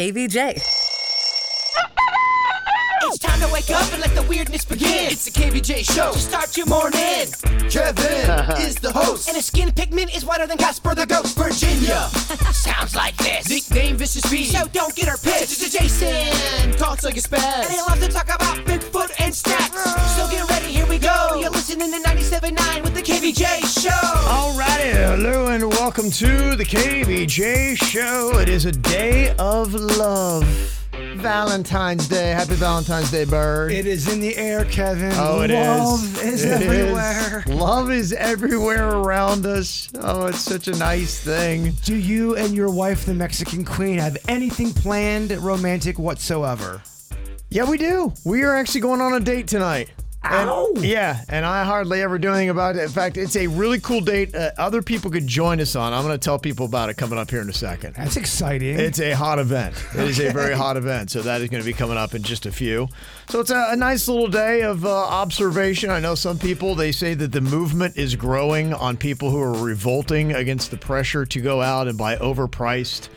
KVJ. It's time wake up and let the weirdness begin. It's the KVJ show to start your morning. Kevin is the host, and his skin pigment is whiter than Casper the Ghost. Virginia sounds like this. Nickname Vicious Beast, so don't get her pissed. It's Jason talks like a spaz, and he loves to talk about Bigfoot and stats. So get ready, here we go. You're listening to 97.9 with the KVJ show. Alrighty, hello and welcome to the KVJ show. It is a day of love. Valentine's Day. Happy Valentine's Day, Bird. It is in the air, Kevin. Oh, it is. Love is It everywhere. Love is everywhere around us. Oh, it's such a nice thing. Do you and your wife, the Mexican Queen, have anything planned romantic whatsoever? Yeah, we do. We are actually going on a date tonight. And- Ow. yeah, and I hardly ever do anything about it. In fact, it's a really cool date. Uh, other people could join us on. I'm going to tell people about it coming up here in a second. That's exciting. It's a hot event. It is a very hot event. So that is going to be coming up in just a few. So it's a, a nice little day of uh, observation. I know some people they say that the movement is growing on people who are revolting against the pressure to go out and buy overpriced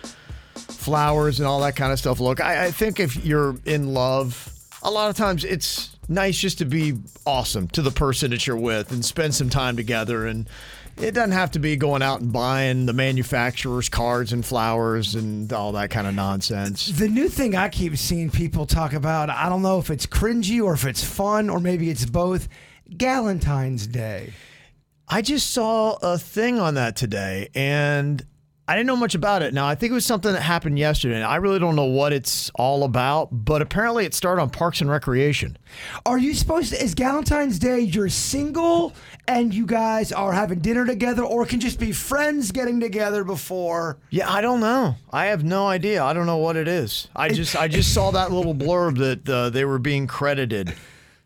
flowers and all that kind of stuff. Look, I, I think if you're in love, a lot of times it's nice just to be awesome to the person that you're with and spend some time together and it doesn't have to be going out and buying the manufacturer's cards and flowers and all that kind of nonsense. the new thing I keep seeing people talk about, I don't know if it's cringy or if it's fun or maybe it's both. Galentine's Day. I just saw a thing on that today and I didn't know much about it. Now, I think it was something that happened yesterday. and I really don't know what it's all about, but apparently it started on Parks and Recreation. Are you supposed to, is Galentine's Day you're single and you guys are having dinner together or it can just be friends getting together before? Yeah, I don't know. I have no idea. I don't know what it is. I just I just saw that little blurb that uh, they were being credited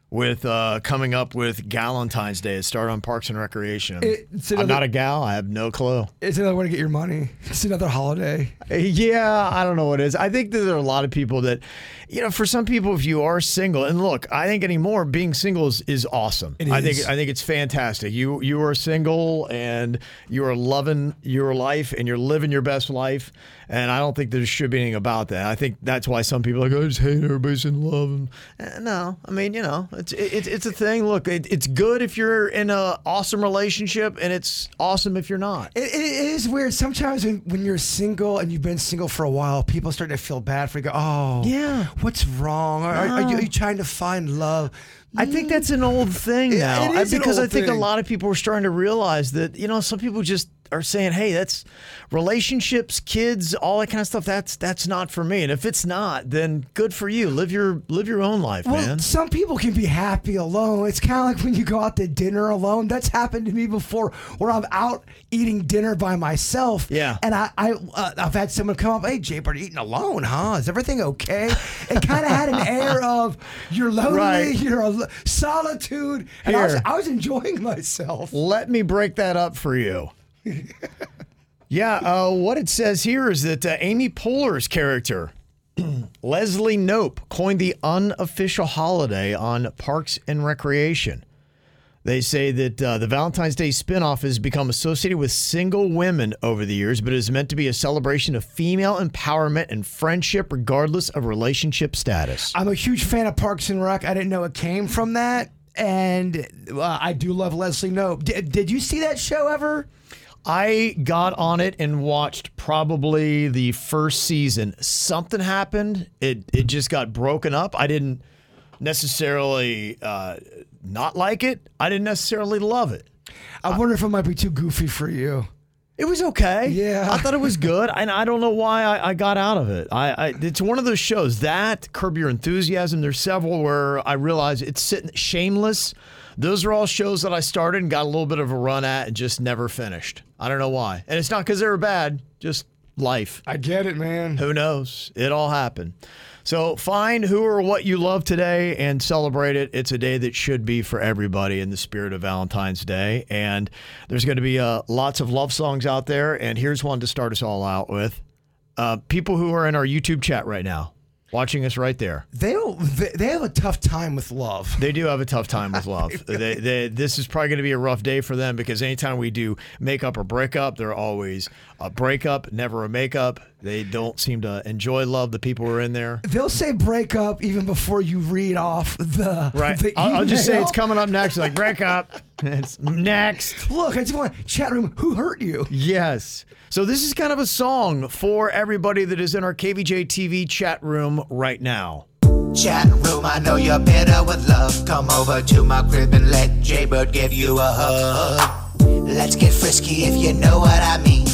with uh, coming up with Galentine's Day. It started on Parks and Recreation. It's I'm not a gal. I have no clue. It's another way to get your money. It's another holiday. Yeah, I don't know what it is. I think that there are a lot of people that, you know, for some people, if you are single, and look, I think anymore being single is, is awesome. It I think. I think it's fantastic. You you are single and you are loving your life and you're living your best life. And I don't think there should be anything about that. I think that's why some people are like, I just hate everybody's in love. And, eh, no, I mean, you know, it's it, it's a thing. Look, it, it's good if you're in an awesome relationship, and it's awesome if you're not. It, it is weird. Sometimes when, when you're single and you've been single for a while, people start to feel bad for you. Go, oh, Yeah. what's wrong? Are, are, you, are you trying to find love? I think that's an old thing now it I- is an because I think a lot of people are starting to realize that you know some people just are saying, "Hey, that's relationships, kids, all that kind of stuff. That's that's not for me." And if it's not, then good for you. Live your live your own life, Well, man. some people can be happy alone. It's kind of like when you go out to dinner alone. That's happened to me before, where I'm out eating dinner by myself. Yeah. and I, I uh, I've had someone come up, "Hey, Jay, are you eating alone? Huh? Is everything okay?" It kind of had an air of you're lonely, Right. you're a, solitude, and I was. I was enjoying myself. Let me break that up for you. yeah, uh, what it says here is that uh, Amy Poehler's character, Leslie Knope, coined the unofficial holiday on Parks and Recreation. They say that uh, the Valentine's Day spinoff has become associated with single women over the years, but is meant to be a celebration of female empowerment and friendship, regardless of relationship status. I'm a huge fan of Parks and Rec. I didn't know it came from that. And uh, I do love Leslie Knope. Did, did you see that show ever? I got on it and watched probably the first season. Something happened. It it just got broken up. I didn't necessarily uh, not like it. I didn't necessarily love it. I wonder if it might be too goofy for you. It was okay. Yeah. I thought it was good, and I don't know why I, I got out of it. I, I it's one of those shows that Curb Your Enthusiasm. There's several where I realize it's sitting shameless. Those are all shows that I started and got a little bit of a run at and just never finished. I don't know why, and it's not because they were bad. Just life. I get it, man. Who knows? It all happened. So find who or what you love today and celebrate it. It's a day that should be for everybody in the spirit of Valentine's Day. And there's going to be uh, lots of love songs out there. And here's one to start us all out with. Uh, people who are in our YouTube chat right now, watching us right there. They don't. They, they have a tough time with love. They do have a tough time with love. they, they, this is probably going to be a rough day for them because anytime we do make up or break up, they're always a breakup, never a makeup. They don't seem to enjoy love. The people who are in there. They'll say breakup even before you read off the Right. the I'll, I'll just say it's coming up next. Like break up. It's next. Look, I just want chat room. Who hurt you? Yes. So this is kind of a song for everybody that is in our KVJ TV chat room right now. Chat room, I know you're bitter with love. Come over to my crib and let Jaybird give you a hug. Let's get frisky if you know what I mean.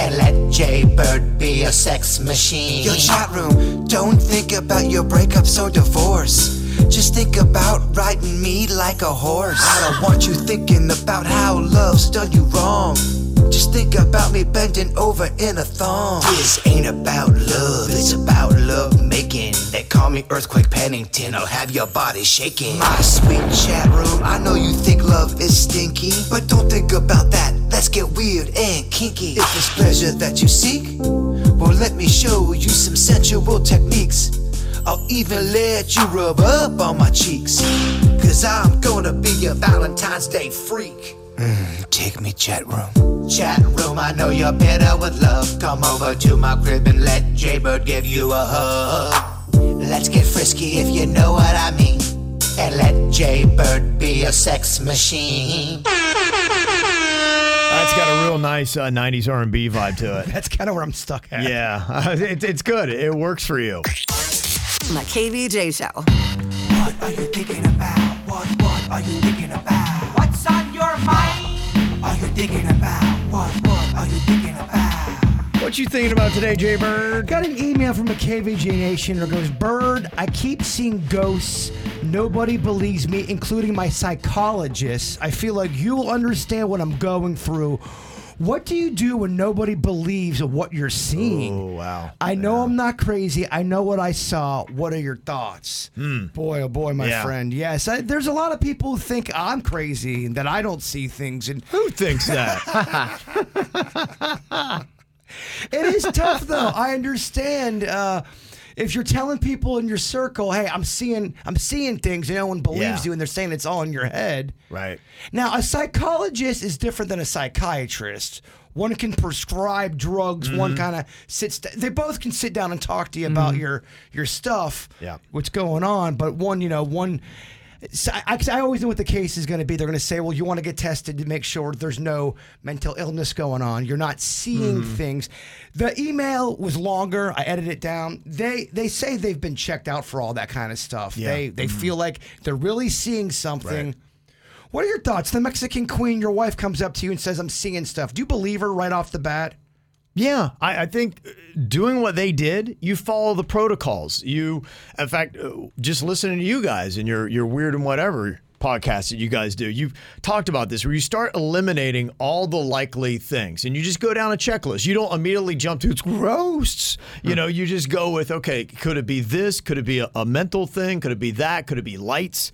And let Jaybird be a sex machine. Your chat room, don't think about your breakups or divorce. Just think about riding me like a horse. I don't want you thinking about how love's done you wrong. Just think about me bending over in a thong. This ain't about love, it's about love making. They call me Earthquake Pennington, I'll have your body shaking. My sweet chat room, I know you think love is stinky, but don't think about that. Let's get weird and kinky. If it's pleasure that you seek, well, let me show you some sensual techniques. I'll even let you rub up on my cheeks. Cause I'm gonna be a Valentine's Day freak. Mm, take me, chat room. Chat room, I know you're better with love. Come over to my crib and let Jaybird give you a hug. Let's get frisky if you know what I mean. And let Jaybird be a sex machine. That's got a real nice uh, '90s R&B vibe to it. That's kind of where I'm stuck at. Yeah, it, it's good. It works for you. The KVJ Show. What are you thinking about? What, what are you thinking about? What's on your mind? Are you thinking about? What you thinking about today, Jay Bird? Got an email from a KVJ Nation that goes, Bird, I keep seeing ghosts. Nobody believes me, including my psychologist. I feel like you'll understand what I'm going through. What do you do when nobody believes what you're seeing? Oh wow. I know I'm not crazy. I know what I saw. What are your thoughts? Boy, oh boy, my Hmm. Yeah. friend. Yes, I, there's a lot of people who think I'm crazy and that I don't see things. And Who thinks that? It is tough though. I understand. Uh, if you're telling people in your circle, "Hey, I'm seeing, I'm seeing things," and no one believes Yeah. you, and they're saying it's all in your head. right. Now, a psychologist is different than a psychiatrist. One can prescribe drugs. Mm-hmm. One kind of sits. They both can sit down and talk to you about your your stuff. Yeah. what's going on. But one, you know, one. So I, I always know what the case is going to be. They're going to say, "Well, you want to get tested to make sure there's no mental illness going on. You're not seeing Mm-hmm. things." The email was longer. I edited it down. They they say they've been checked out for all that kind of stuff. Yeah. Mm-hmm. They they feel like they're really seeing something. Right. What are your thoughts? The Mexican queen, your wife comes up to you and says, I'm seeing stuff. Do you believe her right off the bat? Yeah, I, I think uh, doing what they did, you follow the protocols. You, in fact, uh, just listening to you guys and your your weird and whatever podcast that you guys do, you've talked about this where you start eliminating all the likely things and you just go down a checklist. You don't immediately jump to it's gross. You know, you just go with okay, could it be this? Could it be a, a mental thing? Could it be that? Could it be lights?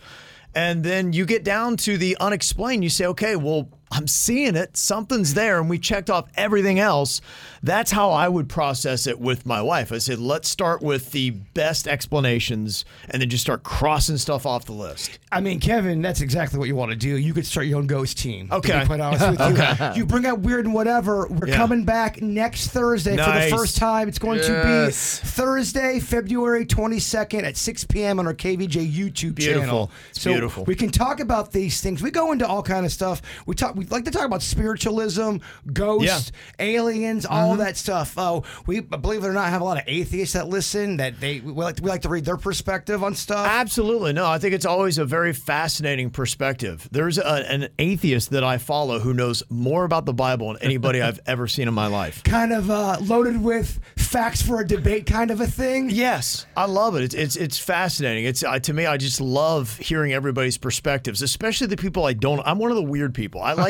And then you get down to the unexplained. You say, okay, well, I'm seeing it. Something's there. And we checked off everything else. That's how I would process it with my wife. I said, let's start with the best explanations and then just start crossing stuff off the list. I mean, Kevin, that's exactly what you want to do. You could start your own ghost team. Okay. to be Okay. quite honest with you. You bring out weird and whatever. We're Yeah. coming back next Thursday for the first time. It's going Yes. to be Thursday, February 22nd at 6 p.m. on our KVJ YouTube Beautiful. channel. It's so beautiful. we can talk about these things. We go into all kind of stuff. We talk. We like to talk about spiritualism, ghosts, aliens, all Mm-hmm. that stuff. Oh, we believe it or not have a lot of atheists that listen. That they we like, we like to read their perspective on stuff. Absolutely. No, I think it's always a very fascinating perspective. There's a, an atheist that I follow who knows more about the Bible than anybody I've ever seen in my life. kind of uh, loaded with facts for a debate kind of a thing. Yes, I love it. It's it's, it's fascinating. It's uh, to me, I just love hearing everybody's perspectives, especially the people I don't. I'm one of the weird people. I like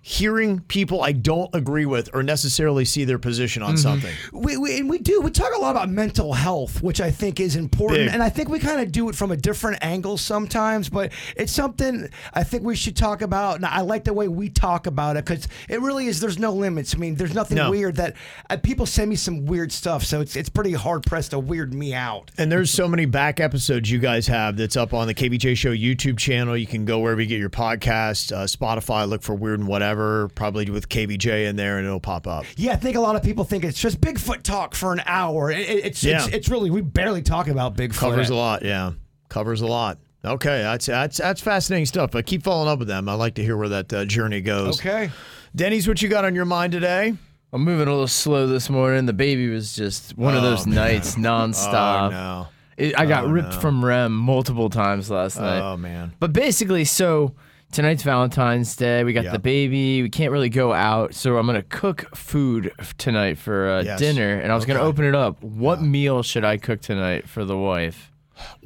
hearing people I don't agree with or necessarily see their position on something. We, we and we do. We talk a lot about mental health, which I think is important, Big. and I think we kind of do it from a different angle sometimes. But it's something I think we should talk about. And I like the way we talk about it because it really is. There's no limits. I mean, there's nothing No. weird that uh, people send me some weird stuff, so it's it's pretty hard pressed to weird me out. And there's so many back episodes you guys have that's up on the KVJ Show YouTube channel. You can go wherever you get your podcast, uh, Spotify, look for Weird and Whatever, probably with KVJ in there, and it'll pop up. Yeah, I think a lot of people think it's just Bigfoot talk for an hour. It, it- it's, Yeah. it's it's really we barely talk about Bigfoot. Covers a lot, yeah. Covers a lot. Okay, that's that's that's fascinating stuff. But keep following up with them. I like to hear where that uh, journey goes. Okay. Denny's, what you got on your mind today? I'm moving a little slow this morning. The baby was just one of those nights nonstop. Oh no. It, I got Oh, ripped no. from REM multiple times last night. Oh man. But basically, so tonight's Valentine's Day. We got Yep. the baby. We can't really go out, so I'm gonna cook food tonight for uh, Yes. dinner, and I was gonna open it up. What meal should I cook tonight for the wife?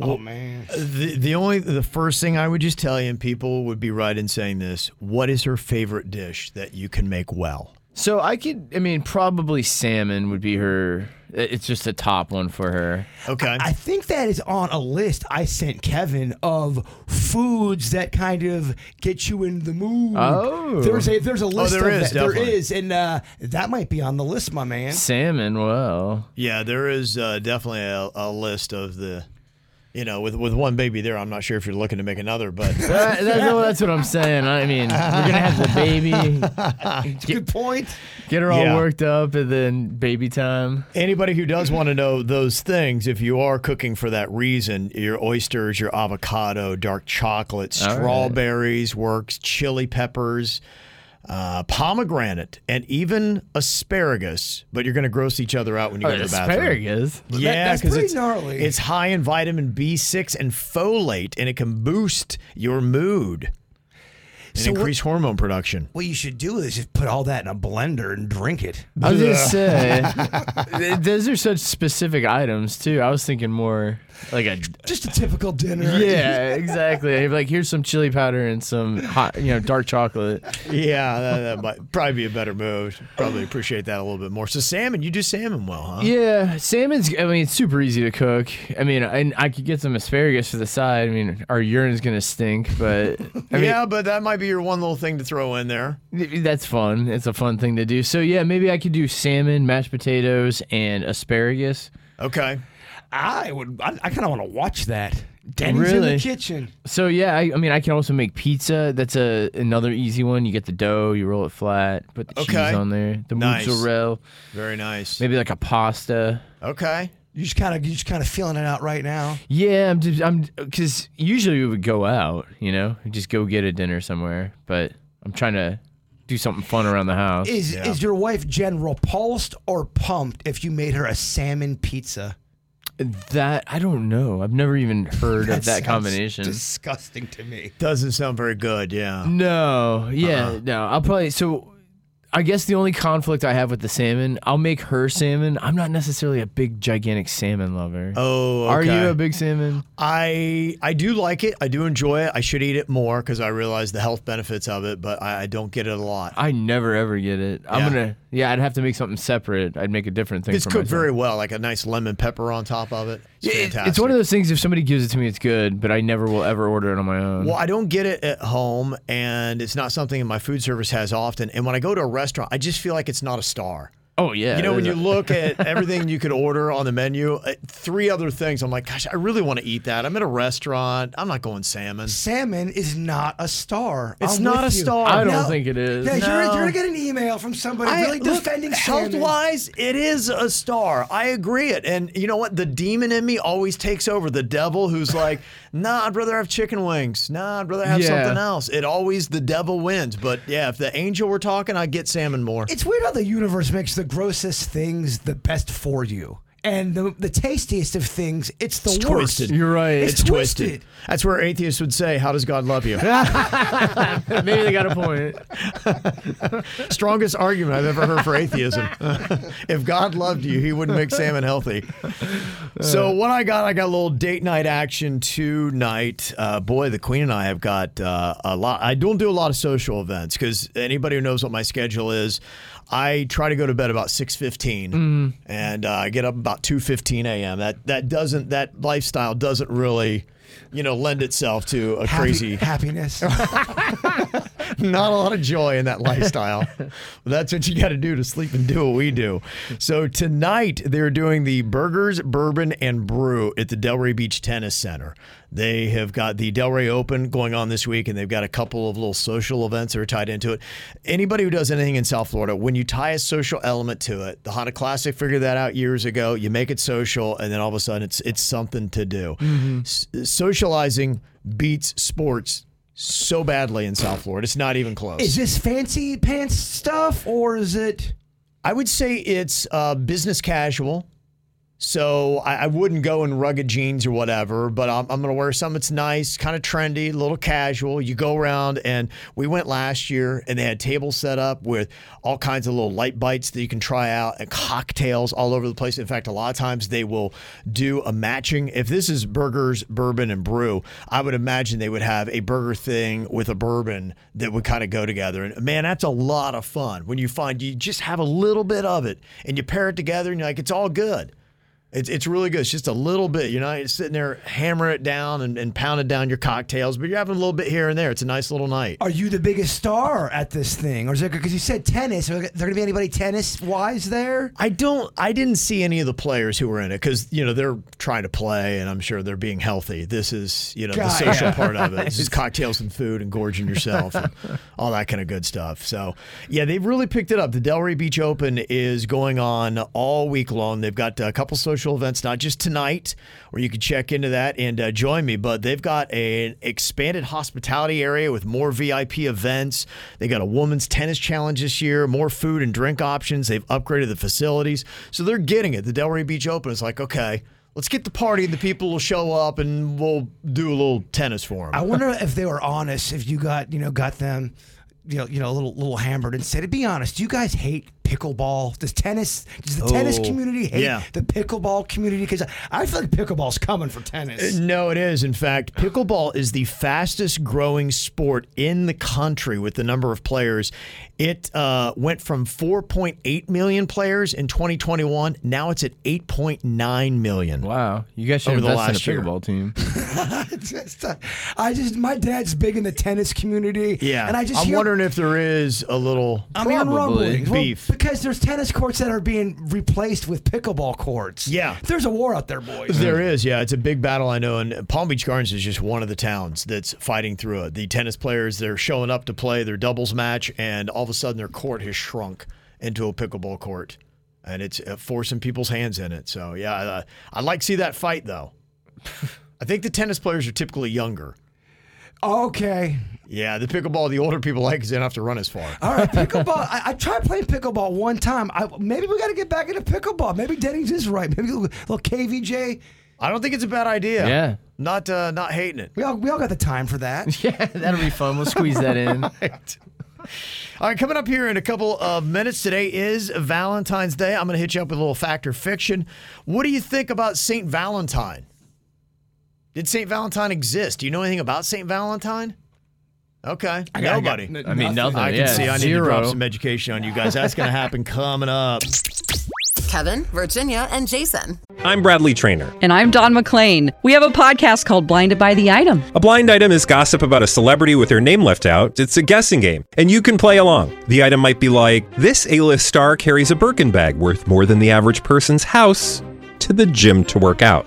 Oh man. The the only the first thing I would just tell you, and people would be right in saying this, what is her favorite dish that you can make well? So I could, I mean, probably salmon would be her. It's just a top one for her. Okay. I think that is on a list I sent Kevin of foods that kind of get you in the mood. Oh. there's a there's a list there of is, that. Definitely. is, and uh, that might be on the list, my man. Salmon, well, yeah, there is uh, definitely a, a list of the, you know, with with one baby there. I'm not sure if you're looking to make another, but that, that- no, that's what I'm saying. I mean, we're gonna have the baby, Good point. get her all Yeah. worked up, and then baby time. Anybody who does want to know those things, if you are cooking for that reason, your oysters, your avocado, dark chocolate, All right. strawberries works, chili peppers, uh, pomegranate, and even asparagus. But you're going to gross each other out when you go to the bathroom. asparagus. Yeah, because pretty it's gnarly. It's high in vitamin B6 and folate, and it can boost your mood and So what- increase hormone production. What you should do is just put all that in a blender and drink it. I was gonna say, those are such specific items too. I was thinking more like a. Just a typical dinner. Yeah, exactly. Like here's some chili powder and some hot, you know, dark chocolate. Yeah, that, that might probably be a better move. Probably appreciate that a little bit more. So salmon, you do salmon well, huh? Yeah, salmon's. I mean, it's super easy to cook. I mean, I, I could get some asparagus for the side. I mean, our urine's gonna stink, but I mean, yeah, but that might be your one little thing to throw in there. that's fun. It's a fun thing to do. So yeah, maybe I could do salmon, mashed potatoes, and asparagus. Okay. I would. I, I kind of want to watch that. Denny's in Really? the kitchen. So yeah, I, I mean, I can also make pizza. That's a another easy one. You get the dough, you roll it flat, put the Okay. cheese on there, the Nice. mozzarella, Very nice. maybe like a pasta. Okay. You just kind of you just kind of feeling it out right now. Yeah, I'm just, I'm because usually we would go out, you know, just go get a dinner somewhere. But I'm trying to do something fun around the house. Is Yeah. is your wife Jen repulsed or pumped if you made her a salmon pizza? that I don't know. I've never even heard of that combination. Disgusting to me. Doesn't sound very good. Yeah. No, yeah, Uh-huh. no. I'll probably so. I guess the only conflict I have with the salmon, I'll make her salmon. I'm not necessarily a big gigantic salmon lover. Oh, Are you a big salmon? I I do like it. I do enjoy it. I should eat it more because I realize the health benefits of it, but I, I don't get it a lot. I never ever get it. I'm Yeah. gonna yeah, I'd have to make something separate. I'd make a different thing. It's cooked myself. very well, like a nice lemon pepper on top of it. It's It- fantastic. It's one of those things. If somebody gives it to me, it's good, but I never will ever order it on my own. Well, I don't get it at home, and it's not something my food service has often. And when I go to a restaurant, I just feel like it's not a star. Oh yeah, You know, when you a- look at everything you could order on the menu, uh, three other things, I'm like, gosh, I really want to eat that. I'm at a restaurant. I'm not going salmon. Salmon is not a star. It's I'm not a you. star. I don't No. think it is. Yeah, you're, you're gonna get an email from somebody I- really look, defending health salmon. wise, it is a star. I agree it. And you know what? The demon in me always takes over. The devil who's like, nah, I'd rather have chicken wings. Nah, I'd rather have Yeah. something else. It always the devil wins. But yeah, if the angel were talking, I'd get salmon more. It's weird how the universe makes the grossest things the best for you. And the, the tastiest of things, it's the It's worst. twisted. You're right. It's, It's twisted. twisted. That's where atheists would say, "How does God love you?" Maybe they got a point. Strongest argument I've ever heard for atheism. if God loved you, He wouldn't make salmon healthy. So what I got, I got a little date night action tonight. Uh, boy, the Queen and I have got uh, a lot. I don't do a lot of social events because anybody who knows what my schedule is, I try to go to bed about six fifteen, and uh, I get up about two fifteen a.m. That that doesn't that lifestyle doesn't really. You know, lend itself to a Happy- crazy happiness. not a lot of joy in that lifestyle. that's what you got to do to sleep and do what we do. So tonight they're doing the Burgers, Bourbon, and Brew at the Delray Beach Tennis Center. They have got the Delray Open going on this week, and they've got a couple of little social events that are tied into it. Anybody who does anything in South Florida, when you tie a social element to it, the Honda Classic figured that out years ago. You make it social, and then all of a sudden it's it's something to do. Mm-hmm. S- socializing beats sports so badly in South Florida. It's not even close. is this fancy pants stuff or is it? I would say it's uh, business casual. So I, I wouldn't go in rugged jeans or whatever, but I'm, I'm going to wear something that's nice, kind of trendy, a little casual. You go around, and we went last year, and they had tables set up with all kinds of little light bites that you can try out, and cocktails all over the place. In fact, a lot of times they will do a matching. If this is burgers, bourbon, and brew, I would imagine they would have a burger thing with a bourbon that would kind of go together. And man, that's a lot of fun when you find you just have a little bit of it and you pair it together, and you're like, it's all good. It's, it's really good. It's just a little bit. You're not sitting there hammering it down and, and pounding down your cocktails, but you're having a little bit here and there. It's a nice little night. Are you the biggest star at this thing, or is it because you said tennis? Are there going to be anybody tennis wise there? I don't. I didn't see any of the players who were in it because you know they're trying to play, and I'm sure they're being healthy. This is you know the God. social part of it. This is cocktails and food and gorging yourself and all that kind of good stuff. So yeah, they've really picked it up. The Delray Beach Open is going on all week long. They've got a couple social events, not just tonight, where you can check into that and uh, join me, but they've got an expanded hospitality area with more VIP events. They got a women's tennis challenge this year, more food and drink options. They've upgraded the facilities, so they're getting it. The Delray Beach Open is like okay. Let's get the party and the people will show up and we'll do a little tennis for them. I wonder if they were honest. If you got you know got them, you know you know a little little hammered and said, "To be honest, do you guys hate pickleball? Does tennis does the tennis Oh, community hate yeah. the pickleball community? Because I feel like pickleball's coming for tennis. No, it is. In fact, pickleball is the fastest growing sport in the country with the number of players. It uh, went from 4.8 million players in 2021. Now it's at 8.9 million. Wow, you guys should Over the last in a pickleball team. Just, uh, I just my dad's big in the tennis community. Yeah. and I just I'm hear, wondering if there is a little. I'm hearing Probably. rumblings. Well, Beef. Because there's tennis courts that are being replaced with pickleball courts. Yeah. there's a war out there, boys. There is, yeah. It's a big battle, I know. And Palm Beach Gardens is just one of the towns that's fighting through it. The tennis players, they're showing up to play their doubles match, and all of a sudden their court has shrunk into a pickleball court. And it's uh, forcing people's hands in it. So, yeah, uh, I'd like to see that fight, though. I think the tennis players are typically younger. Okay. Yeah, the pickleball, the older people like because they don't have to run as far. All right, pickleball. I, I tried playing pickleball one time. I, maybe we got to get back into pickleball. Maybe Dennings is right. Maybe a little, little KVJ. I don't think it's a bad idea. Yeah. Not uh, not hating it. We all we all got the time for that. yeah, that'll be fun. We'll squeeze that in. All right, coming up here in a couple of minutes. Today is Valentine's Day. I'm going to hit you up with a little fact or fiction. What do you think about St. Valentine? Did St. Valentine exist? Do you know anything about St. Valentine? Okay. Nobody. I mean, nothing. I can yeah, see I need zero. to drop some education on you guys. That's going to happen coming up. Kevin, Virginia, and Jason. I'm Bradley Trainer. And I'm Don McClain. We have a podcast called Blinded by the Item. A blind item is gossip about a celebrity with their name left out. It's a guessing game, and you can play along. The item might be like this: A-list star carries a Birkin bag worth more than the average person's house to the gym to work out.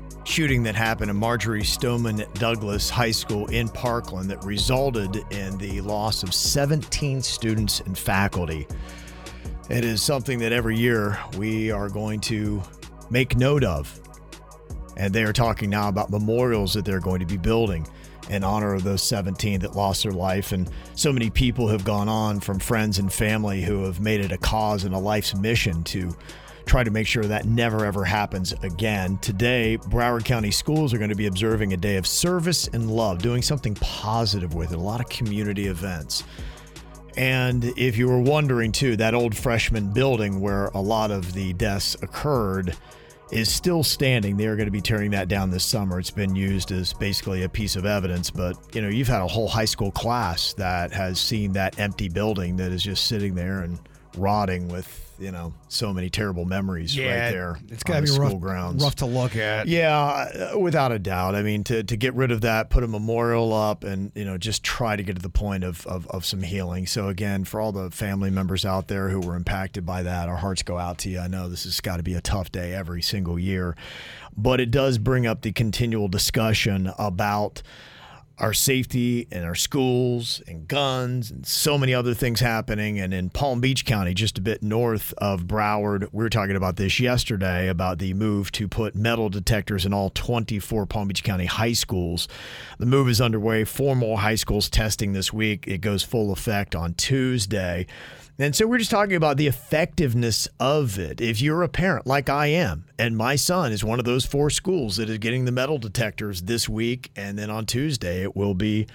shooting that happened at Marjory Stoneman Douglas High School in Parkland that resulted in the loss of 17 students and faculty. It is something that every year we are going to make note of. And they are talking now about memorials that they're going to be building in honor of those 17 that lost their life. And so many people have gone on from friends and family who have made it a cause and a life's mission to try to make sure that never ever happens again. Today, Broward County schools are going to be observing a day of service and love, doing something positive with it, a lot of community events. And if you were wondering too, that old freshman building where a lot of the deaths occurred is still standing. They are going to be tearing that down this summer. It's been used as basically a piece of evidence, but you know, you've had a whole high school class that has seen that empty building that is just sitting there and rotting with you know so many terrible memories right there. It's got gotta to be school rough, grounds. rough to look at. Yeah, uh, without a doubt. I mean, to, to get rid of that, put a memorial up, and you know, just try to get to the point of, of of some healing. So again, for all the family members out there who were impacted by that, our hearts go out to you. I know this has got to be a tough day every single year, but it does bring up the continual discussion about our safety and our schools and guns and so many other things happening. And in Palm Beach County, just a bit north of Broward, we were talking about this yesterday about the move to put metal detectors in all 24 Palm Beach County high schools. The move is underway. Four more high schools testing this week. It goes full effect on Tuesday. And so we're just talking about the effectiveness of it. If you're a parent like I am, and my son is one of those four schools that is getting the metal detectors this week, and then on Tuesday it will be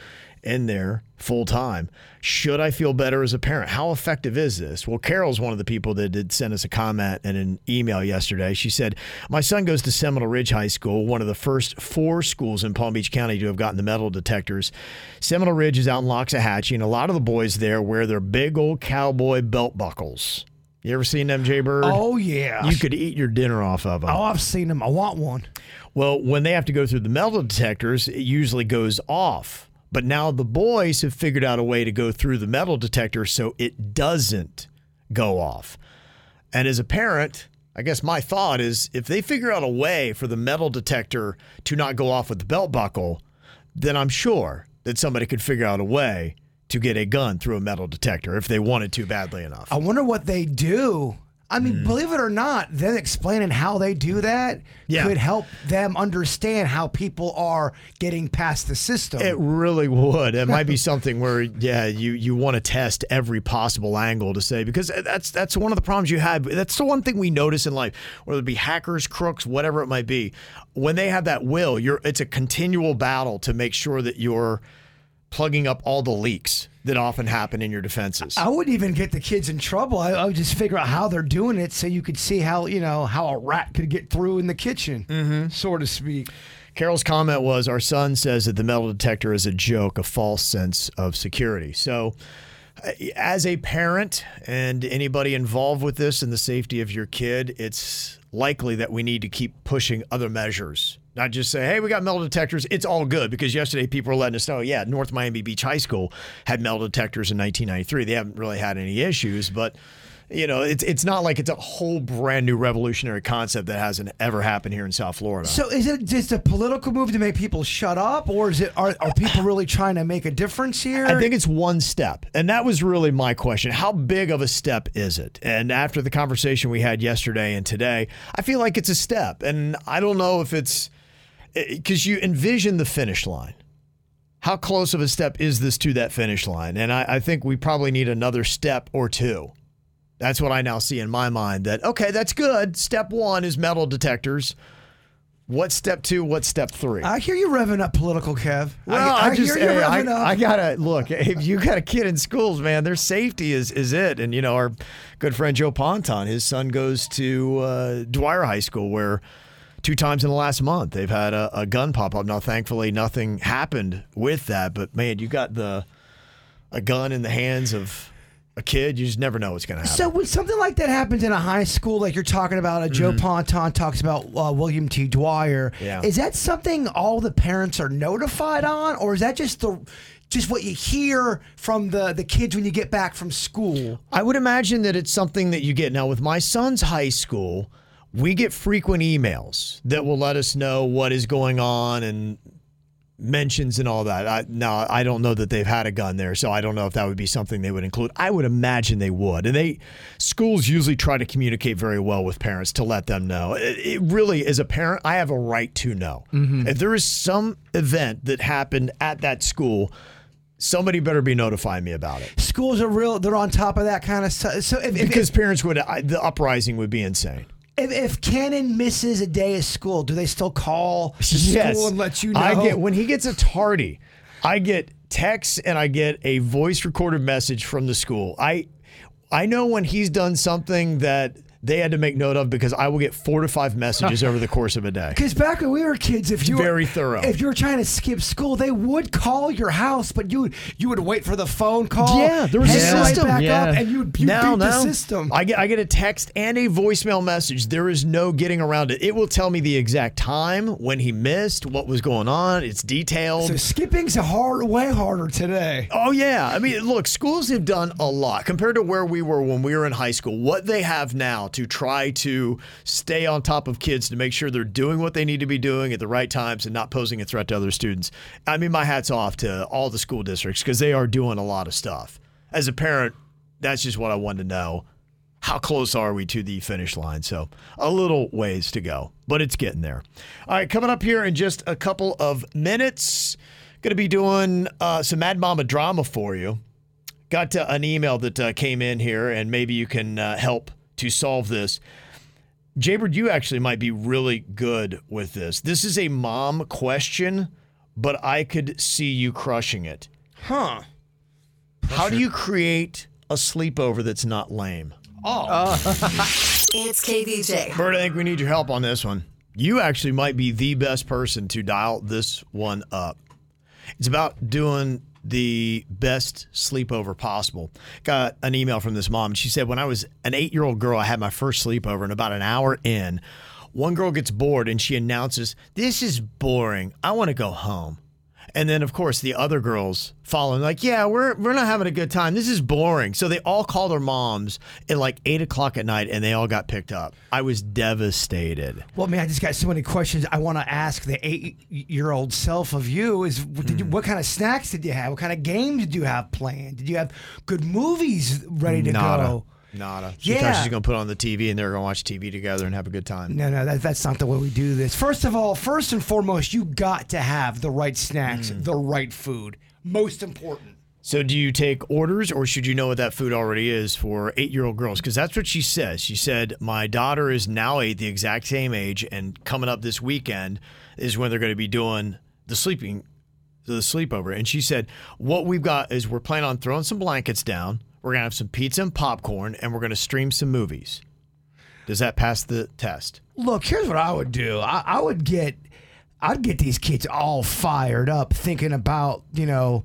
in there full time. Should I feel better as a parent? How effective is this? Well, Carol's one of the people that did send us a comment and an email yesterday. She said, My son goes to Seminole Ridge High School, one of the first four schools in Palm Beach County to have gotten the metal detectors. Seminole Ridge is out in Loxahatchee, and a lot of the boys there wear their big old cowboy belt buckles. You ever seen them, Jay Bird? Oh yeah. You could eat your dinner off of them. Oh, I've seen them. I want one. Well, when they have to go through the metal detectors, it usually goes off. But now the boys have figured out a way to go through the metal detector so it doesn't go off. And as a parent, I guess my thought is if they figure out a way for the metal detector to not go off with the belt buckle, then I'm sure that somebody could figure out a way to get a gun through a metal detector if they wanted to badly enough. I wonder what they do. I mean, Hmm. believe it or not, them explaining how they do that Yeah. could help them understand how people are getting past the system. It really would. It might be something where, yeah, you you want to test every possible angle to say because that's that's one of the problems you have. That's the one thing we notice in life, whether it be hackers, crooks, whatever it might be. When they have that will, you're it's a continual battle to make sure that you're plugging up all the leaks that often happen in your defenses. I wouldn't even get the kids in trouble. I, I would just figure out how they're doing it so you could see how, you know, how a rat could get through in the kitchen, Mm-hmm. so to speak. Carol's comment was Our son says that the metal detector is a joke, a false sense of security. So, uh, as a parent and anybody involved with this and the safety of your kid, it's likely that we need to keep pushing other measures. Not just say, hey, we got metal detectors. It's all good because yesterday people were letting us know, yeah, North Miami Beach High School had metal detectors in 1993. They haven't really had any issues, but you know, it's it's not like it's a whole brand new revolutionary concept that hasn't ever happened here in South Florida. So is it just a political move to make people shut up, or is it are, are people really trying to make a difference here? I think it's one step. And that was really my question. How big of a step is it? And after the conversation we had yesterday and today, I feel like it's a step. And I don't know if it's because you envision the finish line. How close of a step is this to that finish line? And I, I think we probably need another step or two. That's what I now see in my mind that, okay, that's good. Step one is metal detectors. What's step two? What's step three? I hear you revving up political, Kev. Well, I, I, just hear you hey, I, up. I gotta look. If you got a kid in schools, man, their safety is is it. And you know, our good friend Joe Ponton, his son goes to uh, Dwyer High School, where two times in the last month they've had a, a gun pop up. Now, thankfully, nothing happened with that. But man, you got the a gun in the hands of a kid. You just never know what's gonna happen. So when something like that happens in a high school, like you're talking about, uh, Joe Ponton talks about uh, William T. Dwyer. Mm-hmm. Yeah. Is that something all the parents are notified on, or is that just the just what you hear from the the kids when you get back from school? I would imagine that it's something that you get now with my son's high school. We get frequent emails that will let us know what is going on and mentions and all that. I, now, I don't know that they've had a gun there, so I don't know if that would be something they would include. I would imagine they would. And they schools usually try to communicate very well with parents to let them know. It, it really, as a parent, I have a right to know. Mm-hmm. If there is some event that happened at that school, somebody better be notifying me about it. Schools are real. They're on top of that kind of stuff. So if, if, Because parents would, I, the uprising would be insane. If, if Cannon misses a day of school, do they still call the school and let you know? I get when he gets a tardy, I get texts and I get a voice recorded message from the school. I I know when he's done something that they had to make note of because I will get four to five messages over the course of a day. Because back when we were kids, if you were, very thorough. if you were trying to skip school, they would call your house, but you would you would wait for the phone call. Yeah, there was a hang system. back Yeah. up, and you would you now, beat the system. I get I get a text and a voicemail message. There is no getting around it. It will tell me the exact time when he missed, what was going on. It's detailed. so skipping's a hard, way harder today. Oh yeah, I mean, look, schools have done a lot compared to where we were when we were in high school. What they have now to try to stay on top of kids to make sure they're doing what they need to be doing at the right times and not posing a threat to other students. I mean, my hats off to all the school districts because they are doing a lot of stuff. As a parent, that's just what I wanted to know. How close are we to the finish line? So, a little ways to go, but it's getting there. All right, coming up here in just a couple of minutes, going to be doing uh, some Mad Mama drama for you. Got uh, an email that uh, came in here, and maybe you can uh, help to solve this. Jaybird, you actually might be really good with this. This is a mom question, but I could see you crushing it. Huh. How do you create a sleepover that's not lame? Oh. Uh. It's KVJ. Bird, I think we need your help on this one. You actually might be the best person to dial this one up. It's about doing the best sleepover possible. Got an email from this mom. She said, When I was an eight year old girl, I had my first sleepover, and about an hour in, one girl gets bored and she announces, This is boring. I want to go home. And then, of course, the other girls following, like, yeah, we're we're not having a good time. This is boring. So they all called their moms at like eight o'clock at night, and they all got picked up. I was devastated. Well, man, I just got so many questions I want to ask the eight-year-old self of you. Is you, hmm. what kind of snacks did you have? What kind of games did you have planned? Did you have good movies ready to Nada. go? Nada. She Yeah. thought she's gonna put on the TV, and they're gonna watch TV together and have a good time. No, no, that, that's not the way we do this. First of all, first and foremost, you got to have the right snacks, Mm. the right food. Most important. So, do you take orders, or should you know what that food already is for eight-year-old girls? Because that's what she says. She said, "My daughter is now eight, the exact same age, and coming up this weekend is when they're going to be doing the sleeping, the sleepover." And she said, "What we've got is we're planning on throwing some blankets down. We're gonna have some pizza and popcorn, and we're gonna stream some movies." Does that pass the test? Look, here's what I would do. I, I would get, I'd get these kids all fired up, thinking about, you know,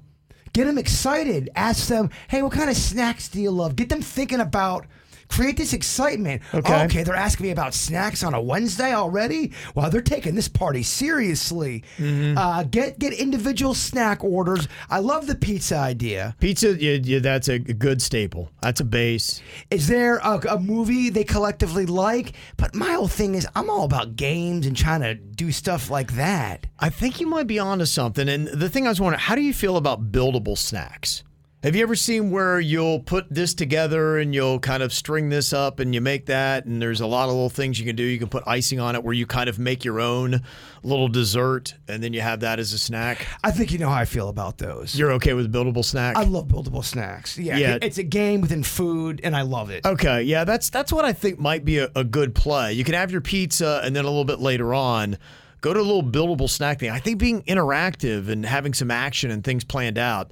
get them excited. Ask them, hey, what kind of snacks do you love? Get them thinking about. Create this excitement. Okay. okay, they're asking me about snacks on a Wednesday already. Well, they're taking this party seriously. Uh, get get individual snack orders. I love the pizza idea. Pizza, yeah, yeah, that's a good staple. That's a base. Is there a, a movie they collectively like? But my whole thing is, I'm all about games and trying to do stuff like that. I think you might be onto something. And the thing I was wondering, how do you feel about buildable snacks? Have you ever seen where you'll put this together and you'll kind of string this up and you make that? And there's a lot of little things you can do. You can put icing on it where you kind of make your own little dessert and then you have that as a snack. I think you know how I feel about those. You're okay with buildable snack? I love buildable snacks. Yeah, Yeah. it's a game within food, and I love it. Okay, yeah, that's that's what I think might be a, a good play. You can have your pizza, and then a little bit later on, go to a little buildable snack thing. I think being interactive and having some action and things planned out.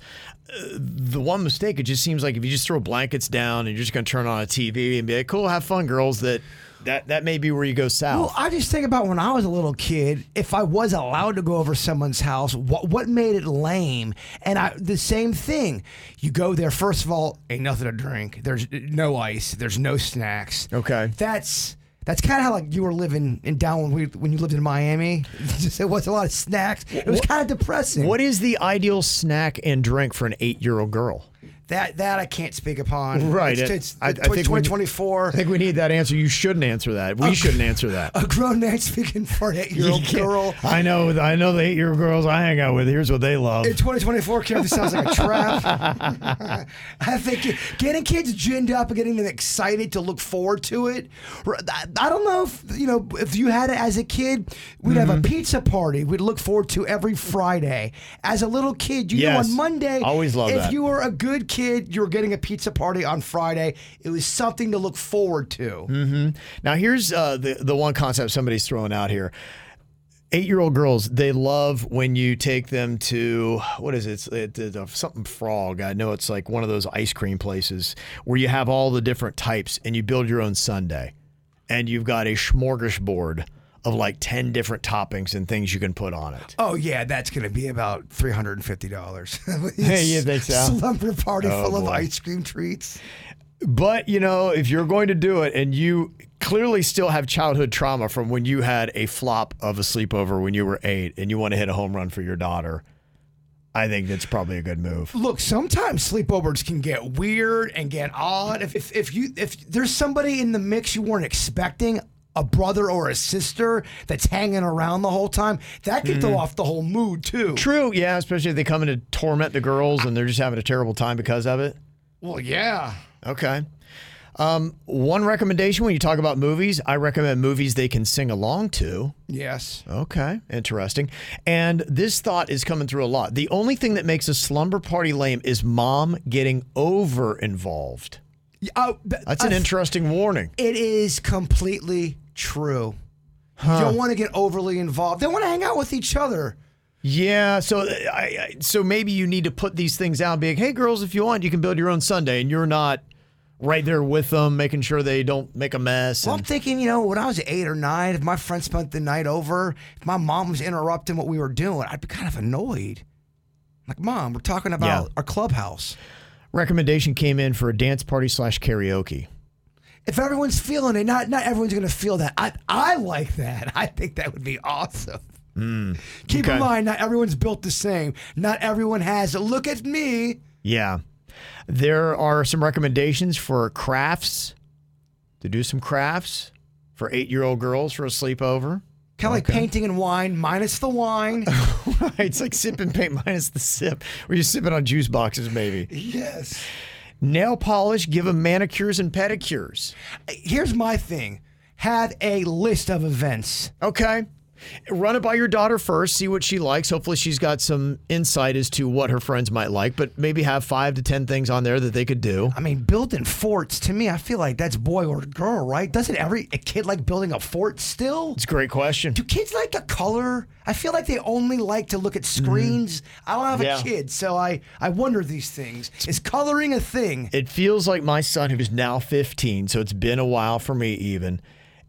uh, The one mistake, it just seems like if you just throw blankets down and you're just going to turn on a TV and be like, "Cool, have fun, girls." That that that may be where you go south. Well, I just think about when I was a little kid. If I was allowed to go over someone's house, what what made it lame? And I the same thing. You go there. First of all, ain't nothing to drink. There's no ice. There's no snacks. Okay. That's that's kind of how like you were living in down when we when you lived in Miami. Just, it was a lot of snacks. It was kind of depressing. what is the ideal snack and drink for an eight-year-old girl? That that I can't speak upon. Right. It's, It- it's I- I think we- 2024. I think we need that answer. You shouldn't answer that. We shouldn't answer that. a grown man speaking for an eight-year-old girl. I know. I know the eight-year-old girls I hang out with. Here's what they love. In 2024, Kev, this sounds like a trap. I think getting kids ginned up and getting them excited to look forward to it. I don't know if you know if you had it as a kid, we'd have Mm-hmm. a pizza party we'd look forward to every Friday. As a little kid, you know on Monday, Always loved if that. you were a good kid, you were getting a pizza party on Friday. It was something to look forward to. Mm-hmm. Now here's uh, the the one concept somebody's throwing out here. Eight year old girls, they love when you take them to what is it? It's, it- it's something frog. I know it's like one of those ice cream places where you have all the different types and you build your own sundae, and you've got a smorgasbord of like ten different toppings and things you can put on it. Oh yeah, that's going to be about three hundred and fifty dollars. Hey, you think so? Slumber party Oh, full of ice cream treats. But you know, if you're going to do it and you clearly still have childhood trauma from when you had a flop of a sleepover when you were eight and you want to hit a home run for your daughter, I think that's probably a good move. Look, sometimes sleepovers can get weird and get odd. If, if if you if there's somebody in the mix you weren't expecting, a brother or a sister that's hanging around the whole time, that can throw off the whole mood too. True, yeah, especially if they come in to torment the girls and they're just having a terrible time because of it. Well, yeah. Okay. Um, one recommendation when you talk about movies, I recommend movies they can sing along to. Yes. Okay, interesting. And this thought is coming through a lot. The only thing that makes a slumber party lame is mom getting over involved. Oh, th- That's an interesting warning. It is completely true. You don't want to get overly involved. They want to hang out with each other. Yeah, so uh, I, I so maybe you need to put these things out, and be like, "Hey, girls, if you want, you can build your own sundae," and you're not right there with them, making sure they don't make a mess. Well, I'm thinking, you know, when I was eight or nine, if my friend spent the night over, if my mom was interrupting what we were doing, I'd be kind of annoyed. Like, mom, we're talking about Yeah. our clubhouse. Recommendation came in for a dance party slash karaoke. If everyone's feeling it, not not everyone's going to feel that. I I like that. I think that would be awesome. Keep Hmm. okay. in mind, not everyone's built the same. Not everyone has. Look at me. Yeah, there are some recommendations for crafts to do some crafts for eight-year-old girls for a sleepover. Kind of like painting and wine, minus the wine. it's like sip and paint minus the sip, where you're sipping on juice boxes, maybe. yes. Nail polish, give them manicures and pedicures. Here's my thing. Have a list of events. Okay. Run it by your daughter first, see what she likes. Hopefully, she's got some insight as to what her friends might like, but maybe have five to 10 things on there that they could do. I mean, building forts to me, I feel like that's boy or girl, right? Doesn't every a kid like building a fort still? It's a great question. Do kids like to color? I feel like they only like to look at screens. I don't have Mm-hmm. Yeah. a kid, so I I wonder these things. Is coloring a thing? It feels like my son, who's now 15, so it's been a while for me even,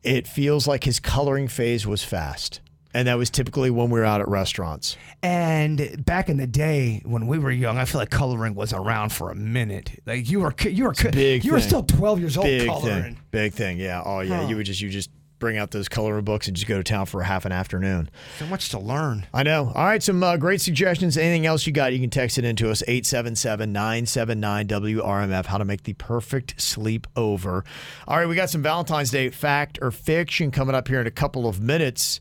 it feels like his coloring phase was fast. And that was typically when we were out at restaurants. And back in the day when we were young, I feel like coloring was around for a minute. Like you were you were big you were still 12 years old Big coloring. thing. Big thing. Yeah. Oh, yeah. Huh. You would just, you just bring out those coloring books and just go to town for a half an afternoon. So much to learn. I know. All right, some uh, great suggestions. Anything else you got, you can text it into us 877-979-WRMF how to make the perfect sleep over. All right, we got some Valentine's Day fact or fiction coming up here in a couple of minutes.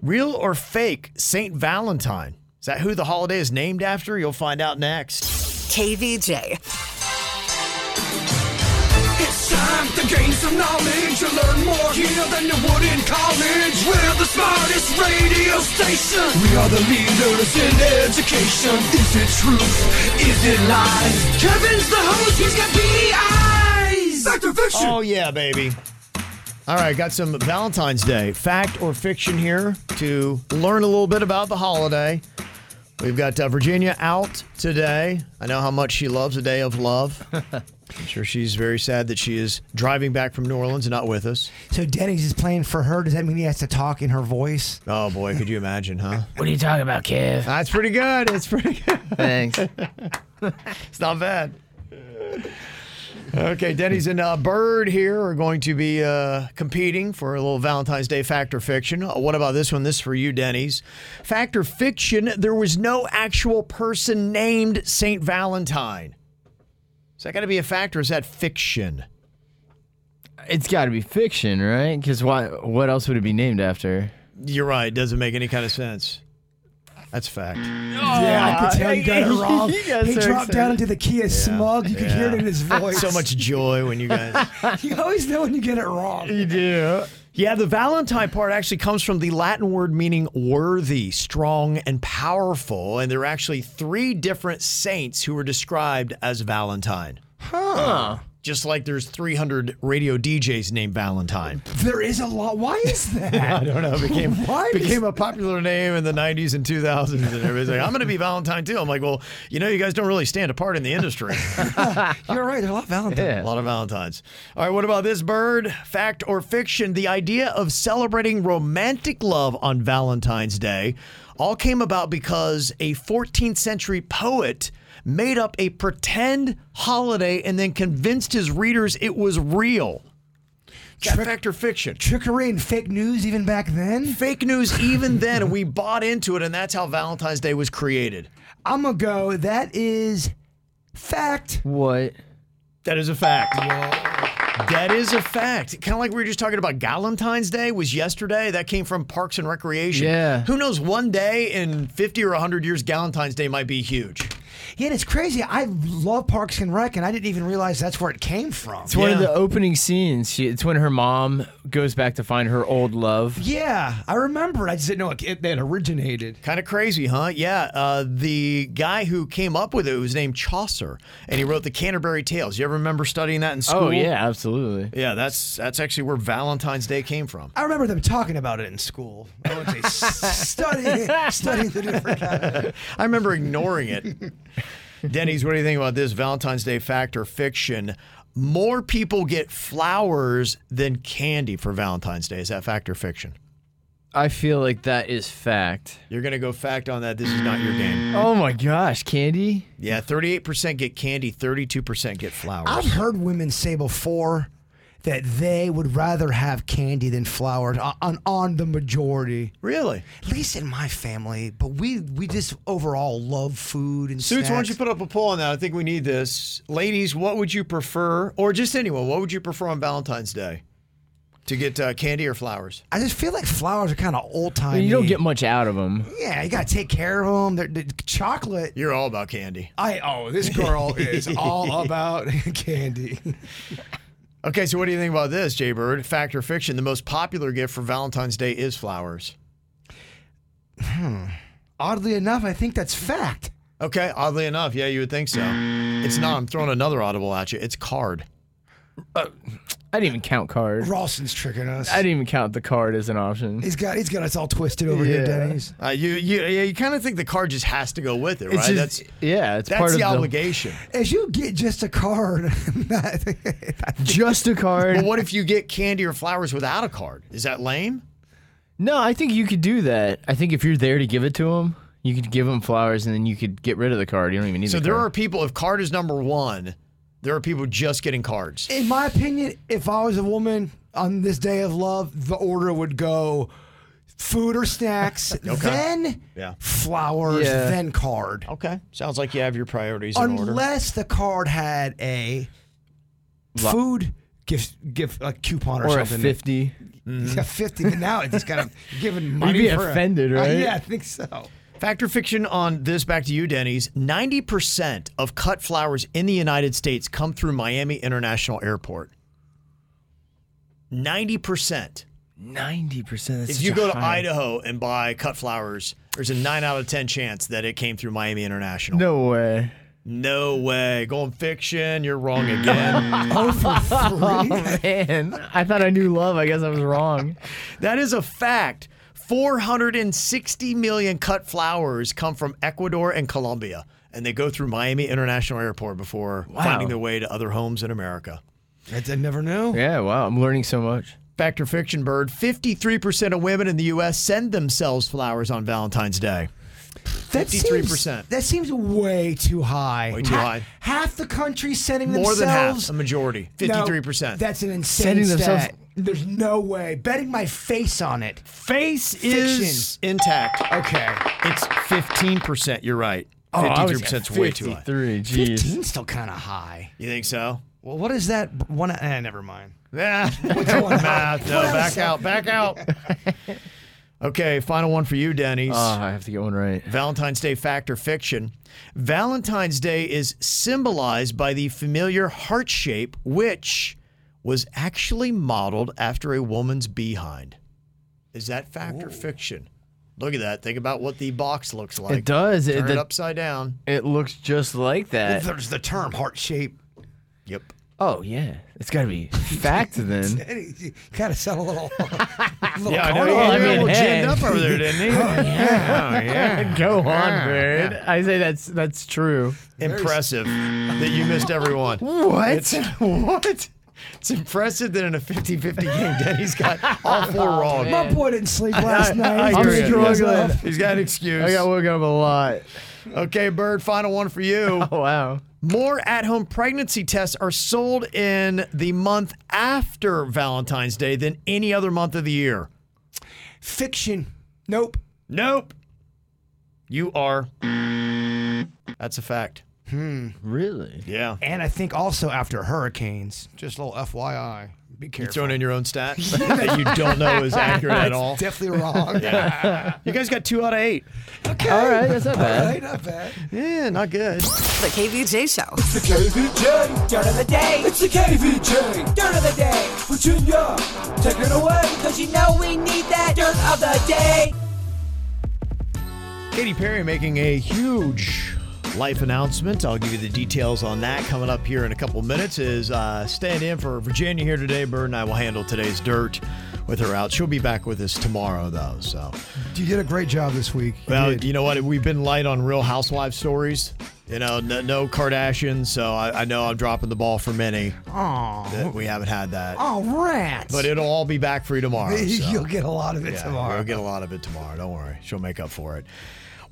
Real or fake Saint Valentine? Is that who the holiday is named after? You'll find out next. KVJ. It's time to gain some knowledge. You learn more here than you would in college. We're the smartest radio station. We are the leaders in education. Is it truth? Is it lies? Kevin's the host. He's got beady eyes. Fact or fiction? Oh, yeah, baby. All right, got some Valentine's Day fact or fiction here to learn a little bit about the holiday. We've got uh, Virginia out today. I know how much she loves a day of love. I'm sure she's very sad that she is driving back from New Orleans and not with us. So Denny's is playing for her. Does that mean he has to talk in her voice? Oh boy, could you imagine, huh? What are you talking about, Kev? That's pretty good. It's pretty good. Thanks. It's not bad. Okay, Denny's and uh, Bird here are going to be uh, competing for a little Valentine's Day fact or fiction. Uh, what about this one? This is for you, Denny's. Fact or fiction, there was no actual person named St. Valentine. Is that got to be a fact or is that fiction? It's got to be fiction, right? Because why? What else would it be named after? You're right. It doesn't make any kind of sense. That's a fact. Yeah, I could oh, tell you got it wrong. You got he so dropped excited. down into the key of smug. You could hear it in his voice. So much joy when you guys. You always know when you get it wrong. You do. Yeah, the Valentine part actually comes from the Latin word meaning worthy, strong, and powerful. And there are actually three different saints who were described as Valentine. Huh. Just like there's 300 radio DJs named Valentine. There is a lot. Why is that? I don't know. It became, Why became a popular name in the 90s and 2000s. And everybody's like, I'm going to be Valentine too. I'm like, well, you know, you guys don't really stand apart in the industry. You're right. There's a lot of Valentine. Yeah. A lot of Valentines. All right, what about this bird? Fact or fiction? The idea of celebrating romantic love on Valentine's Day all came about because a 14th century poet made up a pretend holiday and then convinced his readers it was real. Is that Trick- fact or fiction? Trickery and fake news even back then. Fake news even then, and we bought into it, and that's how Valentine's Day was created. I'm gonna go. That is fact. What? That is a fact. That is a fact. Kind of like we were just talking about Galentine's Day was yesterday. That came from Parks and Recreation. Yeah. Who knows? One day in 50 or 100 years, Galentine's Day might be huge. Yeah, it's crazy. I love Parks and Rec, and I didn't even realize that's where it came from. It's one of the opening scenes. She, it's when her mom goes back to find her old love. Yeah, I remember. it. I just didn't know it, it, it originated. Kind of crazy, huh? Yeah. Uh, the guy who came up with it was named Chaucer, and he wrote the Canterbury Tales. You ever remember studying that in school? Oh yeah, absolutely. Yeah, that's that's actually where Valentine's Day came from. I remember them talking about it in school. I would say s- studying, studying the different. I remember ignoring it. Denny's, what do you think about this Valentine's Day fact or fiction? More people get flowers than candy for Valentine's Day. Is that fact or fiction? I feel like that is fact. You're going to go fact on that. This is not your game. Oh my gosh, candy? Yeah, 38% get candy, 32% get flowers. I've heard women say before that they would rather have candy than flowers on, on, on the majority. really? At least in my family, but we we just overall love food and Suits, why don't you put up a poll on that? I think we need this. Ladies, what would you prefer, or just anyone, what would you prefer on Valentine's Day? To get uh, candy or flowers? I just feel like flowers are kind of old I time. mean, you don't get much out of them. Yeah, you gotta take care of them. They're, they're- chocolate. You're all about candy. I oh, this girl is all about candy. Okay, so what do you think about this, Jay Bird? Fact or fiction? The most popular gift for Valentine's Day is flowers. Hmm. Oddly enough, I think that's fact. Okay, oddly enough, yeah, you would think so. It's not. I'm throwing another audible at you. It's card. I didn't even count card. Ralston's tricking us. I didn't even count the card as an option. He's got he's got us all twisted over here, Yeah. Denny's. Uh, you, you, yeah, you kind of think the card just has to go with it, right? It's just, that's yeah, it's that's part the of obligation. As you get just a card, the just a card. Well, what if you get candy or flowers without a card? Is that lame? No, I think you could do that. I think if you're there to give it to them, you could give them flowers and then you could get rid of the card. You don't even need So the there are card. people. If card is number one, there are people just getting cards. in my opinion, if I was a woman on this day of love, the order would go food or snacks, then Yeah. flowers, Yeah. then card. Okay, sounds like you have your priorities in order. Unless the card had a food gift gift a coupon or, or a something. 50. Yeah, fifty. But now it's just kind of giving money. You'd be for a- offended, Uh, right? yeah, I think so. Fact or fiction on this back to you, Denny's. 90% of cut flowers in the United States come through Miami International Airport. 90%. 90%. That's If you go to high- Idaho and buy cut flowers, there's a 9 out of 10 chance that it came through Miami International. No way. No way. Going fiction, you're wrong again. Oh, for Oh, man. I thought I knew love. I guess I was wrong. that is a fact. 460 million cut flowers come from Ecuador and Colombia, and they go through Miami International Airport before finding their way to other homes in America. I I never knew. Yeah, wow. I'm learning so much. Fact or fiction, Bird? 53% of women in the U.S. send themselves flowers on Valentine's Day. That 53%. Seems, that seems way too high. Way too Ha- high. Half the country sending themselves. More than half, themselves. a majority. 53%. that's an insane Sending stat. themselves- There's no way. Betting my face on it. Face Fiction. is intact. Okay. It's 15%. You're right. Oh, I was 53% at is way too high. 53. Jeez. 15's still kind of high. You think so? Well, what is that? One? Eh, never mind. Yeah. going Math. No, back out. Back out. Okay, final one for you, Denny's. Oh, I have to get one right. Valentine's Day fact or fiction. Valentine's Day is symbolized by the familiar heart shape, which was actually modeled after a woman's behind. Is that fact or fiction? Look at that. Think about what the box looks like. It does. Turn It, it upside down. it looks just like that. There's the term heart shape. Yep. Oh, yeah. It's got to be fact then. You kind of sound a little. little Yeah, I know. I He got a mean, little hey. ginned up over there, didn't he? oh, yeah. Oh, Go on, Bird. I say that's that's true. Impressive that you missed everyone. What? It's, what? It's impressive that in a 50 50 game, Denny's got all four oh, wrong. My boy didn't sleep last night. I He's hear struggling. He's got an excuse. I got woken up a lot. Okay, Bird, final one for you. Oh, wow. More at home pregnancy tests are sold in the month after Valentine's Day than any other month of the year. Fiction. Nope. Nope. You are. That's a fact. Hmm. Really? Yeah. And I think also after hurricanes. Just a little FYI. Be careful. You careful. throwing in your own stat that you don't know is accurate at all. Definitely wrong. You guys got two out of eight. Okay. All right, that's not bad. All right, not bad. Yeah, not good. The KVJ Show. The KVJ, dirt of the day. It's the KVJ, dirt of the day. Virginia, take it away. Cause you know we need that dirt of the day. Katy Perry making a huge life announcement. I'll give you the details on that coming up here in a couple minutes. Is uh, stand in for Virginia here today. Bird and I will handle today's dirt with her out. She'll be back with us tomorrow though. So, You did a great job this week. You well, did. you know what? We've been light on Real Housewives stories. You know, no, no Kardashians. So I, I know I'm dropping the ball for many. Aw. We haven't had that. Oh, rats. But it'll all be back for you tomorrow. so. You'll get a lot of it Yeah, tomorrow. We'll get a lot of it tomorrow. Don't worry. She'll make up for it.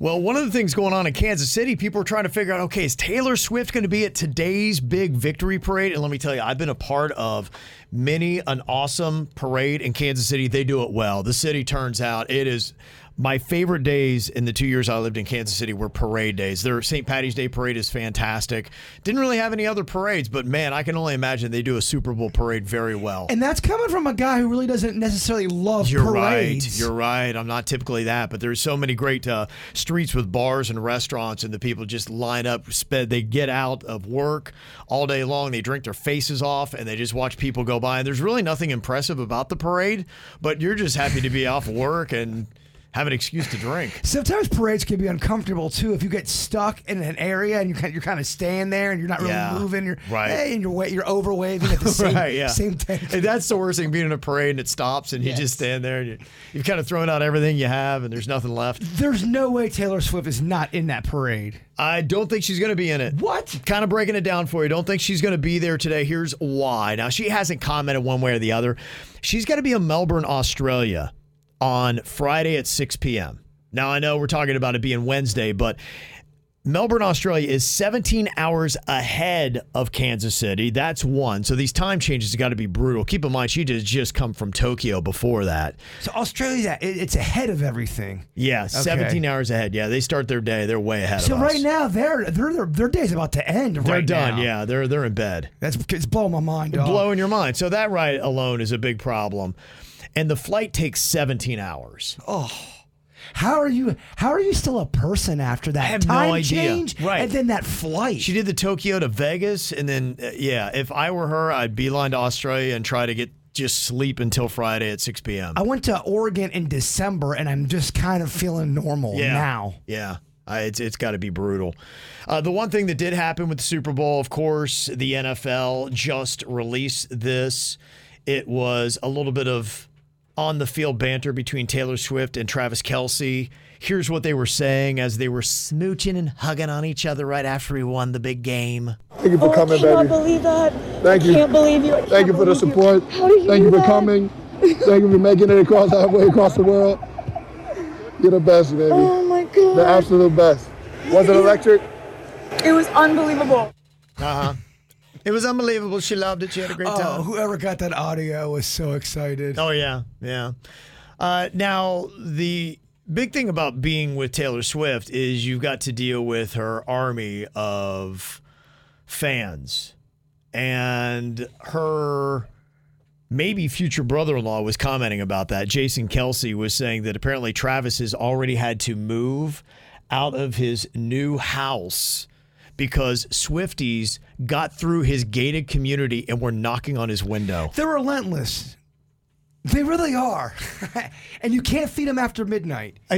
Well, one of the things going on in Kansas City, people are trying to figure out okay, is Taylor Swift going to be at today's big victory parade? And let me tell you, I've been a part of many an awesome parade in Kansas City. They do it well. The city turns out. It is my favorite days in the two years I lived in Kansas City were parade days. Their St. Patty's Day parade is fantastic. Didn't really have any other parades, but man, I can only imagine they do a Super Bowl parade very well. And that's coming from a guy who really doesn't necessarily love parades. You're parades. right. You're right. I'm not typically that, but there's so many great uh, streets with bars and restaurants, and the people just line up. Sped. They get out of work all day long. They drink their faces off, and they just watch people go by. And there's really nothing impressive about the parade, but you're just happy to be off work and have an excuse to drink. Sometimes parades can be uncomfortable too if you get stuck in an area and you're kind you're kind of staying there and you're not really Yeah, moving. You're right. hey, and you're you're over waving at the same right, yeah. same time. And that's the worst thing being in a parade and it stops and you just stand there and you, you've kind of thrown out everything you have and there's nothing left. There's no way Taylor Swift is not in that parade. I don't think she's going to be in it. What? Kind of breaking it down for you. Don't think she's going to be there today. Here's why. Now, she hasn't commented one way or the other. She's got to be in Melbourne, Australia on Friday at 6 p.m. Now, I know we're talking about it being Wednesday, but Melbourne, Australia is 17 hours ahead of Kansas City. That's one. So these time changes have got to be brutal. Keep in mind, she did just come from Tokyo before that. So Australia, it's ahead of everything. Yeah, 17 hours ahead. Yeah, they start their day. They're way ahead So of us. right now, their their their, their day's about to end. They're right done. now. Yeah, they're they're in bed. That's it's blowing my mind. Dog. blowing your mind. So that right alone is a big problem. And the flight takes 17 hours. Oh. How are you? How are you still a person after that I have no time idea. change? Right. and then that flight. She did the Tokyo to Vegas, and then uh, yeah, if I were her, I'd beeline to Australia and try to get just sleep until Friday at 6 p.m. I went to Oregon in December, and I'm just kind of feeling normal yeah. now. Yeah. Uh, it's it's got to be brutal. Uh, the one thing that did happen with the Super Bowl, of course, the NFL just released this. It was a little bit of on the field banter between Taylor Swift and Travis Kelce. Here's what they were saying as they were smooching and hugging on each other right after he won the big game. Thank you for coming, I cannot baby. believe that. Thank you. I can't believe you. I Thank you for the believe support. How did you Thank do you for that? coming. Thank you for making it across halfway across the world. You're the best, baby. Oh my god. The absolute best. Was it electric? It was unbelievable. Uh huh. It was unbelievable. She loved it. She had a great Oh, time. whoever got that audio was so excited. Oh yeah, yeah. Uh, now the Big thing about being with Taylor Swift is you've got to deal with her army of fans. And her maybe future brother in law was commenting about that. Jason Kelce was saying that apparently Travis has already had to move out of his new house because Swifties got through his gated community and were knocking on his window. They're relentless. They really are. and you can't feed them after midnight. Uh,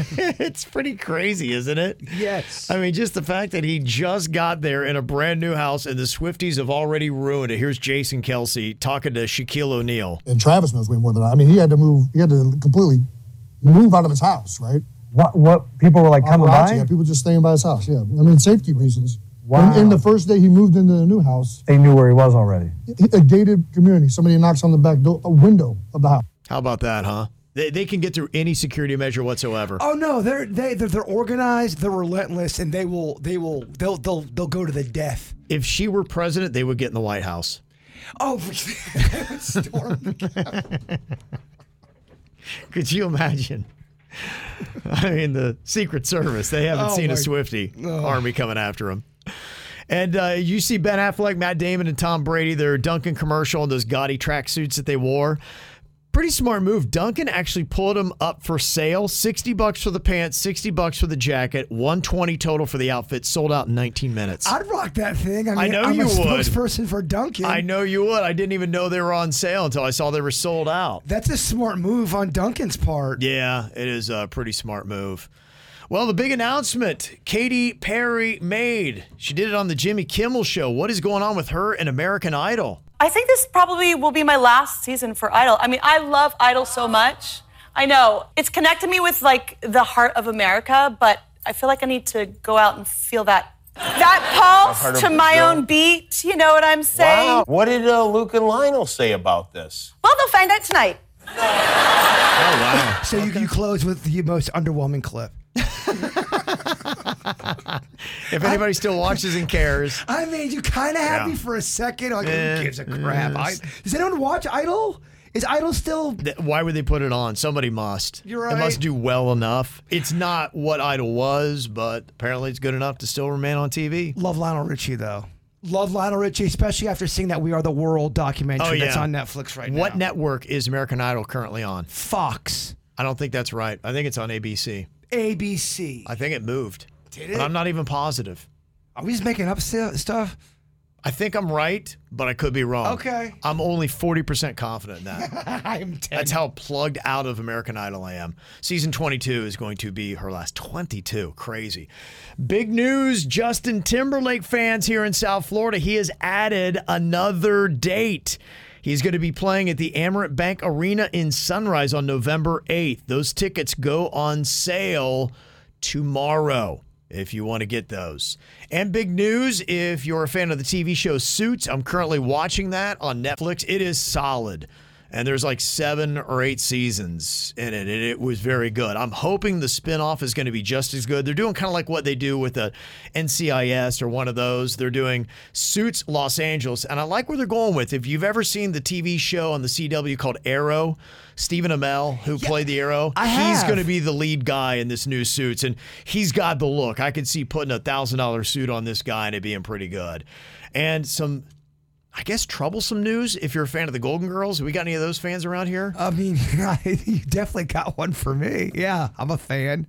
it's pretty crazy, isn't it? Yes. I mean, just the fact that he just got there in a brand new house and the Swifties have already ruined it. Here's Jason Kelce talking to Shaquille O'Neal. And Travis knows way more than I. I mean, he had to move. He had to completely move out of his house, right? What? What? People were like coming Paparazzi, by. Yeah, people just staying by his house. Yeah, I mean, safety reasons. Wow. And, and the first day he moved into the new house, They knew where he was already. a gated community. Somebody knocks on the back door, a window of the house. How about that, huh? They, they can get through any security measure whatsoever. Oh no, they're they they're, they're organized, they're relentless, and they will they will they'll they'll they'll go to the death. If she were president, they would get in the White House. Oh, storm the Could you imagine? I mean, the Secret Service, they haven't Oh, seen my- a Swifty Oh. army coming after him. And uh, you see Ben Affleck, Matt Damon, and Tom Brady, their Dunkin' commercial and those gaudy tracksuits that they wore. Pretty smart move. Dunkin' actually pulled them up for sale. 60 bucks for the pants, 60 bucks for the jacket, 120 total for the outfit, sold out in 19 minutes. I'd rock that thing. I, mean, I know I'm you a would. spokesperson for Dunkin'. I know you would. I didn't even know they were on sale until I saw they were sold out. That's a smart move on Dunkin's part. Yeah, it is a pretty smart move. Well, the big announcement Katy Perry made. She did it on the Jimmy Kimmel show. What is going on with her and American Idol? I think this probably will be my last season for Idol. I mean, I love Idol so much. I know it's connected me with like the heart of America, but I feel like I need to go out and feel that that pulse to my own beat. You know what I'm saying? Wow. What did uh, Luke and Lionel say about this? Well, they'll find out tonight. Oh, wow. So you, you close with the most underwhelming clip. If anybody still watches and cares, I made you kind of happy Yeah. for a second. Like, Eh, who gives a crap? I, does anyone watch Idol? Is Idol still? why would they put it on? Somebody must. You're right. It must do well enough. It's not what Idol was, but apparently it's good enough to still remain on TV. Love Lionel Richie though. Love Lionel Richie, especially after seeing that "We Are the World" documentary Oh, yeah. that's on Netflix right now. What network is American Idol currently on? Fox, I don't think that's right. I think it's on ABC. ABC. I think it moved. Did But it? I'm not even positive. Are we just making up st- stuff? I think I'm right, but I could be wrong. Okay. I'm only 40% confident in that. I'm ten. That's how plugged out of American Idol I am. Season 22 is going to be her last 22. Crazy. Big news Justin Timberlake fans here in South Florida. He has added another date. He's going to be playing at the Amerant Bank Arena in Sunrise on November 8th. Those tickets go on sale tomorrow if you want to get those. And big news if you're a fan of the TV show Suits, I'm currently watching that on Netflix. It is solid. And there's like seven or eight seasons in it, and it was very good. I'm hoping the spinoff is going to be just as good. They're doing kind of like what they do with the NCIS or one of those. They're doing Suits Los Angeles, and I like where they're going with. If you've ever seen the TV show on the CW called Arrow, Stephen Amell, who played the Arrow, I he's have. going to be the lead guy in this new Suits, and he's got the look. I could see putting a thousand dollar suit on this guy and it being pretty good. And some, I guess, troublesome news. If you're a fan of the Golden Girls, we got any of those fans around here? I mean, you definitely got one for me. Yeah, I'm a fan.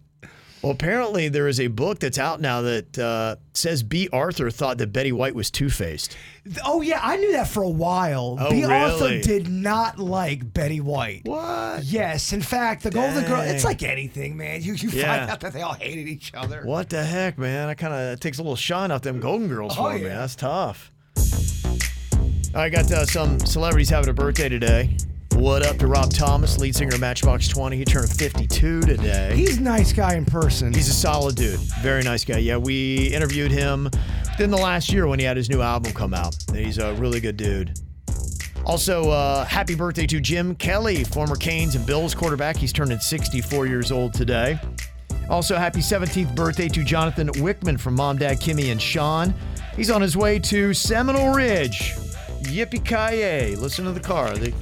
Well, apparently there is a book that's out now that uh, says Bea Arthur thought that Betty White was two faced. Oh yeah, I knew that for a while. Oh, Bea Arthur did not like Betty White. What? Yes, in fact, the Golden Girl. It's like anything, man. You you Yeah. find out that they all hated each other. What the heck, man? I kind of takes a little shine off them Golden Girls Oh, for me. That's tough. I got uh, some celebrities having a birthday today. What up to Rob Thomas, lead singer of Matchbox 20? He turned 52 today. He's a nice guy in person. He's a solid dude. Very nice guy. Yeah, we interviewed him within the last year when he had his new album come out. He's a really good dude. Also, uh, happy birthday to Jim Kelly, former Canes and Bills quarterback. He's turning 64 years old today. Also, happy 17th birthday to Jonathan Wickman from Mom, Dad, Kimmy, and Sean. He's on his way to Seminole Ridge. Yippee ki Listen to the car. They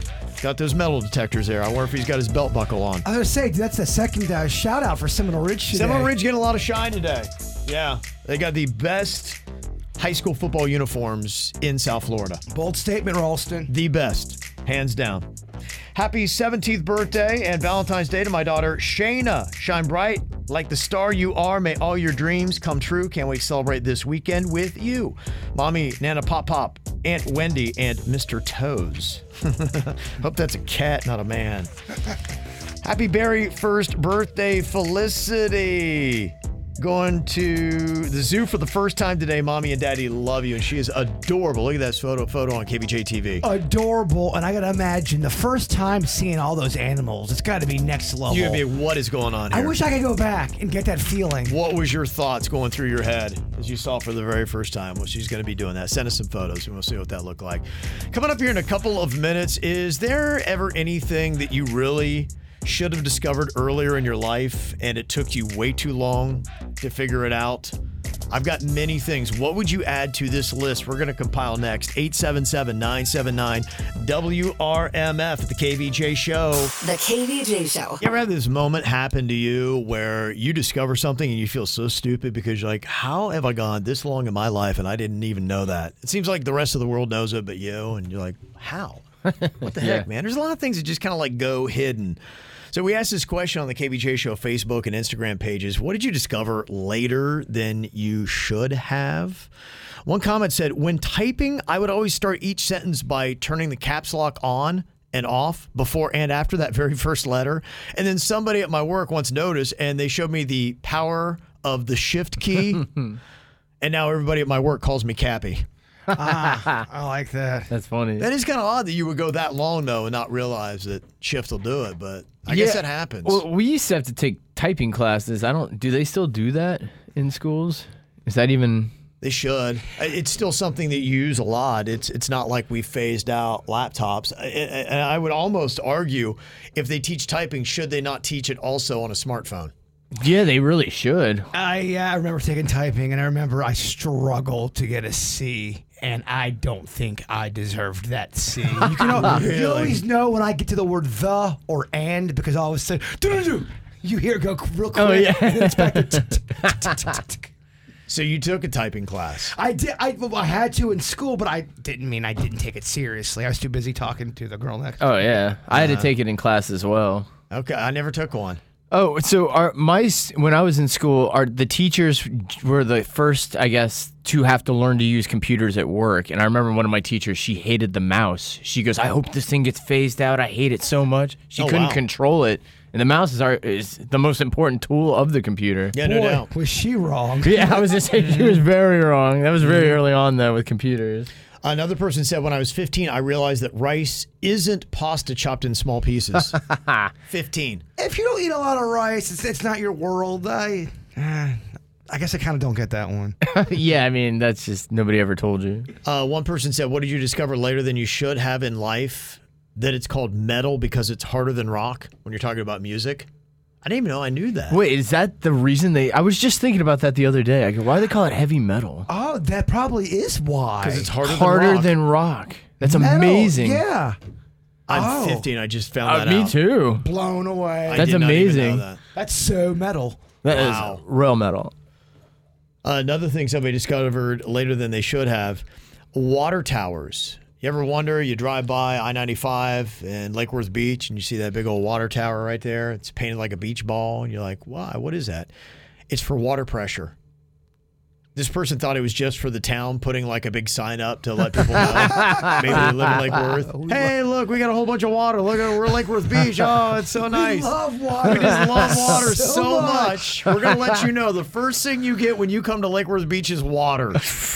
Got those metal detectors there. I wonder if he's got his belt buckle on. I was gonna say that's the second uh, shout out for Seminole Ridge today. Seminole Ridge getting a lot of shine today. Yeah, they got the best high school football uniforms in South Florida. Bold statement, Ralston. The best, hands down. Happy 17th birthday and Valentine's Day to my daughter Shayna. Shine bright like the star you are. May all your dreams come true. Can't wait to celebrate this weekend with you. Mommy, Nana Pop Pop, Aunt Wendy, and Mr. Toes. Hope that's a cat, not a man. Happy very first birthday, Felicity. Going to the zoo for the first time today. Mommy and Daddy love you, and she is adorable. Look at that photo photo on KVJ TV. Adorable, and I gotta imagine the first time seeing all those animals, it's got to be next level. Gonna be, what is going on here? I wish I could go back and get that feeling. What was your thoughts going through your head as you saw for the very first time? Well, she's going to be doing that. Send us some photos and we'll see what that looked like. Coming up here in a couple of minutes, is there ever anything that you really should have discovered earlier in your life and it took you way too long to figure it out? I've got many things. What would you add to this list? We're going to compile next. 877 979 WRMF, the KVJ Show. The KVJ Show. You ever had this moment happen to you where you discover something and you feel so stupid because you're like, how have I gone this long in my life and I didn't even know that? It seems like the rest of the world knows it, but you, and you're like, how? What the Yeah. heck, man? There's a lot of things that just kind of like go hidden. So we asked this question on the KVJ Show Facebook and Instagram pages. What did you discover later than you should have? One comment said, when typing, I would always start each sentence by turning the caps lock on and off before and after that very first letter. And then somebody at my work once noticed and they showed me the power of the shift key. and now everybody at my work calls me Cappy. Ah, I like that. That's funny. That is kind of odd that you would go that long though and not realize that shift will do it, but I guess that happens. Well, we used to have to take typing classes. I don't. Do they still do that in schools? Is that even? They should. It's still something that you use a lot. It's it's not like we phased out laptops. And I would almost argue if they teach typing, should they not teach it also on a smartphone? Yeah, they really should. I yeah, I remember taking typing, and I remember I struggled to get a C, and I don't think I deserved that C. You can al- you always know when I get to the word the or and because all of a sudden, you hear it go real quick. Oh, yeah. and then it's back to tick, tick, tick, tick, tick, tick. So you took a typing class. I did. I, well, I had to in school, but I didn't mean I didn't take it seriously. I was too busy talking to the girl next. Oh yeah, I had to Uh-huh. take it in class as well. Okay, I never took one. Oh, so our my when I was in school, our the teachers were the first, I guess, to have to learn to use computers at work. And I remember one of my teachers, she hated the mouse. She goes, "I hope this thing gets phased out. I hate it so much." She Oh, couldn't wow. control it, and the mouse is our is the most important tool of the computer. Yeah, no Boy, doubt. was she wrong? Yeah, I was just saying she was very wrong. That was very early on though with computers. Another person said when I was 15, I realized that rice isn't pasta chopped in small pieces. 15. If you don't eat a lot of rice, it's, it's not your world. I, uh, I guess I kind of don't get that one. yeah, I mean that's just nobody ever told you. Uh, one person said, What did you discover later than you should have in life? That it's called metal because it's harder than rock when you're talking about music. I didn't even know I knew that. Wait, is that the reason they? I was just thinking about that the other day. I go, why do they call it heavy metal? Oh, that probably is why. Because it's harder, Harder than rock. than rock. That's Metal, amazing. Yeah. I'm Oh. 15. I just found Uh, that me out. too. Blown away. I That's did not even know amazing. that. That's so metal. That is Wow. real metal. Another thing somebody discovered later than they should have water towers. You ever wonder, you drive by I 95 and Lake Worth Beach and you see that big old water tower right there? It's painted like a beach ball. And you're like, why? What is that? It's for water pressure. This person thought it was just for the town putting like a big sign up to let people know. Maybe they live in Lake Worth. Hey, look, we got a whole bunch of water. Look, at we're Lake Worth Beach. Oh, it's so nice. We love water. We just love water so, So much. much. We're gonna let you know the first thing you get when you come to Lake Worth Beach is water.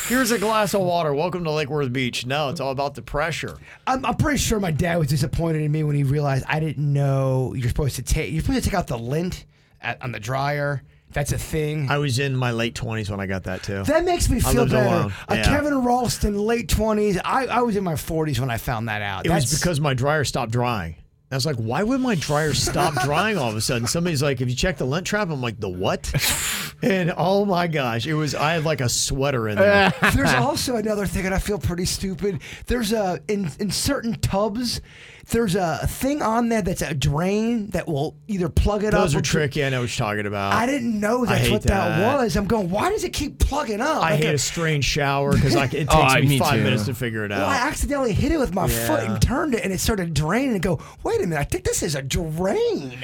Here's a glass of water. Welcome to Lake Worth Beach. No, it's all about the pressure. I'm, I'm pretty sure my dad was disappointed in me when he realized I didn't know you're supposed to take you're supposed to take out the lint at, on the dryer. That's a thing. I was in my late twenties when I got that too. that makes me feel better. A Yeah. Kevin Ralston, late twenties. I, I was in my forties when I found that out. It That's, was because my dryer stopped drying. I was like, why would my dryer stop drying all of a sudden? Somebody's like, have you checked the lint trap? I'm like, the what? And oh my gosh, it was I had like a sweater in there. There's also another thing, and I feel pretty stupid. There's a in in certain tubs. There's a thing on there that's a drain that will either plug it up. Those or are tr- tricky. I know what you're talking about. I didn't know that's what that. that. was. I'm going. Why does it keep plugging up? I Like hate a- a strange shower because like it oh, takes Oh, me me five too. minutes to figure it out. Well, I accidentally hit it with my foot and turned it, and it started draining. And go, wait a minute, I think this is a drain.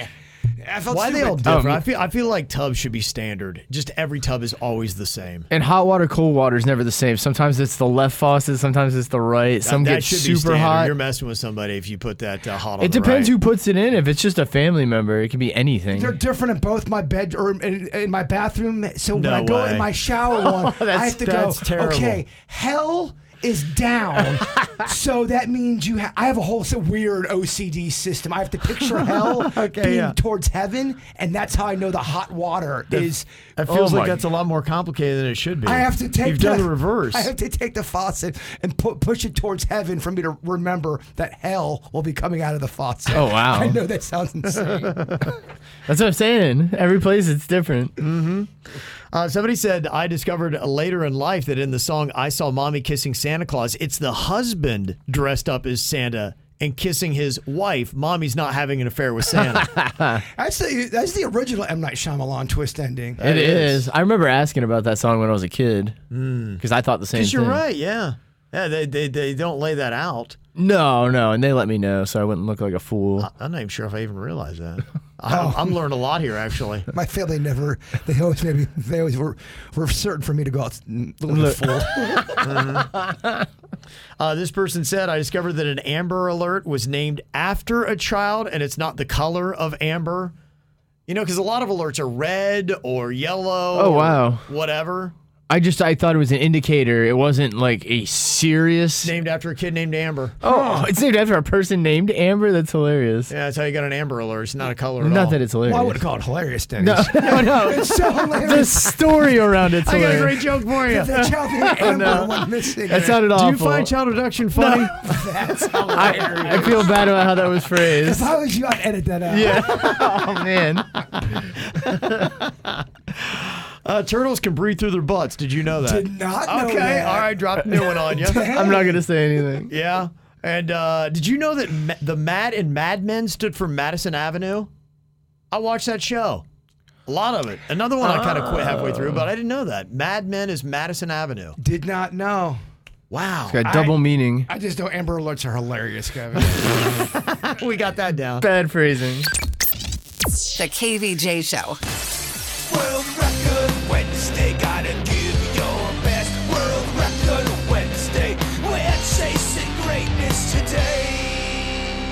I felt Why are they all stupid. different? Oh, I feel I feel like tubs should be standard. Just every tub is always the same. And hot water, cold water is never the same. Sometimes it's the left faucet, sometimes it's the right. Some that get should be super standard. hot. You're messing with somebody if you put that uh, hot on. It the depends right. who puts it in. If it's just a family member, it can be anything. They're different in both my bedroom and in my bathroom. So when No I go way. in my shower one, I That's- have to go. that's terrible. Okay, hell is down. so that means you. Ha- I have a whole weird OCD system. I have to picture hell Okay, being yeah. towards heaven, and that's how I know the hot water is. That feels Oh like that's a lot more complicated than it should be. I have to take. You've done the, the reverse. I have to take the faucet and put push it towards heaven for me to remember that hell will be coming out of the faucet. Oh, wow. I know that sounds insane. That's what I'm saying. Every place it's different. Uh, somebody said I discovered later in life that in the song "I Saw Mommy Kissing Santa Claus," it's the husband dressed up as Santa and kissing his wife. Mommy's not having an affair with Santa. that's the that's the original M Night Shyamalan twist ending. It is. I remember asking about that song when I was a kid hmm. because I thought the same Because thing. you're right, yeah, yeah. They, they they don't lay that out. No, no, and they let me know so I wouldn't look like a fool. I'm not even sure if I even realized that. I'm, I'm learning a lot here, actually. My family never. They always made me. They always were were certain for me to go out and look like a fool. Uh, this person said, I discovered that an Amber Alert was named after a child and it's not the color of amber. You know, because a lot of alerts are red or yellow. Oh, or wow. Whatever. I just I thought it was an indicator. It wasn't like a serious. Named after a kid named Amber. Oh, it's named after a person named Amber. That's hilarious. Yeah, that's how you got an Amber Alert. It's not a color at Not all. that it's hilarious. Well, I would have called it hilarious, Dennis. No, no, no. it's so the hilarious. story around it's I got a hilarious. great joke for you. the child named Amber went missing. That sounded awful. Do you find child abduction funny? That's I, hilarious. I feel bad about how that was phrased. if I was you, I'd edit that out. Yeah. oh man. Uh, turtles can breathe through their butts. Did you know that? Did not know Okay, that. all right, drop a new one on you. I'm not gonna say anything. Yeah. And uh, did you know that Ma- the Mad in Mad Men stood for Madison Avenue? I watched that show. A lot of it. Another one I kind of quit halfway through, but I didn't know that. Mad Men is Madison Avenue. Did not know. Wow. It's got double meaning. I just know Amber Alerts are hilarious, Kevin. we got that down. Bad phrasing. The KVJ Show. World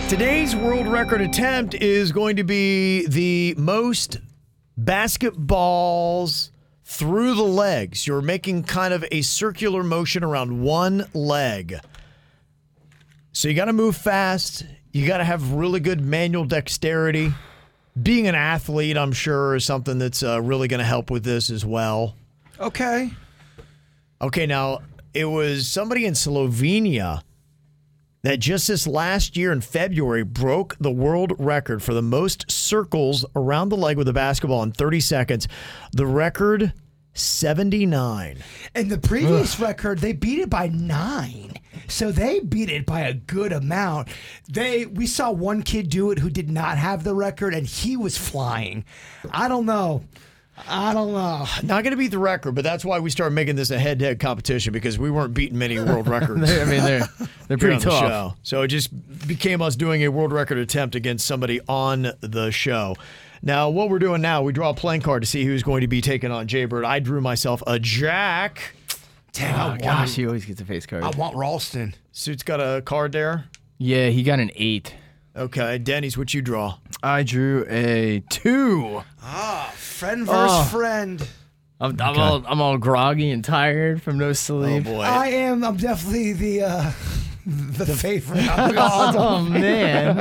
Today's world record attempt is going to be the most basketballs through the legs. You're making kind of a circular motion around one leg. So you got to move fast. You got to have really good manual dexterity. Being an athlete, I'm sure, is something that's uh, really going to help with this as well. okay. Okay, now it was somebody in Slovenia that just this last year in February broke the world record for the most circles around the leg with a basketball in 30 seconds. The record 79. And the previous record, they beat it by nine. So they beat it by a good amount. They we saw one kid do it who did not have the record and he was flying. I don't know. I don't know. Not going to beat the record, but that's why we started making this a head-to-head competition because we weren't beating many world records. I mean, they're they're pretty tough. show. So it just became us doing a world record attempt against somebody on the show. Now, what we're doing now, we draw a playing card to see who's going to be taking on Jaybird. I drew myself a jack. Damn, Oh want, gosh, he always gets a face card. I want Ralston. Suit's got a card there. Yeah, he got an eight. Okay, Denny's what you draw. I drew a two. Ah, Friend versus Oh. friend. I'm, I'm all I'm all groggy and tired from no sleep. Oh boy. I am. I'm definitely the uh, the favorite. I'm Oh man.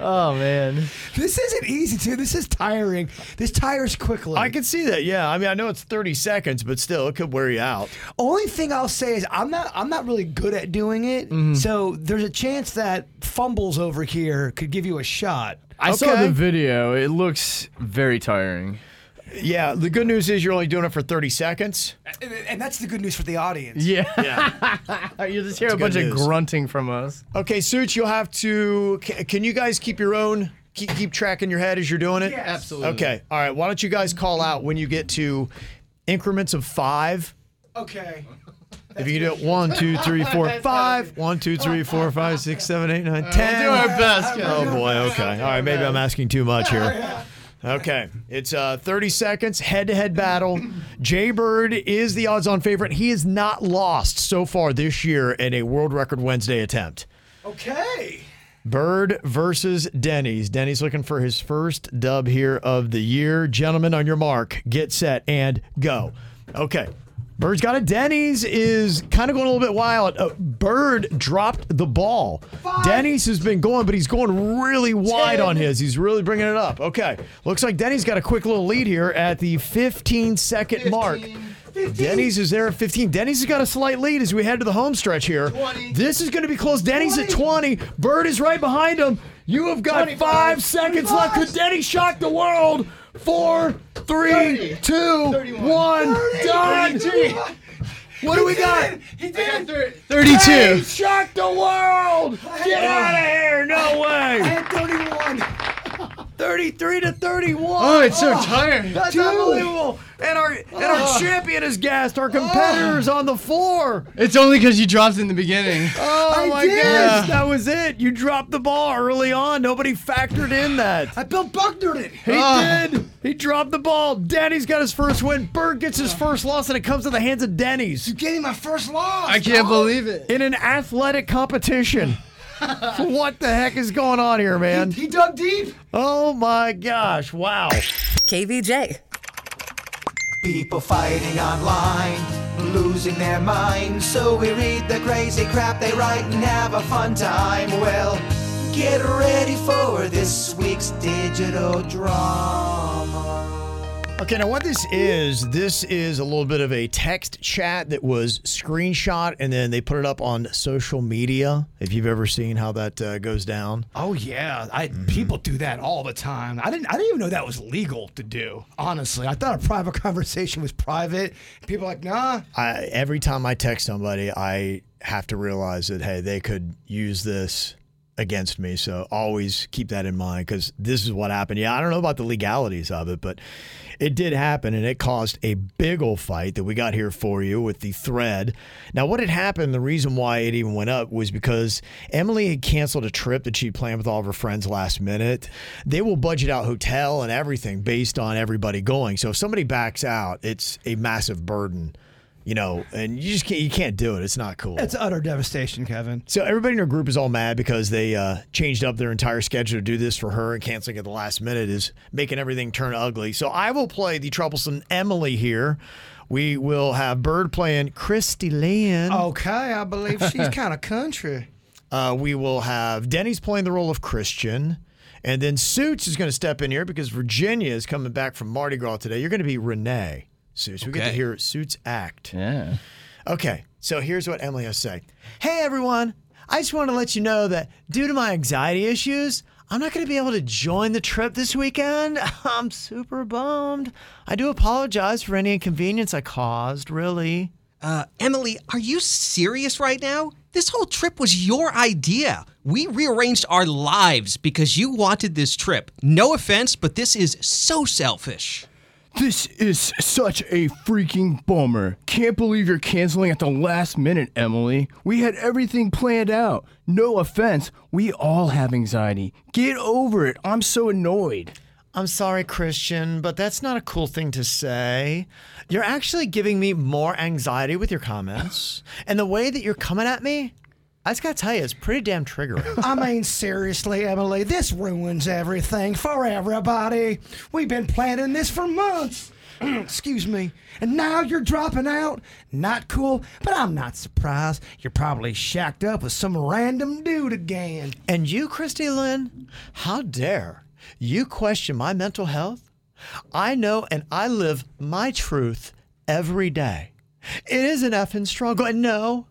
oh man. this isn't easy too. This is tiring. This tires quickly. I can see that. Yeah, I mean, I know it's 30 seconds, but still, it could wear you out. Only thing I'll say is I'm not I'm not really good at doing it. Mm-hmm. So there's a chance that fumbles over here could give you a shot. I saw Okay. the video. It looks very tiring. Yeah, the good news is you're only doing it for 30 seconds. And that's the good news for the audience. Yeah. Yeah. you just hear That's a bunch good of grunting from us. Okay, Suits, you'll have to. Can you guys keep your own? Keep, keep track in your head as you're doing it? Yes. Absolutely. Okay. All right. Why don't you guys call out when you get to increments of five? Okay. If you do it one, two, three, four, five. One, two, three, four, five, six, seven, eight, nine, ten. do our best, guys. Oh boy. Okay. All right. Maybe I'm asking too much here. Okay. It's uh, 30 seconds, head-to-head battle. Jay Bird is the odds-on favorite. He has not lost so far this year in a World Record Wednesday attempt. Okay. Bird versus Denny's. Denny's looking for his first dub here of the year. Gentlemen, on your mark, get set, and go. Okay. Bird's got it. Denny's is kind of going a little bit wild. Uh, Bird dropped the ball. Denny's has been going, but he's going really wide on his. He's really bringing it up. Okay. Looks like Denny's got a quick little lead here at the 15 second mark. Denny's is there at 15. Denny's has got a slight lead as we head to the home stretch here. This is going to be close. Denny's at 20. Bird is right behind him. You have got five seconds left. Could Denny shock the world? Four, three, two, one, done. What do we got? He did. it. 32. Hey, shock the world! Get out of here! No I way! had 31. 33 to 31. Oh, it's so ah, tired. That's Dude. unbelievable. And our and our ah. champion is gassed. Our ah. competitors on the floor. It's only because you dropped in the beginning. Oh, oh I my did. gosh, that was it. You dropped the ball early on. Nobody factored in that. I Bill Bucknered it. He did. He dropped the ball. Denny's got his first win. Bird gets his first loss, and it comes to the hands of Denny's You gave me my first loss. I can't dog. believe it. in an athletic competition. what the heck is going on here, man? He dug deep. Oh my gosh! Wow. KVJ. People fighting online, losing their minds. So we read the crazy crap they write and have a fun time. Well, get ready for this week's digital drama. Okay, now what this is, this is a little bit of a text chat that was screenshot and then they put it up on social media. If you've ever seen how that uh, goes down, Oh yeah, I people do that all the time. I didn't I didn't even know that was legal to do. Honestly, I thought a private conversation was private. People are like, nah. I, every time I text somebody, I have to realize that hey, they could use this against me. So always keep that in mind because this is what happened. Yeah, I don't know about the legalities of it, but it did happen and it caused a big old fight that we got here for you with the thread. Now, what had happened, the reason why it even went up was because Emily had canceled a trip that she planned with all of her friends last minute. They will budget out hotel and everything based on everybody going. So if somebody backs out, it's a massive burden. You know, and you just can't you can't do it. It's not cool. It's utter devastation, Kevin. So everybody in her group is all mad because they uh, changed up their entire schedule to do this for her, and canceling at the last minute is making everything turn ugly. So I will play the troublesome Emily here. We will have Bird playing Christy Lynn. Okay, I believe she's kind of country. Uh, we will have Denny's playing the role of Christian. And then Suits is going to step in here because Virginia is coming back from Mardi Gras today. You're going to be Renee. Suits. We get to hear Suits act. Yeah. Okay, so here's what Emily has to say. Hey everyone, I just want to let you know that due to my anxiety issues, I'm not going to be able to join the trip this weekend. I'm super bummed. I do apologize for any inconvenience I caused, really. Uh, Emily, are you serious right now? This whole trip was your idea. We rearranged our lives because you wanted this trip. No offense, but this is so selfish. This is such a freaking bummer. Can't believe you're canceling at the last minute, Emily. We had everything planned out. No offense, we all have anxiety. Get over it. I'm so annoyed. I'm sorry, Christian, but that's not a cool thing to say. You're actually giving me more anxiety with your comments. and the way that you're coming at me, I just got to tell you, it's pretty damn triggering. I mean, seriously, Emily, this ruins everything for everybody. We've been planning this for months. Excuse me. And now you're dropping out? Not cool, but I'm not surprised. You're probably shacked up with some random dude again. And you, Christy Lynn, how dare you question my mental health? I know and I live my truth every day. It is an effing struggle. And no,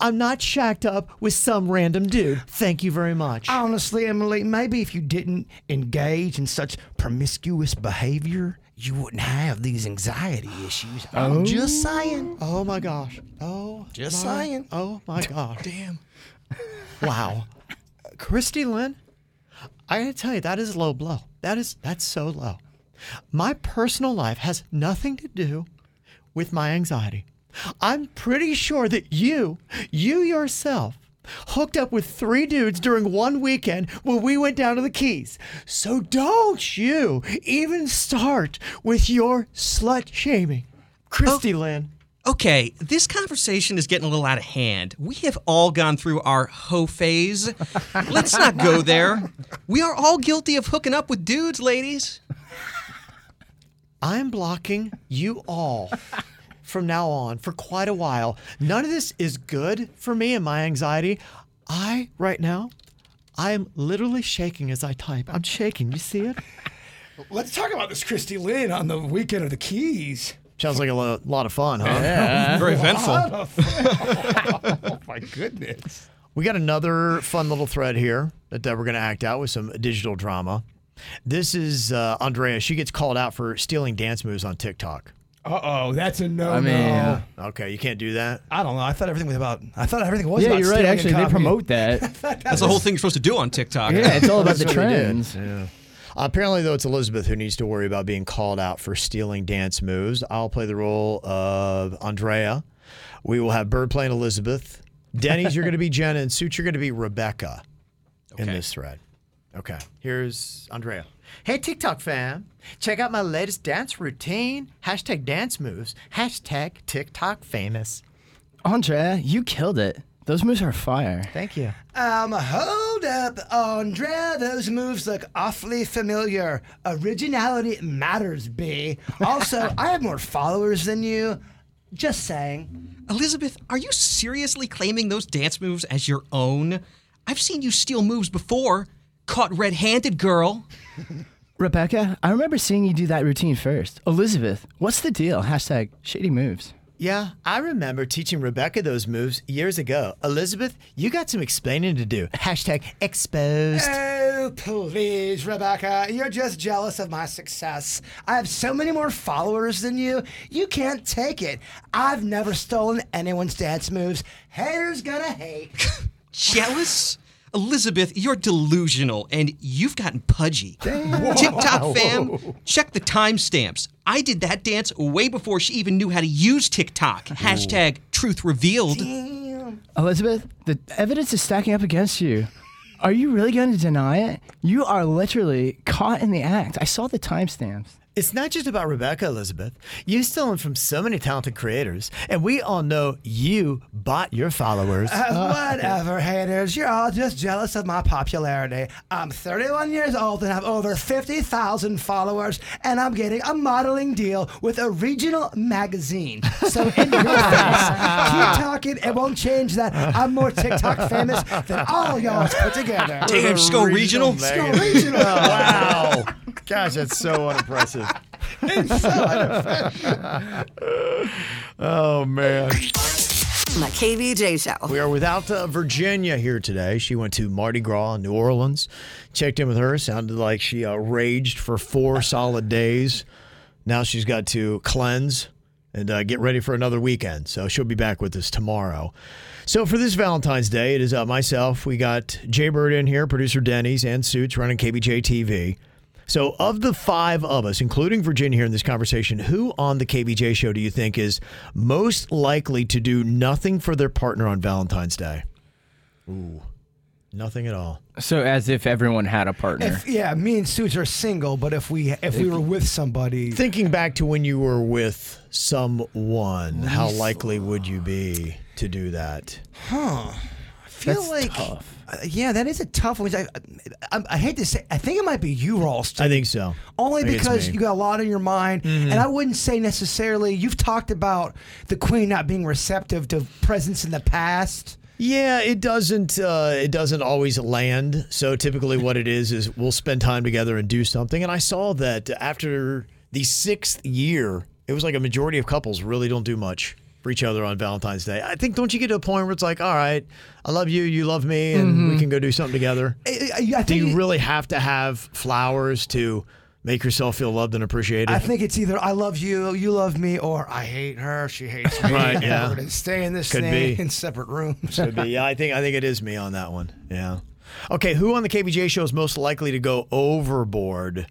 I'm not shacked up with some random dude. Thank you very much. Honestly, Emily, maybe if you didn't engage in such promiscuous behavior, you wouldn't have these anxiety issues. I'm oh. just saying. Oh my gosh. Oh, Just my- saying. Oh my gosh. Damn. Wow. Christy Lynn, I gotta tell you, that is low blow. That is that's so low. My personal life has nothing to do with my anxiety. I'm pretty sure that you, you yourself, hooked up with three dudes during one weekend when we went down to the Keys. So don't you even start with your slut shaming. Christy oh, Lynn. Okay, this conversation is getting a little out of hand. We have all gone through our hoe phase. Let's not go there. We are all guilty of hooking up with dudes, ladies. I'm blocking you all from now on for quite a while. None of this is good for me and my anxiety. I, right now, I am literally shaking as I type. I'm shaking. You see it? Let's talk about this Christy Lynn on the weekend of the Keys. Sounds like a lo- lot of fun, huh? Yeah. Very eventful. oh my goodness. We got another fun little thread here that, that we're going to act out with some digital drama. This is uh, Andrea. She gets called out for stealing dance moves on TikTok. Uh oh, that's a no. I mean, no. Okay, you can't do that. I don't know. I thought everything was about. I thought everything was. yeah, about you're right. stealing and Actually, they copying. promote that. That's the whole thing you're supposed to do on TikTok. yeah, it's all about the That's what they did. trends. Yeah. Apparently, though, it's Elizabeth who needs to worry about being called out for stealing dance moves. I'll play the role of Andrea. We will have Bird playing Elizabeth. Denny's, you're going to be Jenna, and Suits, you're going to be Rebecca in Okay. this thread. Okay, here's Andrea. Hey, TikTok fam. Check out my latest dance routine. Hashtag dance moves. Hashtag TikTok famous. Andrea, you killed it. Those moves are fire. Thank you. Um, hold up, Andrea. Those moves look awfully familiar. Originality matters, B. Also, I have more followers than you. Just saying. Elizabeth, are you seriously claiming those dance moves as your own? I've seen you steal moves before. Caught red handed, girl. Rebecca, I remember seeing you do that routine first. Elizabeth, what's the deal? Hashtag shady moves. Yeah, I remember teaching Rebecca those moves years ago. Elizabeth, you got some explaining to do. Hashtag exposed. Oh, please, Rebecca. You're just jealous of my success. I have so many more followers than you. You can't take it. I've never stolen anyone's dance moves. Haters gonna hate. Jealous? Elizabeth, you're delusional and you've gotten pudgy. TikTok fam, check the timestamps. I did that dance way before she even knew how to use TikTok. Hashtag truth revealed. Elizabeth, the evidence is stacking up against you. Are you really going to deny it? You are literally caught in the act. I saw the timestamps. It's not just about Rebecca, Elizabeth. You've stolen from so many talented creators, and we all know you bought your followers. Uh, whatever, haters. You're all just jealous of my popularity. I'm 31 years old and have over 50,000 followers, and I'm getting a modeling deal with a regional magazine. So in your face, keep talking. It won't change that. I'm more TikTok famous than all y'all put together. Damn, just go regional. Just go regional. wow. Gosh, that's so unimpressive. oh, man. My KVJ Show. We are without uh, Virginia here today. She went to Mardi Gras in New Orleans. Checked in with her. Sounded like she uh, raged for four solid days. Now she's got to cleanse and uh, get ready for another weekend. So she'll be back with us tomorrow. So for this Valentine's Day, it is uh, myself. We got Jay Bird in here, producer Denny's, and Suits running KVJ TV. So, of the five of us, including Virginia here in this conversation, who on the KVJ show do you think is most likely to do nothing for their partner on Valentine's Day? Ooh, nothing at all. So, as if everyone had a partner. If, yeah, me and Suits are single, but if we if we were with somebody, Thinking back to when you were with someone, how likely would you be to do that? huh? I feel That's like tough. Uh, yeah, that is a tough one. I, I, I hate to say, I think it might be you, Ralston. I think so. Only think because you got a lot on your mind, and I wouldn't say necessarily. You've talked about the Queen not being receptive to presents in the past. Yeah, it doesn't. Uh, it doesn't always land. So typically, what it is is we'll spend time together and do something. And I saw that after the sixth year, it was like a majority of couples really don't do much for each other on Valentine's Day. I think don't you get to a point where it's like, all right, I love you, you love me, and we mm-hmm. can go do something together. I, I, Do you really have to have flowers to Make yourself feel loved and appreciated. I think it's either I love you, you love me, or I hate her, she hates me. Right, and yeah. Gonna stay in this Could thing be. in separate rooms. Could be. Yeah, I think I think it is me on that one. Yeah. Okay, who on the KVJ show is most likely to go overboard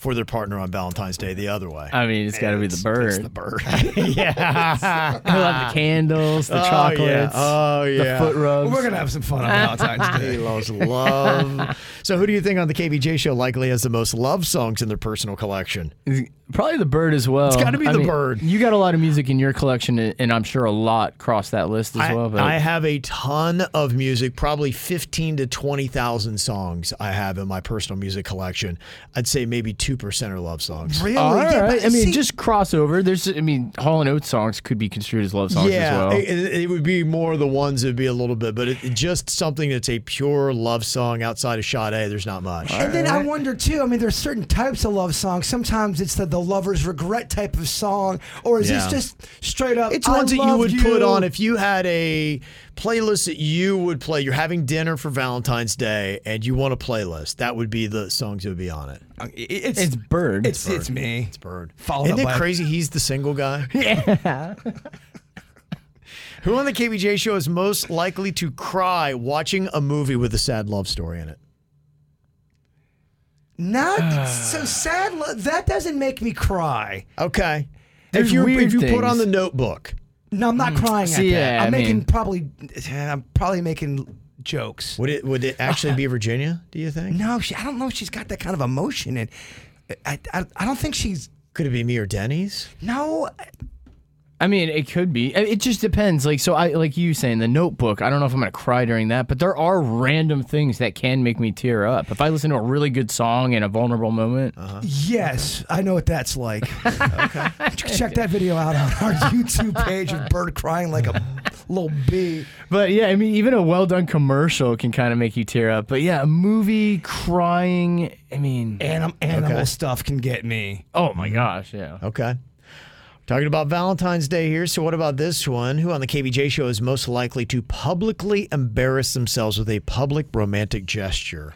for their partner on Valentine's Day the other way? I mean, it's got to be the bird. It's the bird. yeah. He'll have the candles, the Oh, yeah. chocolates, Oh, yeah. the foot rubs. We're gonna have some fun on Valentine's Day. Loves love. so, who do you think on the KVJ show likely has the most love songs in their personal collection? Probably the bird as well. It's gotta be I the mean, bird. You got a lot of music in your collection, and I'm sure a lot cross that list as I, well. But I have a ton of music, probably 15 to 20,000 songs I have in my personal music collection. I'd say maybe 2% are love songs. Really? All Yeah, right. but I mean, see- just crossover. There's, I mean, Hall and Oates songs could be construed as love songs yeah, as well. it, it would be more the ones that would be a little bit, but it, it just something that's a pure love song outside of Sade, there's not much. And then I wonder too. I mean, there's certain types of love songs. Sometimes it's the, the lover's regret type of song, or is Yeah. this just straight up? It's I ones that you love would put on if you had a playlist that you would play. You're having dinner for Valentine's Day and you want a playlist. That would be the songs that would be on it. Uh, it's It's bird. it's it's me. It's Bird. Followed Isn't up it by- crazy? He's the single guy. yeah. Who on the KVJ show is most likely to cry watching a movie with a sad love story in it? Not ah. so sad. lo- That doesn't make me cry. Okay. There's if you weird if you put on the notebook, No, I'm not hmm. crying See, at that. yeah, I'm I making mean- probably. Eh, I'm probably making jokes. would it would it actually be Virginia, do you think? No, she, I don't know if she's got that kind of emotion, and I, I, I don't think she's. Could it be me or Denny's? No, I mean, it could be. It just depends. Like so, I like you saying the Notebook. I don't know if I'm gonna cry during that, but there are random things that can make me tear up. If I listen to a really good song in a vulnerable moment, Uh-huh. yes, I know what that's like. okay, check that video out on our YouTube page of Bird crying like a little bee. But yeah, I mean, even a well done commercial can kind of make you tear up. But yeah, a movie crying. I mean, Anim- animal Okay. stuff can get me. oh my gosh, yeah. Okay. Talking about Valentine's Day here. So, what about this one? Who on the KVJ show is most likely to publicly embarrass themselves with a public romantic gesture?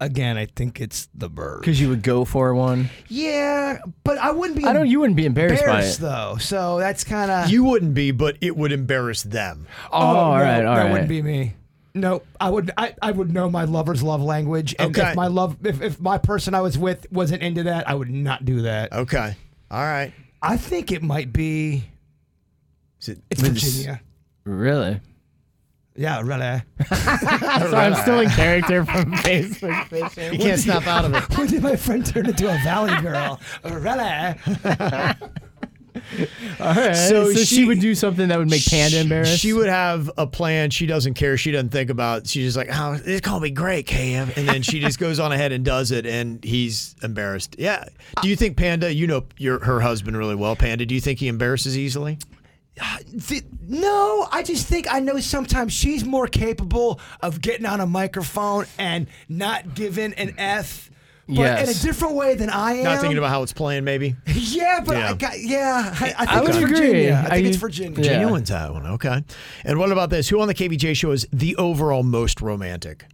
Again, I think it's the bird. Because you would go for one. Yeah, but I wouldn't be. I don't. You wouldn't be embarrassed, embarrassed by it. though. So that's kind of. You wouldn't be, but it would embarrass them. Oh, all no, right, all that right. wouldn't be me. No, I would. I, I would know my lover's love language, and Okay. if my love, if, if my person I was with wasn't into that, I would not do that. Okay. All right. I think it might be. Is it, It's Virginia. Really? Yeah, really. So I'm still in character from Facebook fishing. you can't snap out of it. when did my friend turn into a valley girl? really? All right. So So, she, she- would do something that would make Panda embarrassed. She would have a plan. She doesn't care. She doesn't think about. She's just like, "Oh, it's gonna be great, Kev," and then she just goes on ahead and does it, and he's embarrassed. Yeah. Do you think Panda? You know your her husband really well, Panda. Do you think he embarrasses easily? Uh, no, I just think I know sometimes she's more capable of getting on a microphone and not giving an F, but in a Yes. different way than I am. Not thinking about how it's playing, maybe. Yeah, but Yeah. I got yeah. I, I think I would it's agree. Virginia. I think I it's Virginia. Virginia Yeah. wins that one. Okay. And what about this? Who on the KVJ show is the overall most romantic?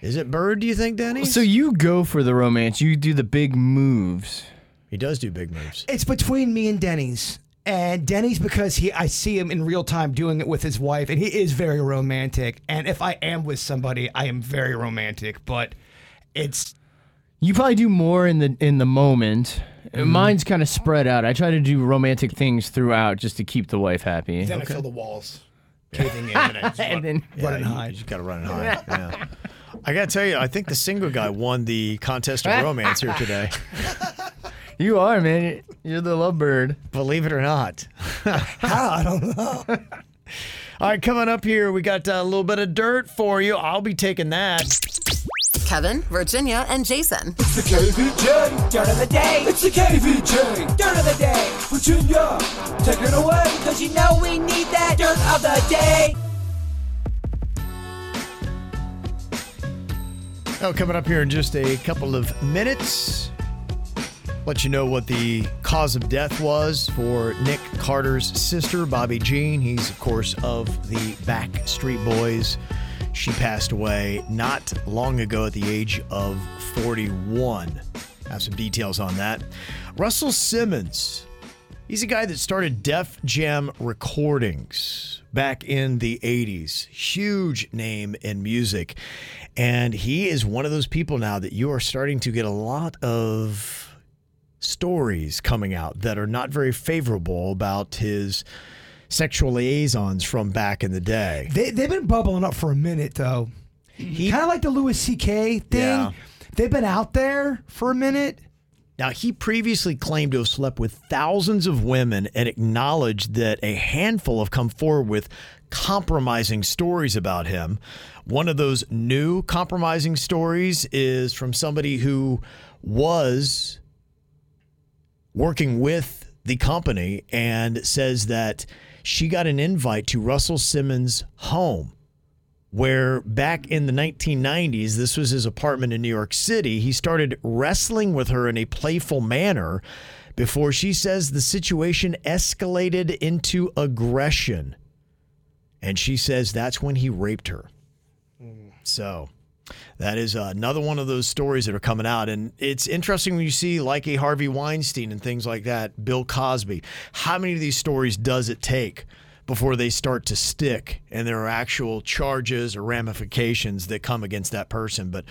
Is it Bird? Do you think, Denny? so you go for the romance. You do the big moves. he does do big moves. It's between me and Denny's. And Denny's because he I see him in real time doing it with his wife and he is very romantic. And if I am with somebody, I am very romantic, but it's You probably do more in the in the moment. Mm-hmm. Mine's kind of spread out. I try to do romantic things throughout just to keep the wife happy. then I feel the walls caving in and I just And run, then run and you, hide. You just got to run and hide. Yeah. I got to tell you, I think the single guy won the contest of romance here today. you are man. You're the lovebird. Believe it or not. How? I don't know. All right, coming up here, we got uh, a little bit of dirt for you. I'll be taking that. Kevin, Virginia, and Jason. It's the KVJ Dirt of the Day. It's the KVJ Dirt of the Day. Virginia, take it away. Cause you know we need that Dirt of the Day. Oh, coming up here in just a couple of minutes. Let you know what the cause of death was for Nick Carter's sister, Bobby Jean. He's, of course, of the Backstreet Boys. She passed away not long ago at the age of 41. I Have some details on that. Russell Simmons. He's a guy that started Def Jam Recordings back in the 80s. Huge name in music. And he is one of those people now that you are starting to get a lot of stories coming out that are not very favorable about his sexual liaisons from back in the day. They, they've been bubbling up for a minute, though. kind of like the Louis C.K. thing. Yeah. They've been out there for a minute. Now, he previously claimed to have slept with thousands of women and acknowledged that a handful have come forward with compromising stories about him. One of those new compromising stories is from somebody who was working with the company and says that she got an invite to Russell Simmons' home where back in the 1990s, this was his apartment in New York City. He started wrestling with her in a playful manner before she says the situation escalated into aggression. And she says that's when he raped her. Mm. So that is uh, another one of those stories that are coming out. And it's interesting when you see, like a Harvey Weinstein and things like that, Bill Cosby. How many of these stories does it take before they start to stick and there are actual charges or ramifications that come against that person? But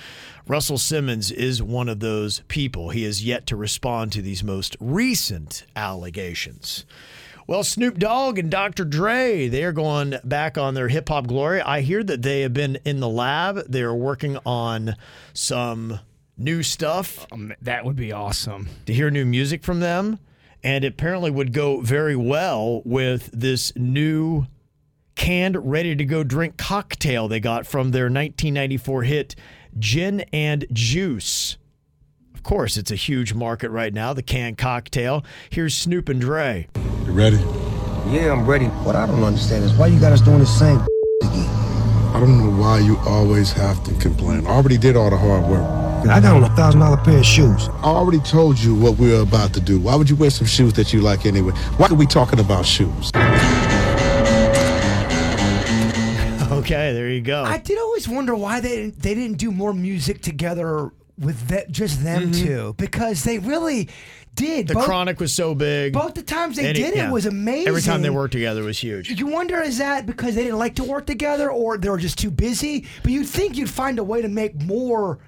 Russell Simmons is one of those people. He has yet to respond to these most recent allegations. Well, Snoop Dogg and Dr. Dre, they are going back on their hip hop glory. I hear that they have been in the lab. They are working on some new stuff. Um, that would be awesome. To hear new music from them. And it apparently would go very well with this new canned, ready to go drink cocktail they got from their 1994 hit Gin and Juice. Of course, it's a huge market right now, the canned cocktail. Here's Snoop and Dre. You ready? Yeah, I'm ready. What I don't understand is why you got us doing the same again. I don't know why you always have to complain. I already did all the hard work. I got on a thousand dollar pair of shoes. I already told you what we were about to do. Why would you wear some shoes that you like anyway? Why are we talking about shoes? Okay, there you go. I did always wonder why they didn't, they didn't do more music together with that, just them mm-hmm. two because they really did. The Chronic was so big. Both the times they And did it yeah. was amazing. Every time they worked together was huge. You wonder is that because they didn't like to work together or they were just too busy? But you'd think you'd find a way to make more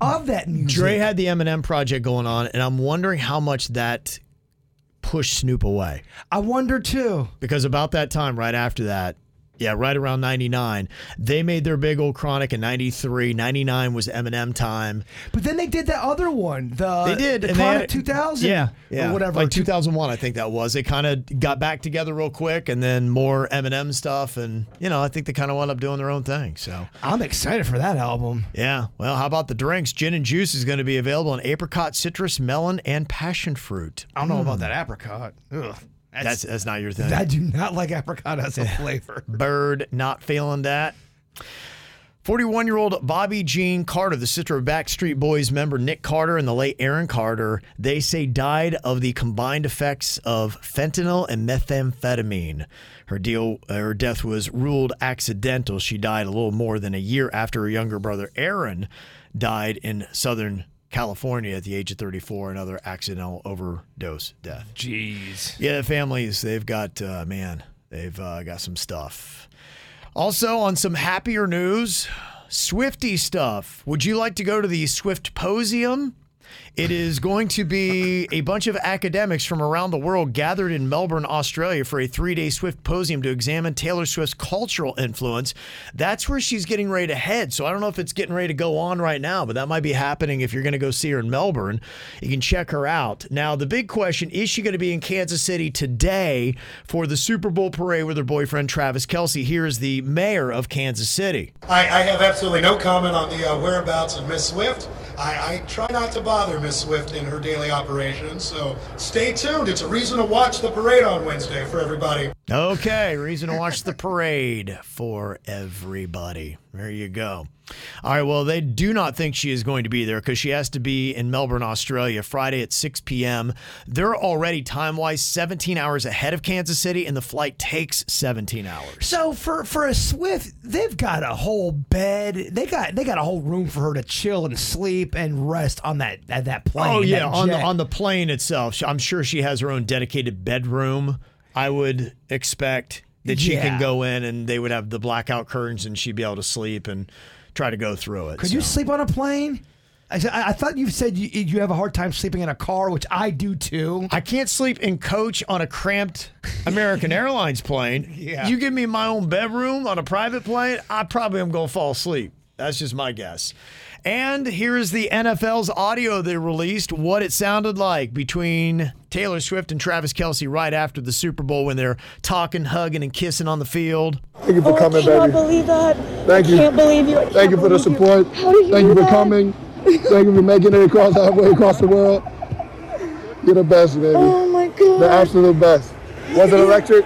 of that music. Dre had the Eminem project going on, and I'm wondering how much that pushed Snoop away. I wonder too. Because about that time, right after that, yeah, right around 99, they made their big old Chronic in 93. 99 was Eminem time. But then they did that other one. The They did. the and Chronic had- 2000. Yeah, yeah. or whatever. Like 2001, I think that was. They kind of got back together real quick, and then more Eminem stuff, and you know, I think they kind of wound up doing their own thing. So I'm excited for that album. yeah. Well, how about the drinks? Gin and juice is going to be available in apricot, citrus, melon, and passion fruit. I don't know about hmm. that apricot. Ugh. That's that's not your thing. I do not like apricot as a flavor. Bird not feeling that. 41 year old Bobby Jean Carter, the sister of Backstreet Boys member Nick Carter and the late Aaron Carter, they say died of the combined effects of fentanyl and methamphetamine. Her deal, her death was ruled accidental. She died a little more than a year after her younger brother Aaron died in Southern California at the age of 34, another accidental overdose death. Jeez. Yeah, the families, they've got, uh, man, they've uh, got some stuff. Also, on some happier news, Swifty stuff. Would you like to go to the Swiftposium? It is going to be a bunch of academics from around the world gathered in Melbourne, Australia for a three day Swiftposium to examine Taylor Swift's cultural influence. That's where she's getting ready to head. So I don't know if it's getting ready to go on right now, but that might be happening if you're going to go see her in Melbourne. You can check her out. Now, the big question is she going to be in Kansas City today for the Super Bowl parade with her boyfriend, Travis Kelce? Here is the mayor of Kansas City. I, I have absolutely no comment on the uh, whereabouts of Miss Swift. I, I try not to bother Miss Swift in her daily operations, so stay tuned. It's a reason to watch the parade on Wednesday for everybody. Okay, reason to watch the parade for everybody. There you go. All right, well, they do not think she is going to be there because she has to be in Melbourne, Australia, Friday at 6 p.m. They're already time wise 17 hours ahead of Kansas City, and the flight takes 17 hours. So for for a Swift, they've got a whole bed. They got they got a whole room for her to chill and sleep and rest on that that, that plane. Oh yeah, on the on the plane itself. I'm sure she has her own dedicated bedroom. I would expect that she Yeah. can go in and they would have the blackout curtains and she'd be able to sleep and try to go through it. Could you sleep on a plane? I, said- I I thought you said you, you have a hard time sleeping in a car, which I do too. I can't sleep in coach on a cramped American Airlines plane. Yeah. You give me my own bedroom on a private plane, I probably am going to fall asleep. That's just my guess. And here's the NFL's audio they released, what it sounded like between Taylor Swift and Travis Kelce right after the Super Bowl when they're talking, hugging, and kissing on the field. Thank you for Oh, coming, I can't believe that. Thank I you. can't believe you. I Thank you for the believe you. support. How did you Thank do you for that? coming. Thank you for making it across halfway across the world. You're the best, baby. Oh my god. The absolute best. Was it electric?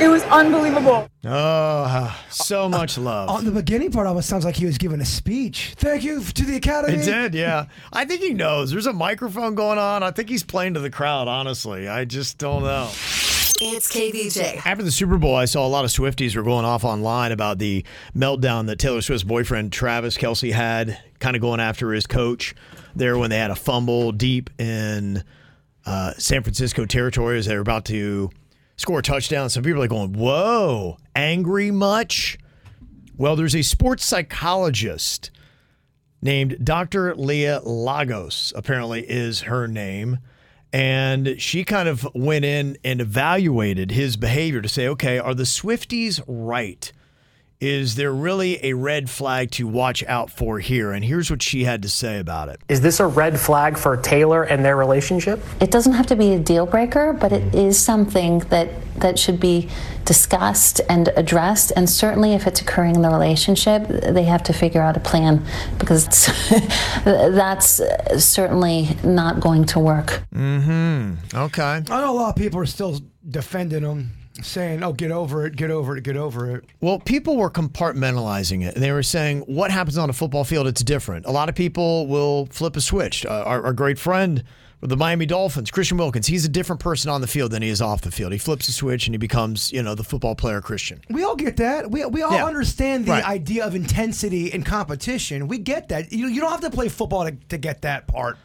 It was unbelievable. Oh, so uh, much uh, love. On the beginning part almost sounds like he was giving a speech. Thank you to the Academy. It did, yeah. I think he knows. There's a microphone going on. I think he's playing to the crowd, honestly. I just don't know. It's KVJ. After the Super Bowl, I saw a lot of Swifties were going off online about the meltdown that Taylor Swift's boyfriend Travis Kelce had, kind of going after his coach there when they had a fumble deep in uh, San Francisco territory as they were about to score a touchdown. Some people are going, "Whoa, angry much?" Well, there's a sports psychologist named Dr. Leah Lagos, apparently is her name. And she kind of went in and evaluated his behavior to say, okay, are the Swifties right? Is there really a red flag to watch out for here? And here's what she had to say about it. Is this a red flag for Taylor and their relationship? It doesn't have to be a deal breaker, but it is something that that should be discussed and addressed. And certainly, if it's occurring in the relationship, they have to figure out a plan because that's certainly not going to work. Mm-hmm. Okay. I know a lot of people are still defending him, saying, "Oh, get over it, get over it, get over it." Well, people were compartmentalizing it. And they were saying what happens on a football field, it's different. A lot of people will flip a switch. Uh, our, our great friend with the Miami Dolphins, Christian Wilkins, he's a different person on the field than he is off the field. He flips a switch and he becomes, you know, the football player Christian. We all get that. We, we all Yeah. understand the Right. idea of intensity and competition. We get that. You, you don't have to play football to, to get that part.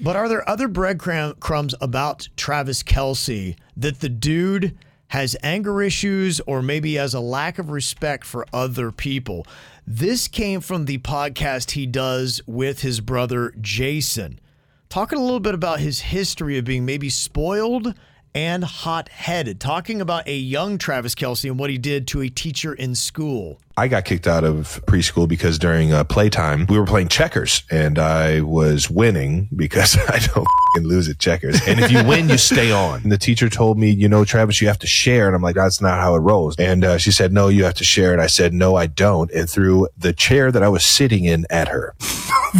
But are there other breadcrumbs about Travis Kelce that the dude has anger issues or maybe has a lack of respect for other people? This came from the podcast he does with his brother Jason, talking a little bit about his history of being maybe spoiled and hot headed, talking about a young Travis Kelce and what he did to a teacher in school. I got kicked out of preschool because during uh, playtime we were playing checkers and I was winning because I don't fing lose at checkers. And if you win, you stay on. And the teacher told me, you know, Travis, you have to share. And I'm like, that's not how it rolls. And uh, she said, no, you have to share. And I said, no, I don't. And threw the chair that I was sitting in at her.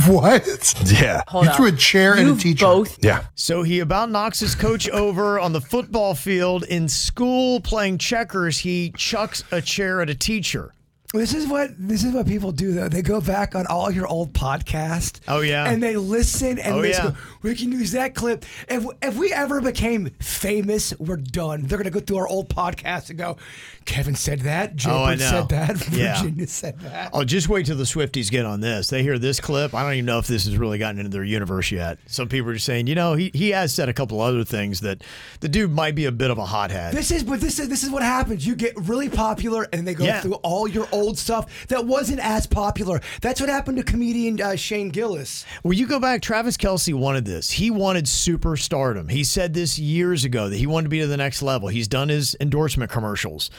What? Yeah. you threw a chair and a teacher. Both. Yeah. So he about knocks his coach over on the football field in school playing checkers. He chucks a chair at a teacher. This is what this is what people do though. They go back on all your old podcasts. Oh, yeah. and they listen and Oh, they yeah. go, "We can use that clip." If if we ever became famous, we're done. They're gonna go through our old podcasts and go, "Kevin said that. Oh, I know. said that. Yeah. Virginia said that." Oh, just wait till the Swifties get on this. They hear this clip. I don't even know if this has really gotten into their universe yet. Some people are just saying, you know, he, he has said a couple other things that the dude might be a bit of a hothead. This is but this is this is what happens. You get really popular and they go Yeah. through all your old stuff that wasn't as popular. That's what happened to comedian uh, Shane Gillis. Well, you go back, Travis Kelce wanted this. He wanted superstardom. He said this years ago that he wanted to be to the next level. He's done his endorsement commercials.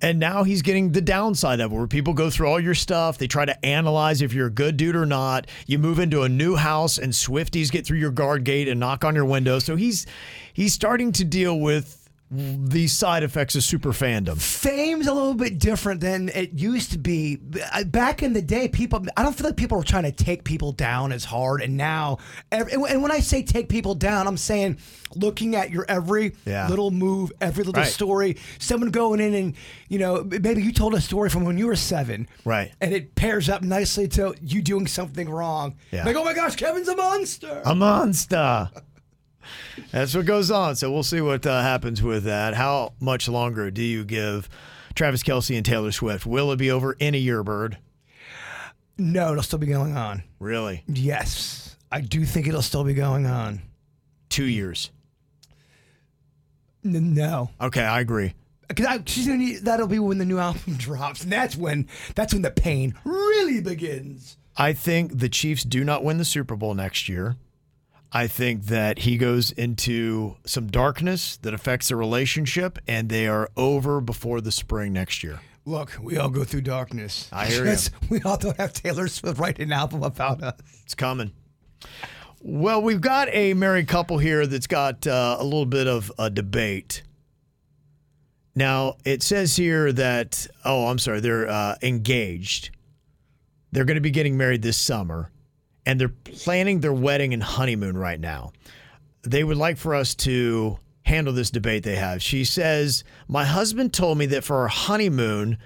And now he's getting the downside of it where people go through all your stuff. They try to analyze if you're a good dude or not. You move into a new house and Swifties get through your guard gate and knock on your window. So he's he's starting to deal with the side effects of super fandom. Fame's a little bit different than it used to be. Back in the day, people, I don't feel like people were trying to take people down as hard. And now, and when I say take people down, I'm saying looking at your every Yeah. little move, every little Right. story, someone going in and, you know, maybe you told a story from when you were seven. Right. And it pairs up nicely to you doing something wrong. Yeah. Like, oh my gosh, Kevin's a monster. A monster. That's what goes on. So we'll see what uh, happens with that. How much longer do you give Travis Kelce and Taylor Swift? Will it be over in a year, Bird? No, it'll still be going on. Really? Yes. I do think it'll still be going on. Two years. N- no. Okay, I agree. Because I, she's gonna need, that'll be when the new album drops, and that's when that's when the pain really begins. I think the Chiefs do not win the Super Bowl next year. I think that he goes into some darkness that affects the relationship, and they are over before the spring next year. Look, we all go through darkness. I hear you. We all don't have Taylor Swift write an album about us. It's coming. Well, we've got a married couple here that's got uh, a little bit of a debate. Now, it says here that, oh, I'm sorry, they're uh, engaged. They're going to be getting married this summer, and they're planning their wedding and honeymoon right now. They would like for us to handle this debate they have. She says, My husband told me that for our honeymoon,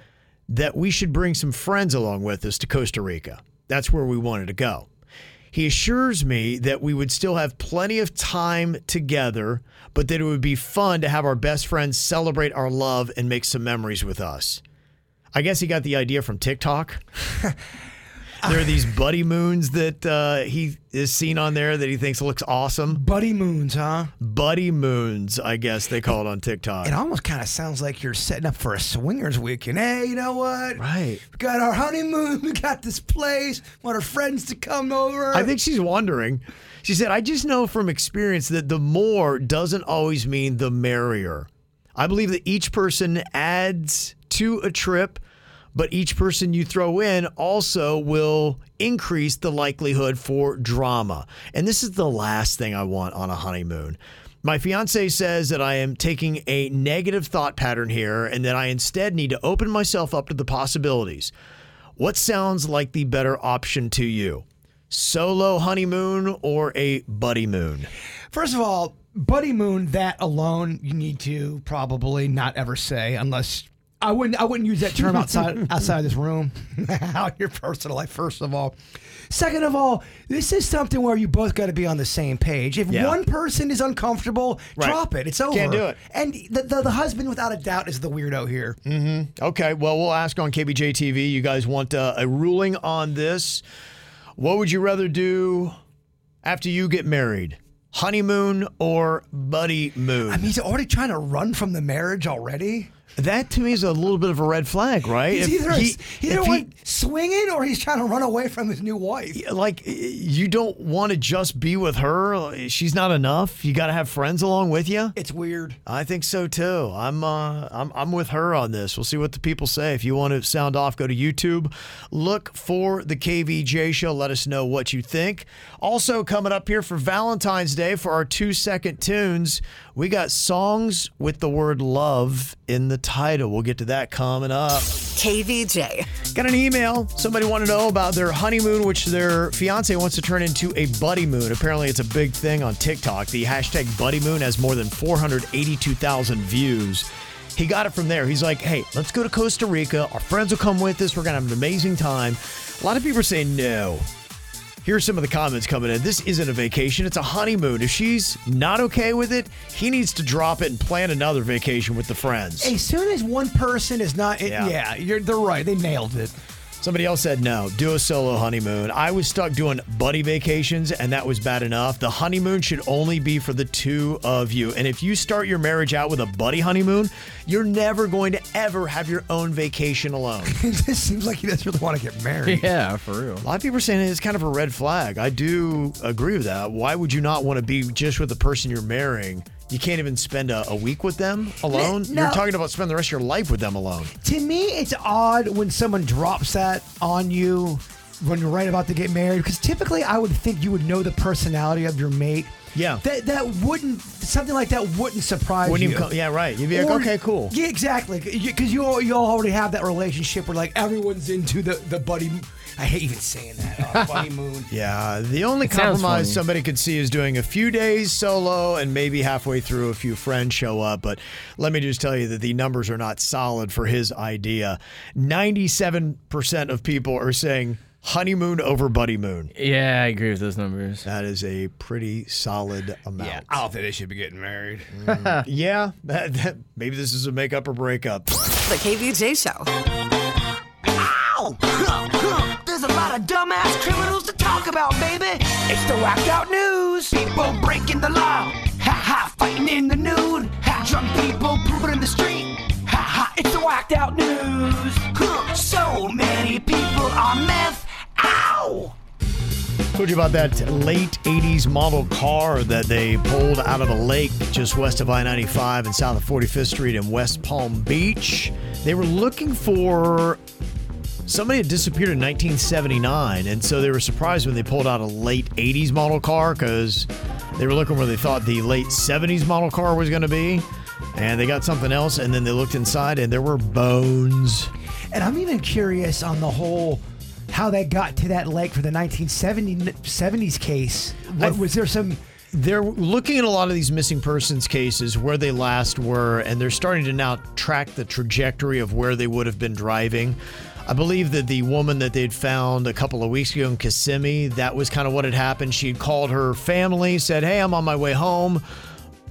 that we should bring some friends along with us to Costa Rica. That's where we wanted to go. He assures me that we would still have plenty of time together, but that it would be fun to have our best friends celebrate our love and make some memories with us. I guess he got the idea from TikTok. there are these buddy moons that uh, he is seen on there that he thinks looks awesome. Buddy moons, huh? Buddy moons, I guess they call it on TikTok. It almost kind of sounds like you're setting up for a swingers weekend. Hey, you know what? Right. We got our honeymoon. We got this place. Want our friends to come over. I think she's wondering. She said, I just know from experience that the more doesn't always mean the merrier. I believe that each person adds to a trip, but each person you throw in also will increase the likelihood for drama. And this is the last thing I want on a honeymoon. My fiance says that I am taking a negative thought pattern here and that I instead need to open myself up to the possibilities. What sounds like the better option to you? Solo honeymoon or a buddy moon? First of all, Buddy Moon, that alone, you need to probably not ever say unless I wouldn't. I wouldn't use that term outside outside of this room, out your personal life. First of all, second of all, this is something where you both got to be on the same page. If Yeah. one person is uncomfortable, Right. drop it. It's over. Can't do it. And the, the the husband, without a doubt, is the weirdo here. Mm-hmm. Okay, well, we'll ask on KVJ TV. You guys want uh, a ruling on this? What would you rather do after you get married? Honeymoon or buddy moon? I mean, he's already trying to run from the marriage already. That to me is a little bit of a red flag, right? He's If either he- he's either he- swinging or he's trying to run away from his new wife. like you don't want to just be with her. She's not enough. You got to have friends along with you. It's weird. I think so too. I'm uh, I'm I'm with her on this. We'll see what the people say. If you want to sound off, go to YouTube, look for the KVJ show. Let us know what you think. Also coming up here for Valentine's Day for our two second tunes, we got songs with the word love in the title. We'll get to that coming up. KVJ. Got an email. Somebody wanted to know about their honeymoon, which their fiance wants to turn into a buddy moon. Apparently, it's a big thing on TikTok. The hashtag buddy moon has more than 482,000 views. He got it from there. He's like, hey, let's go to Costa Rica. Our friends will come with us. We're going to have an amazing time. A lot of people are saying no. Here's some of the comments coming in. This isn't a vacation, it's a honeymoon. If she's not okay with it, he needs to drop it and plan another vacation with the friends. As soon as one person is not, Yeah. yeah, you're, they're right. They nailed it. Somebody else said no, do a solo honeymoon. I was stuck doing buddy vacations, and that was bad enough. The honeymoon should only be for the two of you. And if you start your marriage out with a buddy honeymoon, you're never going to ever have your own vacation alone. this seems like he doesn't really want to get married. Yeah, for real. A lot of people are saying it's kind of a red flag. I do agree with that. Why would you not want to be just with the person you're marrying? You can't even spend a, a week with them alone. No. You're talking about spending the rest of your life with them alone. To me, it's odd when someone drops that on you when you're right about to get married because typically I would think you would know the personality of your mate Yeah. That that wouldn't something like that wouldn't surprise Wouldn't you. even come- yeah, right. You'd be like, Or- okay, cool. Yeah, exactly. Because you, all you all already have that relationship where like everyone's into the the buddy. I hate even saying that. Oh, buddy moon. Yeah, the only It sounds compromise funny. somebody could see is doing a few days solo and maybe halfway through a few friends show up. But let me just tell you that the numbers are not solid for his idea. 97% of people are saying honeymoon over buddy moon. Yeah, I agree with those numbers. That is a pretty solid amount. Yeah, I don't think they should be getting married. Mm, yeah, that, that- maybe this is a makeup or breakup. The KVJ Show. Ow! There's a lot of dumbass criminals to talk about, baby. It's the whacked out news. People breaking the law. Ha ha, fighting in the nude. Ha, drunk people pooping in the street. Ha ha, it's the whacked out news. So many people on meth. Ow! Told you about that late 80s model car that they pulled out of a lake just west of I 95 and south of 45th Street in West Palm Beach. They were looking for somebody had disappeared in 1979, and so they were surprised when they pulled out a late 80s model car because they were looking where they thought the late 70s model car was going to be. And they got something else, and then they looked inside, and there were bones. And I'm even curious on the whole how they got to that lake for the 1970s case. What, was there some? They're looking at a lot of these missing persons cases where they last were, and they're starting to now track the trajectory of where they would have been driving. I believe that the woman that they'd found a couple of weeks ago in Kissimmee, that was kind of what had happened. She'd called her family, said, Hey, I'm on my way home.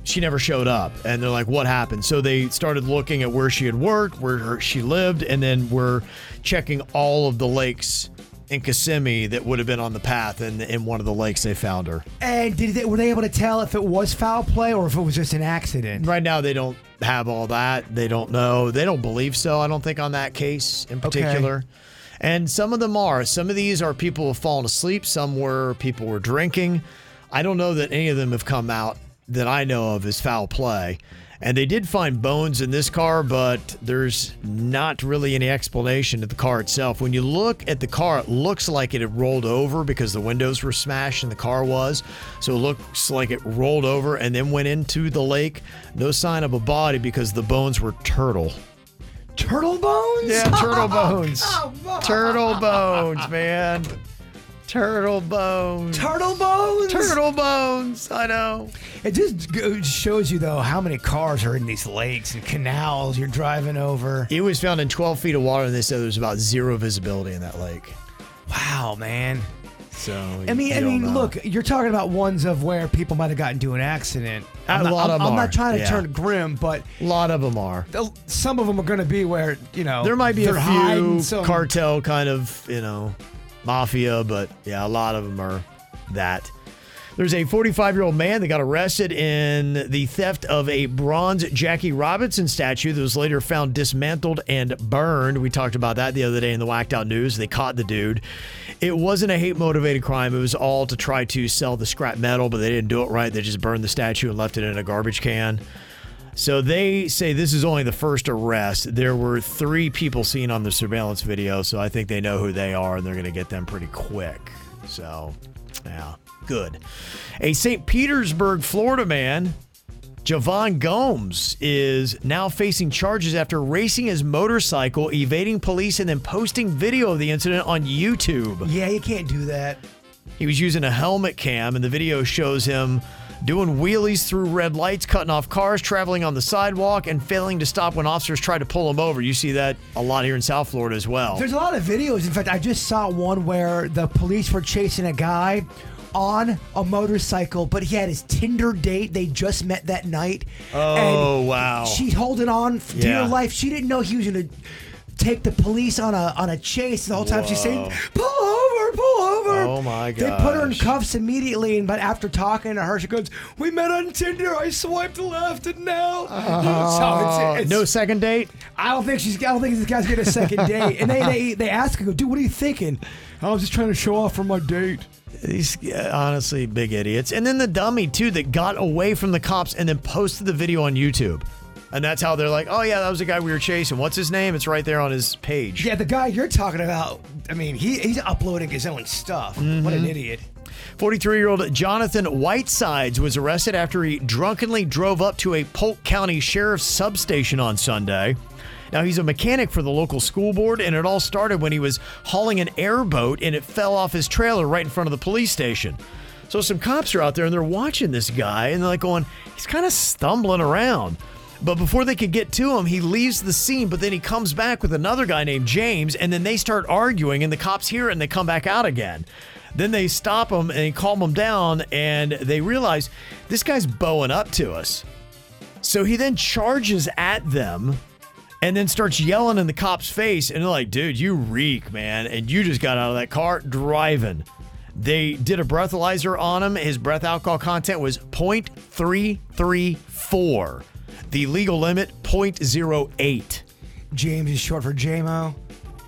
She never showed up. And they're like, What happened? So they started looking at where she had worked, where she lived, and then we're checking all of the lakes in Kissimmee that would have been on the path. And in one of the lakes, they found her. And did they, were they able to tell if it was foul play or if it was just an accident? Right now, they don't have all that. They don't know. They don't believe so. I don't think on that case in particular. And some of them are. Some of these are people who have fallen asleep. Some were people were drinking. I don't know that any of them have come out that I know of as foul play. And they did find bones in this car, but there's not really any explanation to the car itself. When you look at the car, it looks like it had rolled over because the windows were smashed and the car was. So it looks like it rolled over and then went into the lake. No sign of a body because the bones were turtle. Turtle bones? Yeah, turtle bones. On. Turtle bones, man. Turtle bones. Turtle bones? Turtle bones. I know. It just go- shows you, though, how many cars are in these lakes and canals you're driving over. It was found in 12 feet of water, and they said there was about zero visibility in that lake. Wow, man. So I mean, I mean, look, you're talking about ones of where people might have gotten into an accident. I'm A not, lot I'm, of 'em I'm are, not trying to yeah. turn grim, but a lot of them are. the- some of them are going to be where you know There might be they're a hiding few some- cartel kind of, you know, mafia, but yeah, a lot of them are that. There's a 45 year old man that got arrested in the theft of a bronze Jackie Robinson statue that was later found dismantled and burned. We talked about that the other day in the Whacked Out News. They caught the dude. It wasn't a hate motivated crime, it was all to try to sell the scrap metal, but they didn't do it right. They just burned the statue and left it in a garbage can. So they say this is only the first arrest. There were three people seen on the surveillance video, so I think they know who they are and they're going to get them pretty quick. So, yeah, good. A St. Petersburg, Florida man, Javon Gomes, is now facing charges after racing his motorcycle, evading police, and then posting video of the incident on YouTube. Yeah, you can't do that. He was using a helmet cam, and the video shows him doing wheelies through red lights, cutting off cars, traveling on the sidewalk, and failing to stop when officers try to pull him over. You see that a lot here in South Florida as well. There's a lot of videos. In fact, I just saw one where the police were chasing a guy on a motorcycle, but he had his Tinder date. They just met that night. Oh, wow. She's holding on f- to Yeah. her life. She didn't know he was going to take the police on a on a chase. The whole time she's saying, "Pull over, pull over." Oh, my god! They put her in cuffs immediately, and but after talking to her, she goes, "We met on Tinder. I swiped left, and now." So it's- it's- no second date? I don't think she's. I don't think this guy's getting a second date. And they they they ask her, "Dude, what are you thinking?" I was just trying to show off for my date. These honestly big idiots. And then the dummy too that got away from the cops and then posted the video on YouTube. And that's how they're like, "Oh yeah, that was the guy we were chasing. What's his name? It's right there on his page." Yeah, the guy you're talking about. I mean, he he's uploading his own stuff. What an Mhm. idiot. 43 year old Jonathan Whitesides was arrested after he drunkenly drove up to a Polk County Sheriff's substation on Sunday. Now, he's a mechanic for the local school board, and it all started when he was hauling an airboat and it fell off his trailer right in front of the police station. So, some cops are out there and they're watching this guy and they're like going, he's kind of stumbling around. But before they could get to him, he leaves the scene, but then he comes back with another guy named James, and then they start arguing, and the cops hear it and they come back out again. Then they stop him and calm him down, and they realize this guy's bowing up to us. So he then charges at them and then starts yelling in the cop's face. And they're like, dude, you reek, man. And you just got out of that car driving. They did a breathalyzer on him. His breath alcohol content was 0.334. The legal limit, 0.08. James is short for JMO.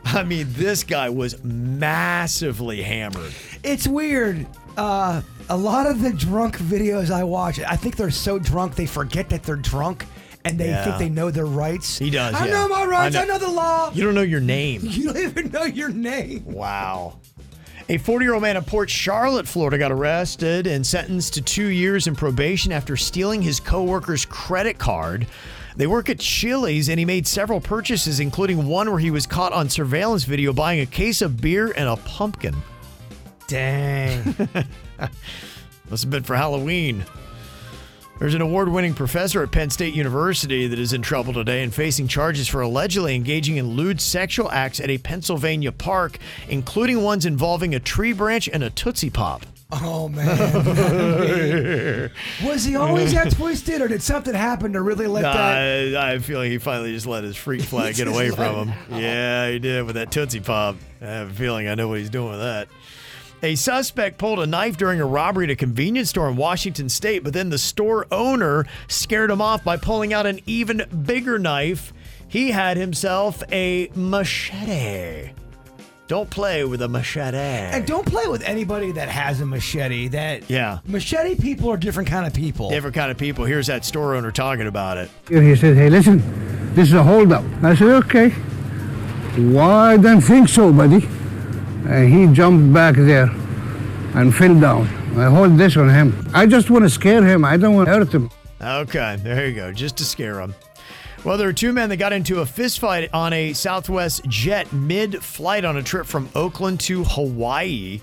I mean, this guy was massively hammered. It's weird. Uh, a lot of the drunk videos I watch, I think they're so drunk they forget that they're drunk and they Yeah. think they know their rights. He does. I yeah. know my rights. I know- know, the law. You don't know your name. You don't even know your name. Wow. A 40 year old man in Port Charlotte, Florida, got arrested and sentenced to two years in probation after stealing his coworker's credit card. They work at Chili's and he made several purchases, including one where he was caught on surveillance video buying a case of beer and a pumpkin. Dang. Must have been for Halloween. There's an award winning professor at Penn State University that is in trouble today and facing charges for allegedly engaging in lewd sexual acts at a Pennsylvania park, including ones involving a tree branch and a Tootsie Pop. Oh man. Was he always that twisted, or did something happen to really let Nah, that? I, I feel like he finally just let his freak flag get away from him. Yeah, he did with that Tootsie Pop. I have a feeling I know what he's doing with that. A suspect pulled a knife during a robbery at a convenience store in Washington state, but then the store owner scared him off by pulling out an even bigger knife. He had himself a machete. Don't play with a machete. And don't play with anybody that has a machete. That Yeah. machete people are different kind of people. Different kind of people. Here's that store owner talking about it. He said, hey, listen, this is a holdup. I said, okay. Why, I don't think so, buddy. And he jumped back there and fell down. I hold this on him. I just want to scare him. I don't want to hurt him. Okay, there you go, just to scare him. Well, there are two men that got into a fist fight on a Southwest jet mid flight on a trip from Oakland to Hawaii.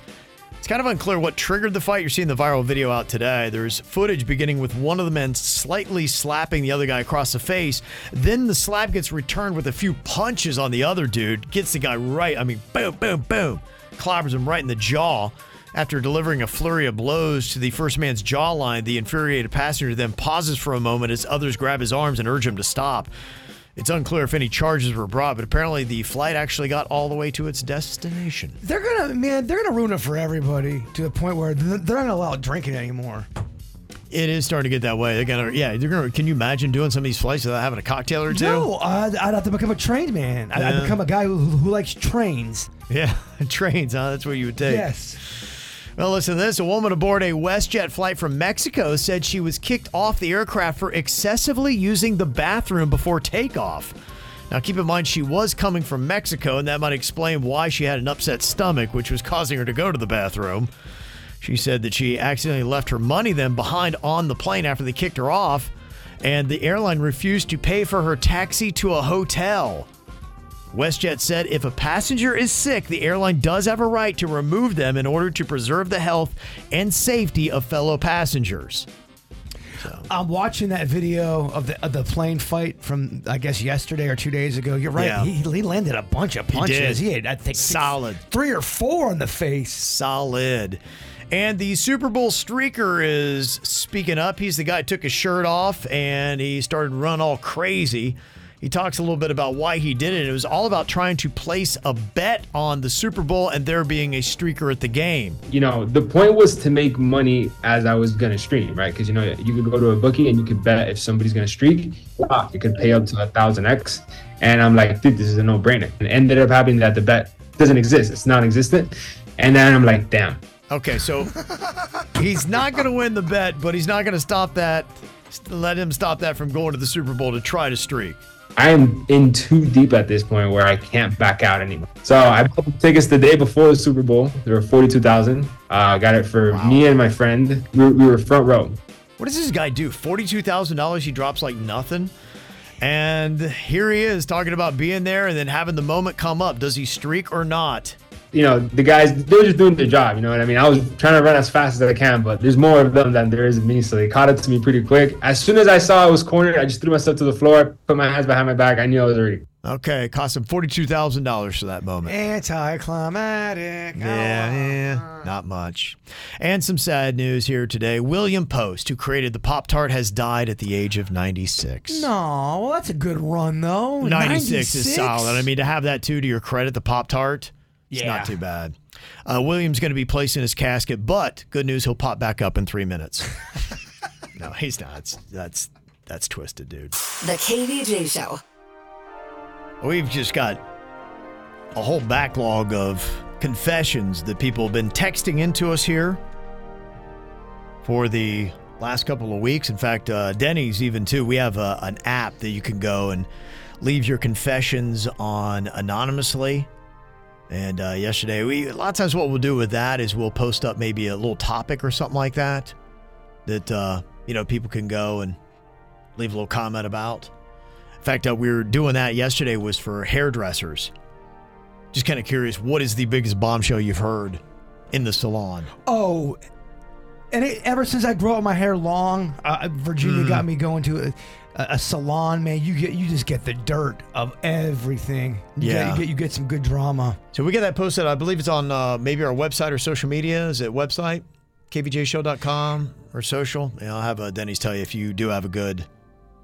It's kind of unclear what triggered the fight. You're seeing the viral video out today. There's footage beginning with one of the men slightly slapping the other guy across the face. Then the slap gets returned with a few punches on the other dude. Gets the guy right. I mean, boom, boom, boom. Clobbers him right in the jaw. After delivering a flurry of blows to the first man's jawline, the infuriated passenger then pauses for a moment as others grab his arms and urge him to stop. It's unclear if any charges were brought, but apparently the flight actually got all the way to its destination. They're gonna, man, they're gonna ruin it for everybody to the point where they're not gonna allow drinking anymore. It is starting to get that way. They're gonna, yeah. They're gonna. Can you imagine doing some of these flights without having a cocktail or two? No, I'd, I'd have to become a trained man. I'd, I'd become a guy who, who likes trains. Yeah, trains, huh? That's what you would take. Yes. Well, listen to this. A woman aboard a WestJet flight from Mexico said she was kicked off the aircraft for excessively using the bathroom before takeoff. Now, keep in mind, she was coming from Mexico, and that might explain why she had an upset stomach, which was causing her to go to the bathroom. She said that she accidentally left her money then behind on the plane after they kicked her off, and the airline refused to pay for her taxi to a hotel. WestJet said if a passenger is sick, the airline does have a right to remove them in order to preserve the health and safety of fellow passengers. I'm watching that video of the of the plane fight from I guess yesterday or two days ago. You're right. Yeah. He, he landed a bunch of He punches. did. He, had I think six- Solid. three or four on the face. Solid. And the Super Bowl streaker is speaking up. He's the guy who took his shirt off and he started run all crazy. He talks a little bit about why he did it. It was all about trying to place a bet on the Super Bowl and there being a streaker at the game. you know, the point was to make money as I was gonna stream, right? Because you know, you could go to a bookie and you could bet if somebody's gonna streak, wow, you could pay up to a thousand X. And I'm like, dude, this is a no-brainer. And ended up happening that the bet doesn't exist; it's non-existent. And then I'm like, damn. Okay, so he's not going to win the bet, but he's not going to stop that, let him stop that from going to the Super Bowl to try to streak. I am in too deep at this point where I can't back out anymore. So I bought the tickets the day before the Super Bowl. There were forty-two thousand. Uh, got it for me and my friend. We were, we were front row. What does this guy do? Forty-two thousand dollars. He drops like nothing, and here he is talking about being there and then having the moment come up. Does he streak or not? You know, the guys they're just doing their job. You know what I mean? I was trying to run as fast as I can, but there's more of them than there is of me. So they caught up to me pretty quick. As soon as I saw I was cornered, I just threw myself to the floor, put my hands behind my back. I knew I was ready. Okay, it cost him forty-two thousand dollars for that moment. Anticlimactic. Yeah, yeah, oh, uh-huh. not much. And some sad news here today. William Post, who created the Pop Tart, has died at the age of 96. No, well, that's a good run, though. 96, is solid. I mean, to have that too to your credit, the Pop Tart, it's Yeah. not too bad. Uh, William's going to be placed in his casket, but good news, he'll pop back up in three minutes. no, he's not. That's, that's that's twisted, dude. The KVJ Show. We've just got a whole backlog of confessions that people have been texting into us here for the last couple of weeks. In fact, uh, Dennis even too. We have a, an app that you can go and leave your confessions on anonymously. And uh, yesterday, we a lot of times what we'll do with that is we'll post up maybe a little topic or something like that that uh, you know people can go and leave a little comment about. In fact, uh, we were doing that yesterday was for hairdressers. Just kind of curious, what is the biggest bombshell you've heard in the salon? Oh, and it, ever since I grew out my hair long, uh, Virginia Mm. got me going to a, a, salon. Man, you get you just get the dirt of everything. You Yeah. get, you get you get some good drama. So we get that posted. I believe it's on uh, maybe our website or social media. Is it website? kvjshow.com or social? And I'll have uh, Dennis tell you if you do have a good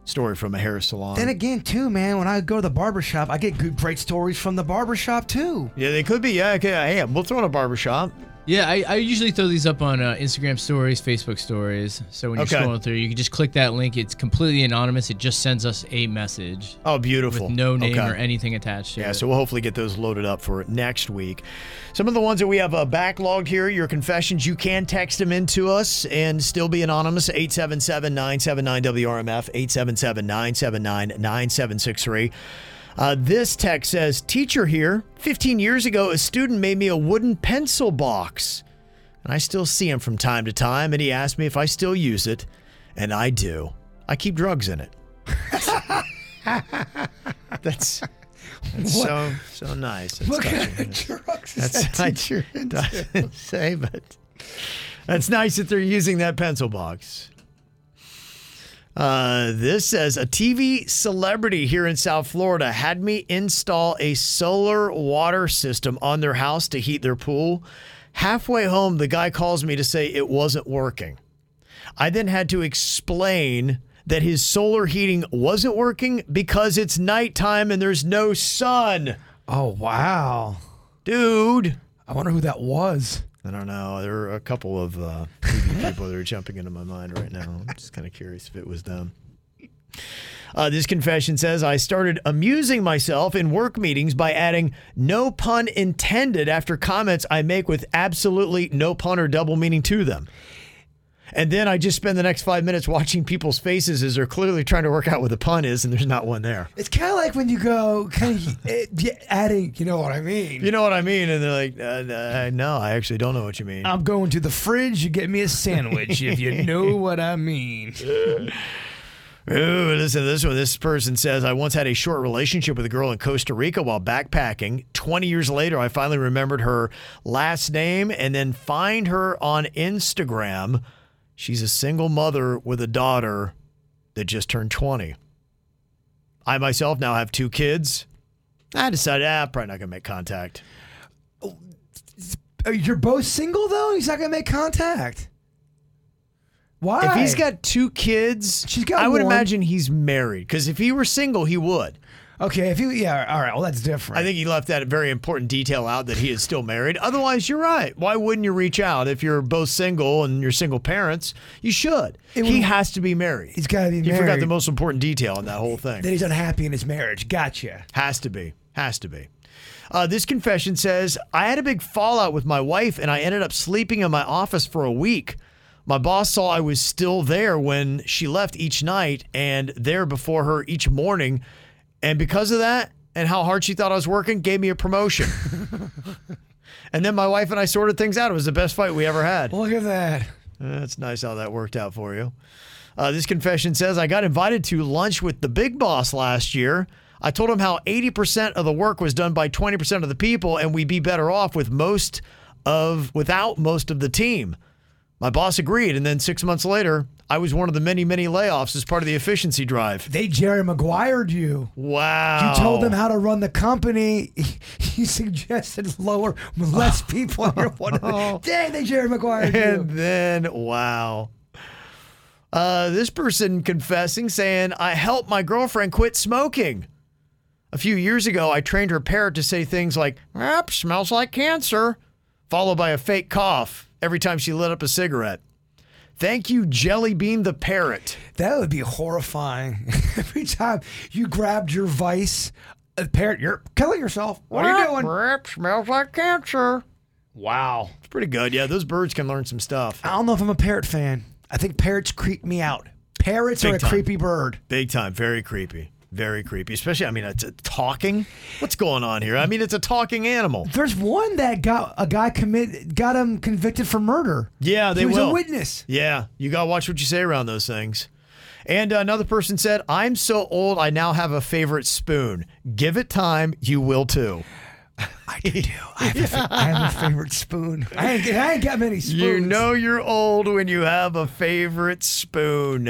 story from a hair salon. Then again, too, man, when I go to the barbershop, I get good, great stories from the barbershop too. yeah, they could be. Yeah, okay. Hey, we'll throw in a barbershop. Yeah, I, I usually throw these up on uh, Instagram stories, Facebook stories. So when you're Okay. scrolling through, you can just click that link. It's completely anonymous. It just sends us a message. Oh, beautiful. With no name Okay. or anything attached to Yeah, it. so we'll hopefully get those loaded up for next week. Some of the ones that we have uh, backlogged here, your confessions, you can text them into us and still be anonymous. 877 979 WRMF, 877 979 9763. Uh, this text says, Teacher here, 15 years ago, a student made me a wooden pencil box. And I still see him from time to time, and he asked me if I still use it. And I do. I keep drugs in it. That's, that's so so nice. That's What kind of drugs That's that teacher into? say, but that's nice that they're using that pencil box. Uh, this says a TV celebrity here in South Florida had me install a solar water system on their house to heat their pool. Halfway home, the guy calls me to say it wasn't working. I then had to explain that his solar heating wasn't working because it's nighttime and there's no sun. Oh wow, dude! I wonder who that was. I don't know. There are a couple of uh, TV people that are jumping into my mind right now. I'm just kind of curious if it was them. Uh, this confession says I started amusing myself in work meetings by adding no pun intended after comments I make with absolutely no pun or double meaning to them. And then I just spend the next five minutes watching people's faces as they're clearly trying to work out what the pun is, and there's not one there. It's kind of like when you go kind of adding. You know what I mean? You know what I mean? And they're like, uh, uh, no, I actually don't know what you mean. I'm going to the fridge. You get me a sandwich if you know what I mean. Ooh, listen to this one. This person says, I once had a short relationship with a girl in Costa Rica while backpacking. 20 years later, I finally remembered her last name and then find her on Instagram. She's a single mother with a daughter that just turned 20. I myself now have two kids. I decided, ah, probably not going to make contact. Uh, You're both single though. He's not gonna make contact. Why? If he's got two kids, She's got I would one. imagine he's married. Because if he were single, he would. Okay, if you yeah, all right. Well, that's different. I think he left that very important detail out that he is still married. Otherwise, you're right. Why wouldn't you reach out if you're both single and you're single parents? You should. It he would- has to be married. He's got to be You married. forgot the most important detail in that whole thing. That he's unhappy in his marriage. Gotcha. Has to be. Has to be. Uh, this confession says I had a big fallout with my wife and I ended up sleeping in my office for a week. My boss saw I was still there when she left each night and there before her each morning. And because of that and how hard she thought I was working, gave me a promotion. and then my wife and I sorted things out. It was the best fight we ever had. Look at that. That's nice how that worked out for you. Uh, this confession says I got invited to lunch with the big boss last year. I told him how 80% of the work was done by 20% of the people, and we'd be better off with most of without most of the team. My boss agreed, and then six months later, I was one of the many, many layoffs as part of the efficiency drive. They Jerry Maguired you. Wow. You told them how to run the company. You suggested lower, less people. You're one of the, dang, they Jerry Maguired you. And then, wow. Uh, this person confessing, saying, I helped my girlfriend quit smoking. A few years ago, I trained her parrot to say things like, smells like cancer, followed by a fake cough every time she lit up a cigarette. Thank you, Jelly Bean the parrot. That would be horrifying. Every time you grabbed your vice, a parrot, you're killing yourself. What are you doing? Yep, smells like cancer. Wow. It's pretty good. Yeah, those birds can learn some stuff. I don't know if I'm a parrot fan. I think parrots creep me out. Parrots Big are a time. creepy bird. Big time. Very creepy. Very creepy. Especially, I mean, it's a talking. What's going on here? I mean, it's a talking animal. There's one that got a guy commit got him convicted for murder. Yeah, they he was will. a witness. Yeah, you got to watch what you say around those things. And another person said, I'm so old, I now have a favorite spoon. Give it time, you will too. I do. I have, a, fa- I have a favorite spoon. I ain't, I ain't got many spoons. You know you're old when you have a favorite spoon.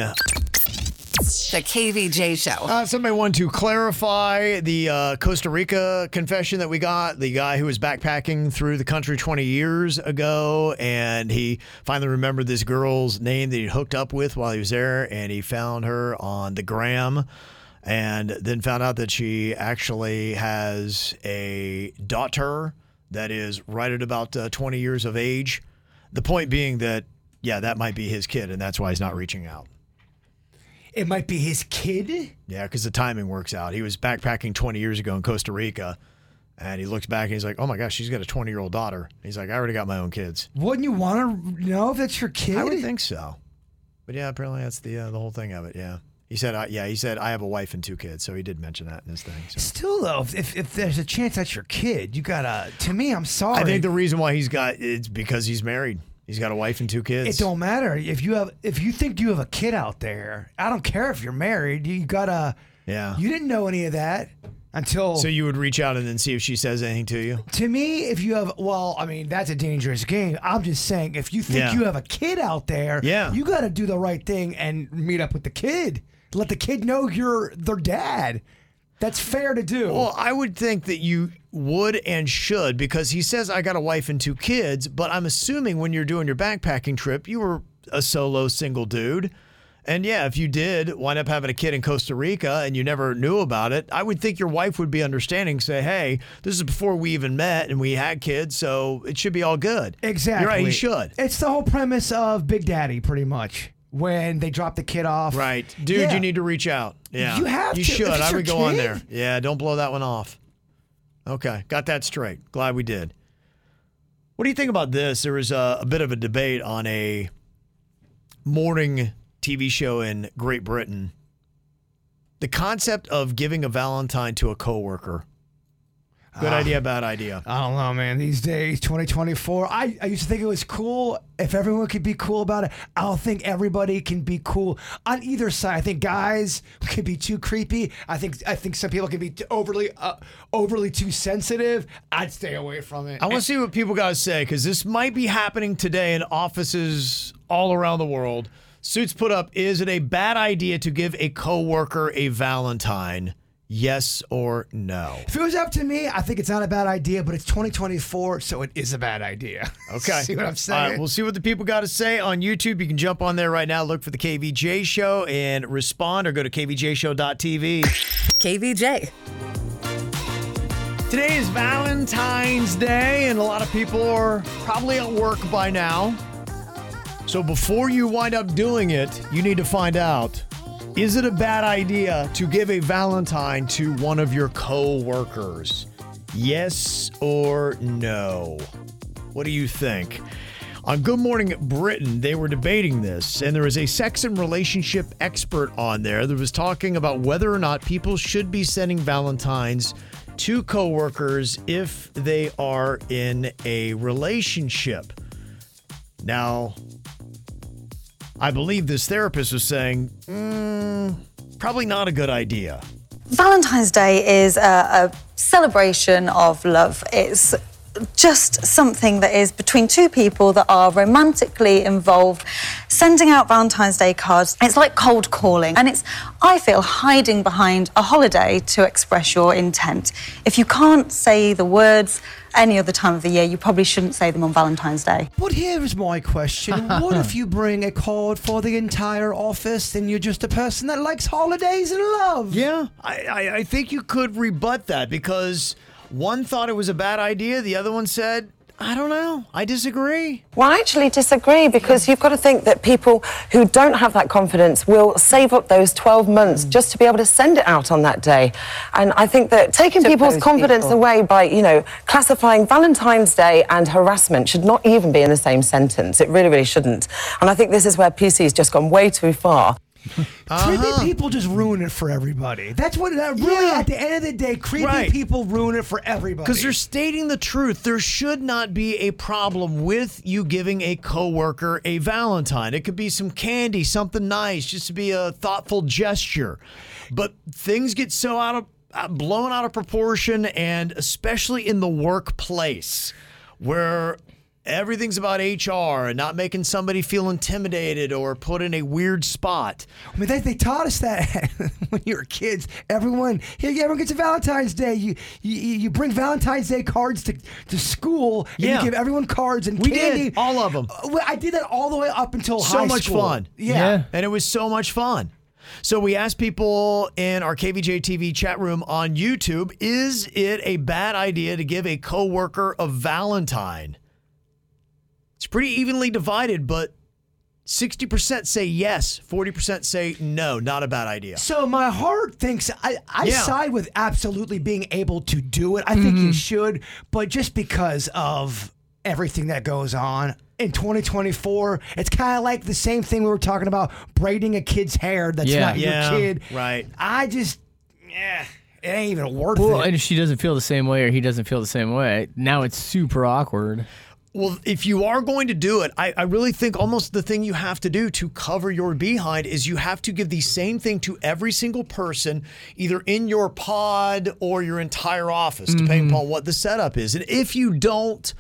The KVJ Show. Uh, somebody wanted to clarify the uh, Costa Rica confession that we got. The guy who was backpacking through the country 20 years ago, and he finally remembered this girl's name that he hooked up with while he was there, and he found her on the gram, and then found out that she actually has a daughter that is right at about uh, 20 years of age. The point being that, yeah, that might be his kid, and that's why he's not reaching out. It might be his kid. Yeah, because the timing works out. He was backpacking 20 years ago in Costa Rica, and he looks back and he's like, "Oh my gosh, she's got a 20 year old daughter." He's like, "I already got my own kids." Wouldn't you want to know if that's your kid? I would think so, but yeah, apparently that's the uh, the whole thing of it. Yeah, he said, uh, "Yeah," he said, "I have a wife and two kids," so he did mention that in his thing. So. Still though, if, if there's a chance that's your kid, you gotta. To me, I'm sorry. I think the reason why he's got it's because he's married. He's got a wife and two kids. It don't matter if you have if you think you have a kid out there. I don't care if you're married. You gotta. Yeah. You didn't know any of that until. So you would reach out and then see if she says anything to you. to me, if you have, well, I mean, that's a dangerous game. I'm just saying, if you think Yeah. you have a kid out there, Yeah. you got to do the right thing and meet up with the kid. Let the kid know you're their dad. That's fair to do. Well, I would think that you would and should because he says I got a wife and two kids, but I'm assuming when you're doing your backpacking trip, you were a solo single dude. And yeah, if you did wind up having a kid in Costa Rica and you never knew about it, I would think your wife would be understanding, say, hey, this is before we even met and we had kids, so it should be all good. Exactly. You're right, he should. It's the whole premise of Big Daddy, pretty much. When they drop the kid off. Right. Dude, Yeah. you need to reach out. Yeah. You have You to. Should. I would go on there. Yeah, don't blow that one off. Okay. Got that straight. Glad we did. What do you think about this? There was a, a bit of a debate on a morning TV show in Great Britain. The concept of giving a Valentine to a coworker. Good Ah. idea, bad idea. I don't know, man. These days, 2024, I, I used to think it was cool if everyone could be cool about it. I don't think everybody can be cool on either side. I think guys can be too creepy. I think I think some people can be overly uh, overly too sensitive. I'd stay away from it. I want to see what people got to say because this might be happening today in offices all around the world. Suits put up: Is it a bad idea to give a coworker a Valentine? Yes or no? If it was up to me, I think it's not a bad idea, but it's 2024, so it is a bad idea. Okay. See what I'm saying? right, we'll see what the people got to say on YouTube. You can jump on there right now, look for the KVJ show and respond or go to kvjshow.tv. KVJ. Today is Valentine's Day, and a lot of people are probably at work by now. So before you wind up doing it, you need to find out is it a bad idea to give a Valentine to one of your co workers? Yes or no? What do you think? On Good Morning Britain, they were debating this, and there was a sex and relationship expert on there that was talking about whether or not people should be sending Valentines to coworkers if they are in a relationship. Now, I believe this therapist was saying, mm, probably not a good idea. Valentine's Day is a, a celebration of love. It's just something that is between two people that are romantically involved, sending out Valentine's Day cards. It's like cold calling, and it's, I feel, hiding behind a holiday to express your intent. If you can't say the words any other time of the year, you probably shouldn't say them on Valentine's Day. But here is my question. what if you bring a card for the entire office and you're just a person that likes holidays and love? Yeah, I, I, I think you could rebut that because one thought it was a bad idea, the other one said, I don't know, I disagree. Well, I actually disagree because you've got to think that people who don't have that confidence will save up those 12 months mm. just to be able to send it out on that day. And I think that taking people's confidence people. away by, you know, classifying Valentine's Day and harassment should not even be in the same sentence. It really, really shouldn't. And I think this is where PC has just gone way too far. Creepy people just ruin it for everybody. That's what that really at the end of the day, creepy Right. people ruin it for everybody. Because they're stating the truth. There should not be a problem with you giving a coworker a Valentine. It could be some candy, something nice, just to be a thoughtful gesture. But things get so out of uh, blown out of proportion, and especially in the workplace, where everything's about HR and not making somebody feel intimidated or put in a weird spot. I mean, they, they taught us that when you were kids. Everyone, here, everyone gets a Valentine's Day. You you, you bring Valentine's Day cards to, to school, and Yeah. you give everyone cards and We candy. did, all of them. Uh, well, I did that all the way up until so high much school. fun. Yeah. And it was so much fun. So we asked people in our KVJ TV chat room on YouTube, is it a bad idea to give a coworker a Valentine? It's pretty evenly divided, but 60% say yes, 40% say no, not a bad idea. So my heart thinks I, I Yeah. side with absolutely being able to do it. I think Mm-hmm. you should, but just because of everything that goes on in 2024, it's kind of like the same thing we were talking about braiding a kid's hair that's Yeah. not Yeah, your kid. right. I just, yeah, it ain't even worth Well, it. Well, and if she doesn't feel the same way or he doesn't feel the same way, now it's super awkward. Well, if you are going to do it, I, I really think almost the thing you have to do to cover your behind is you have to give the same thing to every single person, either in your pod or your entire office, depending mm-hmm. upon what the setup is. And if you don't,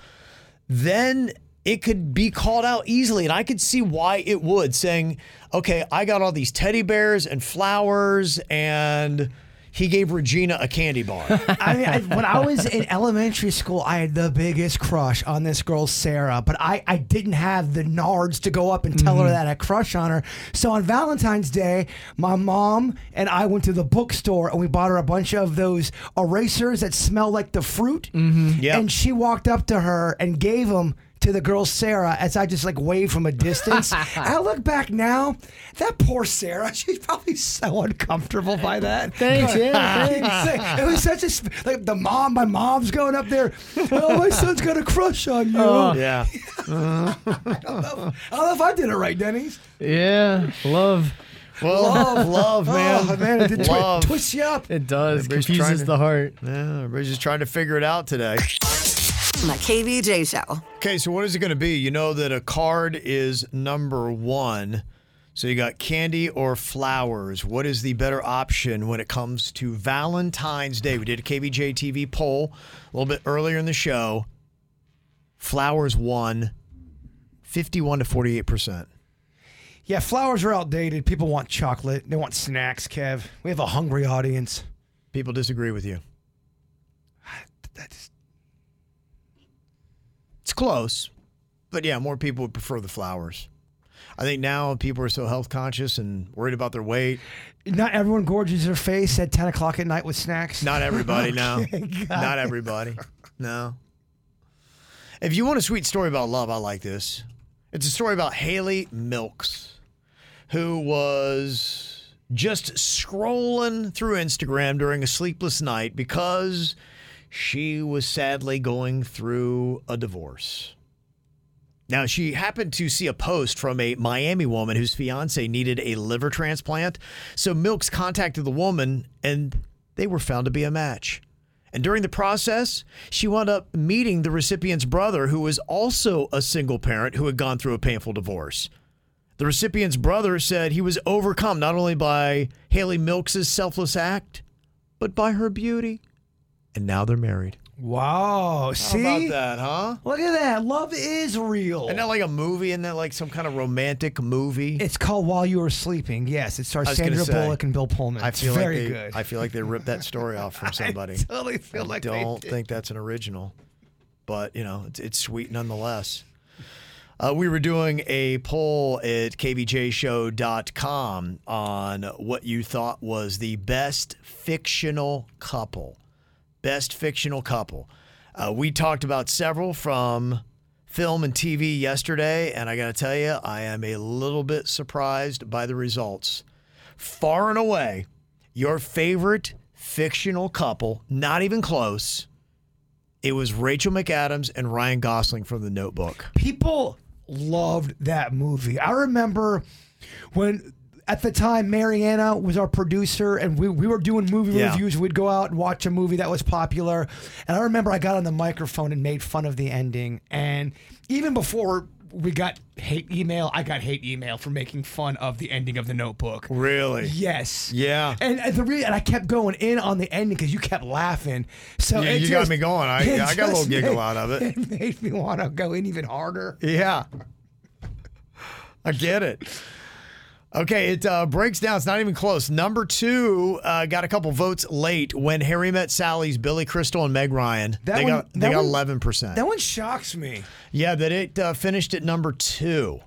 then it could be called out easily. And I could see why it would, saying, okay, I got all these teddy bears and flowers, and he gave Regina a candy bar. I mean, I, when I was in elementary school, I had the biggest crush on this girl, Sarah, but I, I didn't have the nards to go up and tell her that I had a crush on her. So on Valentine's Day, my mom and I went to the bookstore and we bought her a bunch of those erasers that smell like the fruit. Mm-hmm. Yep. And she walked up to her and gave them to the girl Sarah as I just like waved from a distance. I look back now, that poor Sarah, she's probably so uncomfortable by that. Thanks, yeah, thanks. it was such a sp- like the mom. My mom's going up there. Oh, my son's got a crush on you. Oh. yeah. I, don't know, I don't know if I did it right, Dennis. Yeah, love. Well, Love. love, man. Oh, man, it twi- love. twist you up. It does. Everybody's Confuses trying to- the heart. Yeah, everybody's just trying to figure it out today. The KVJ Show. Okay, so what is it going to be? You know that a card is number one. So you got candy or flowers. What is the better option when it comes to Valentine's Day? We did a KVJ TV poll a little bit earlier in the show. Flowers won 51 to 48%. Yeah, flowers are outdated. People want chocolate. They want snacks, Kev. We have a hungry audience. People disagree with you. That's It's close, but yeah, more people would prefer the flowers. I think now people are so health conscious and worried about their weight. not everyone gorges their face at 10 o'clock at night with snacks. Not everybody, no. Okay, got Not it. everybody. No. If you want a sweet story about love, I like this. It's a story about Haley Milks, who was just scrolling through Instagram during a sleepless night because she was sadly going through a divorce. Now, she happened to see a post from a Miami woman whose fiance needed a liver transplant. So Milks contacted the woman and they were found to be a match. And during the process, she wound up meeting the recipient's brother, who was also a single parent who had gone through a painful divorce. The recipient's brother said he was overcome not only by Haley Milks' selfless act, but by her beauty. And now they're married. Wow. How See? about that, huh? Look at that. Love is real. Isn't that like a movie? Isn't that like some kind of romantic movie? It's called While You Were Sleeping. Yes, it stars I was gonna Sandra say, Bullock and Bill Pullman. I It's feel very like they, good. I feel like they ripped that story off from somebody. I totally feel I like they don't did. think that's an original, but you know, it's, it's sweet nonetheless. Uh, we were doing a poll at kvjshow.com on what you thought was the best fictional couple. Best fictional couple. Uh, we talked about several from film and TV yesterday, and I got to tell you, I am a little bit surprised by the results. Far and away, your favorite fictional couple, not even close, it was Rachel McAdams and Ryan Gosling from The Notebook. People loved that movie. I remember when at the time Mariana was our producer and we, we were doing movie Yeah. reviews. We'd go out and watch a movie that was popular. And I remember I got on the microphone and made fun of the ending. And even before we got hate email, I got hate email for making fun of the ending of the notebook. Really? Yes. Yeah. And, and the re- and I kept going in on the ending because you kept laughing. So Yeah, you got me going. I- I got a little giggle made- out of it. It made me want to go in even harder. Yeah. I get it. Okay, it uh, breaks down. It's not even close. Number two uh, got a couple votes late when Harry Met Sally's Billy Crystal and Meg Ryan. That they one- got they got eleven percent. That one shocks me. Yeah, that it uh, finished at number two.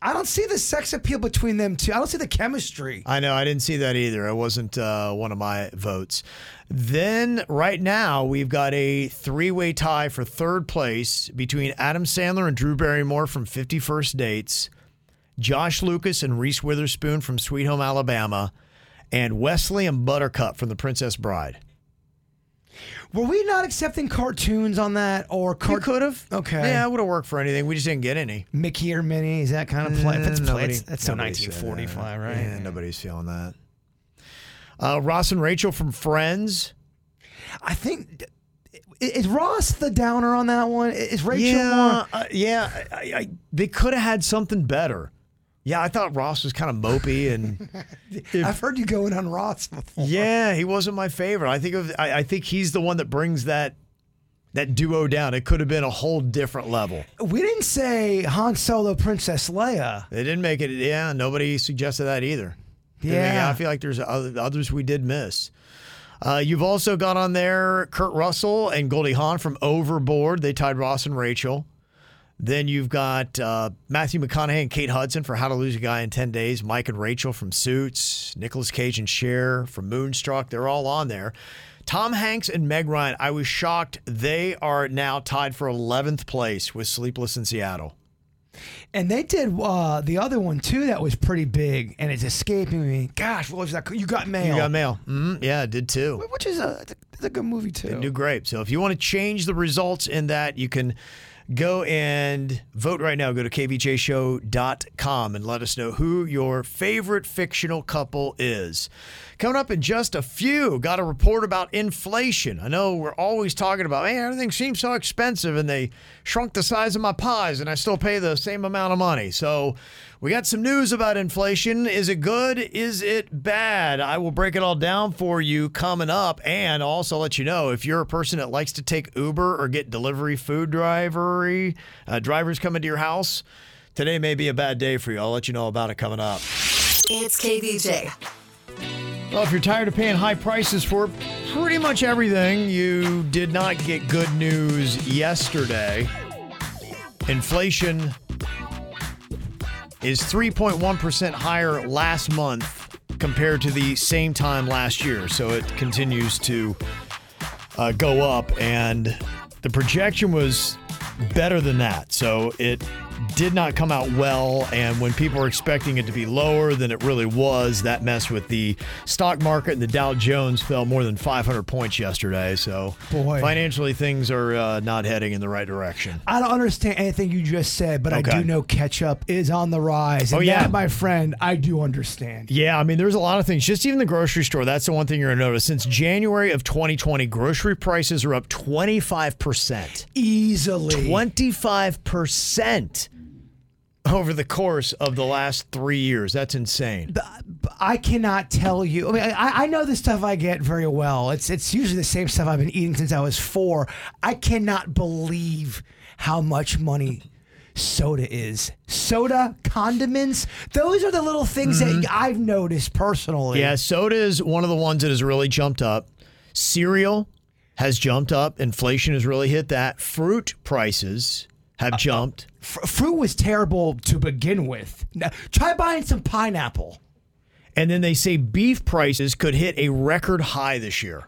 I don't see the sex appeal between them two. I don't see the chemistry. I know. I didn't see that either. It wasn't uh, one of my votes. Then, right now, we've got a three way tie for third place between Adam Sandler and Drew Barrymore from 50 First Dates, Josh Lucas and Reese Witherspoon from Sweet Home Alabama, and Wesley and Buttercup from The Princess Bride. Were we not accepting cartoons on that or We could have. Okay. Yeah, it would have worked for anything. We just didn't get any. Mickey or Minnie? Is that kind of play? That's, Eh, play. nobody- That's, so 1945, that. right? Yeah, nobody's feeling that. Uh, Ross and Rachel from Friends. I think is Ross the downer on that one? Is Rachel yeah, more? uh, yeah. I, I, they could have had something better. Yeah, I thought Ross was kind of mopey, and I've heard you going on Ross before. yeah, he wasn't my favorite. I think of, I, I think he's the one that brings that that duo down. It could have been a whole different level. We didn't say Han Solo, Princess Leia. They didn't make it. Yeah, nobody suggested that either. Yeah. I feel like there's other, others we did miss. Uh, you've also got on there Kurt Russell and Goldie Hawn from Overboard. They tied Ross and Rachel. Then you've got uh, Matthew McConaughey and Kate Hudson for How to Lose a Guy in 10 Days. Mike and Rachel from Suits. Nicolas Cage and Cher from Moonstruck. They're all on there. Tom Hanks and Meg Ryan, I was shocked. They are now tied for 11th place with Sleepless in Seattle. And they did uh, the other one too that was pretty big, and it's escaping me. Gosh, what was that? You got mail. You got mail. Mm, yeah, it did too. Which is a, it's a good movie too. Didn't do great. So if you want to change the results in that, you can go and vote right now. Go to kvjshow.com and let us know who your favorite fictional couple is. Coming up in just a few, got a report about inflation. I know we're always talking about, man, everything seems so expensive and they shrunk the size of my pies and I still pay the same amount of money. So we got some news about inflation. Is it good? Is it bad? I will break it all down for you coming up and also let you know if you're a person that likes to take Uber or get delivery food drivery, uh, drivers coming to your house, today may be a bad day for you. I'll let you know about it coming up. It's KVJ. Well, if you're tired of paying high prices for pretty much everything, you did not get good news yesterday. Inflation is 3.1% higher last month compared to the same time last year. So it continues to uh, go up, and the projection was better than that. So it did not come out well. And when people were expecting it to be lower than it really was, that messed with the stock market. And the Dow Jones fell more than 500 points yesterday. So, Boy. financially, things are uh, not heading in the right direction. I don't understand anything you just said, but I do know ketchup is on the rise. Oh, yeah. that, my friend, I do understand. Yeah, I mean, there's a lot of things. Just even the grocery store, that's the one thing you're going to notice. Since January of 2020, grocery prices are up 25%. Easily. 25% over the course of the last three years. That's insane. I cannot tell you. I mean, I, I know the stuff I get very well. It's it's usually the same stuff I've been eating since I was four. I cannot believe how much money soda is. Soda, condiments, those are the little things that mm-hmm. I've noticed personally. Yeah, soda is one of the ones that has really jumped up. Cereal has jumped up. Inflation has really hit that. Fruit prices have jumped. F- fruit was terrible to begin with. Now, try buying some pineapple. And then they say beef prices could hit a record high this year.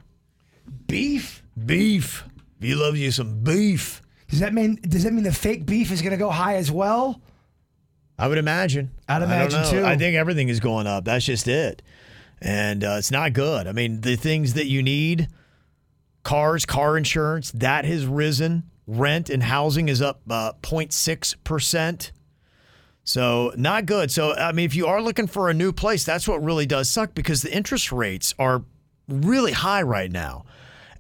Beef? Beef. You love you some beef. Does that mean does that mean the fake beef is going to go high as well? I would imagine. I'd imagine know. too. I think everything is going up. That's just it. And uh, it's not good. I mean, the things that you need cars, car insurance, that has risen. Rent and housing is up uh, 0.6%. So, not good. So, I mean, if you are looking for a new place, that's what really does suck because the interest rates are really high right now.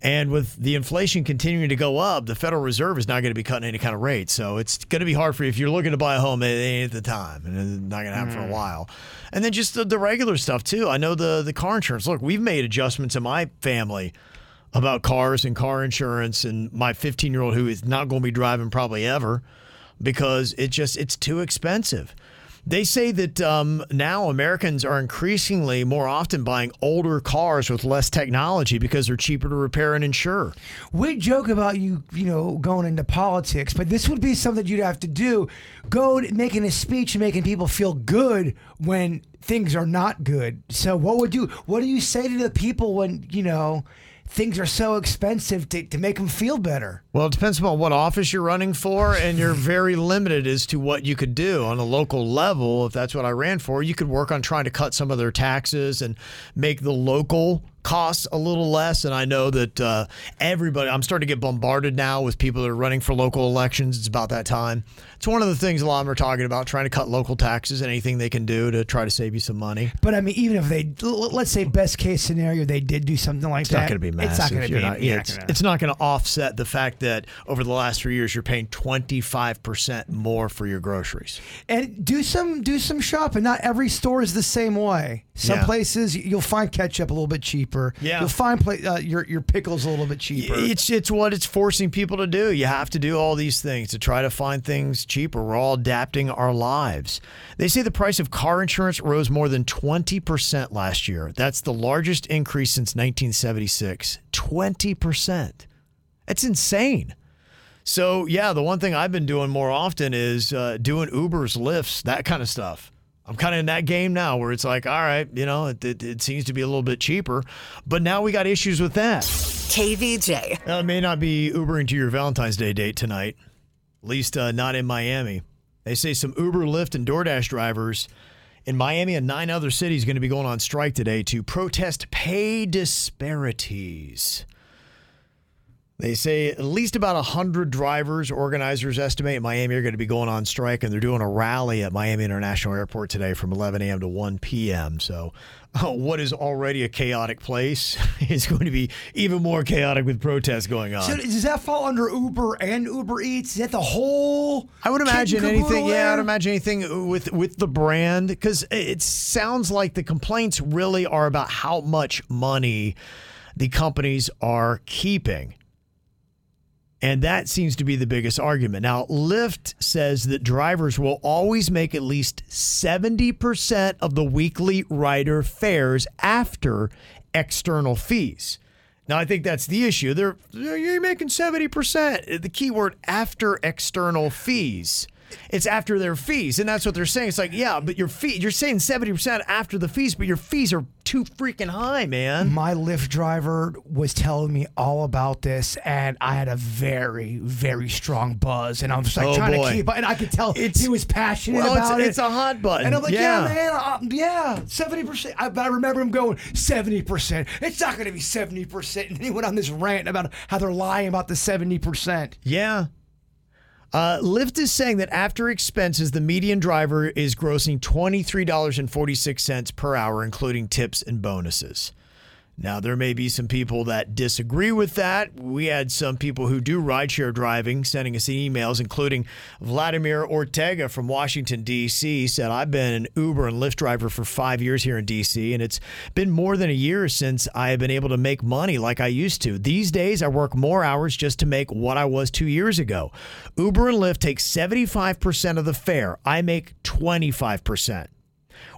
And with the inflation continuing to go up, the Federal Reserve is not going to be cutting any kind of rate. So it's going to be hard for you. If you're looking to buy a home, it ain't the time. And it's not going to happen for a while. And then just the, the regular stuff, too. I know the, the car insurance. Look, we've made adjustments in my family about cars and car insurance and my 15 year old who is not going to be driving probably ever because it just it's too expensive. They say that um, now Americans are increasingly more often buying older cars with less technology because they're cheaper to repair and insure. We joke about you, you know, going into politics, but this would be something you'd have to do. Go to making a speech and making people feel good when things are not good. So what would you what do you say to the people when, you know, things are so expensive to, to make them feel better? Well, it depends upon what office you're running for, and you're very limited as to what you could do on a local level. If that's what I ran for, you could work on trying to cut some of their taxes and make the local costs a little less. And I know that uh, everybody, I'm starting to get bombarded now with people that are running for local elections. It's about that time. It's one of the things a lot of them are talking about, trying to cut local taxes, and anything they can do to try to save you some money. But I mean, even if they, let's say best case scenario, they did do something like It's that. not going to be massive. It's not going to be. not- yeah, it's, it's not going to offset the fact that over the last three years you're paying 25% more for your groceries. and do some do some shopping. Not every store is the same way. Some Yeah. places you'll find ketchup a little bit cheaper. Yeah. you'll find pla- uh, your your pickles a little bit cheaper. It's it's what it's forcing people to do. You have to do all these things to try to find things cheaper. We're all adapting our lives. They say the price of car insurance rose more than 20% last year. That's the largest increase since 1976. 20%. That's insane. So, yeah, the one thing I've been doing more often is uh, doing Ubers, Lyfts, that kind of stuff. I'm kind of in that game now where it's like, all right, you know, it, it, it seems to be a little bit cheaper, but now we got issues with that. KVJ. It may not be Ubering to your Valentine's Day date tonight, at least uh, not in Miami. They say some Uber, Lyft, and DoorDash drivers in Miami and nine other cities going to be going on strike today to protest pay disparities. They say at least about 100 drivers, organizers estimate in Miami are going to be going on strike, and they're doing a rally at Miami International Airport today from 11 a.m. to 1 p.m. So, uh, what is already a chaotic place is going to be even more chaotic with protests going on. So does that fall under Uber and Uber Eats? Is that the whole? I would imagine anything. Yeah, I'd imagine anything with with the brand because it sounds like the complaints really are about how much money the companies are keeping. And that seems to be the biggest argument. Now, Lyft says that drivers will always make at least 70% of the weekly rider fares after external fees. Now, I think that's the issue. They're you're making 70%. The key word after external fees. It's after their fees, and that's what they're saying. It's like, yeah, but your fee, you're saying seventy percent after the fees, but your fees are too freaking high, man. My Lyft driver was telling me all about this, and I had a very, very strong buzz, and I'm just like Oh, trying boy. to keep. And I could tell he was passionate Well, it's- about it. it's a hot button. and I'm like, Yeah. yeah, man, uh, yeah, seventy percent. I, but I remember him going seventy percent. It's not going to be seventy percent, and he went on this rant about how they're lying about the seventy percent. Yeah. Uh, Lyft is saying that after expenses, the median driver is grossing $23.46 per hour, including tips and bonuses. Now, there may be some people that disagree with that. We had some people who do rideshare driving sending us emails, including Vladimir Ortega from Washington, D.C., said, I've been an Uber and Lyft driver for five years here in D.C., and it's been more than a year since I have been able to make money like I used to. These days, I work more hours just to make what I was two years ago. Uber and Lyft take 75% of the fare, I make 25%.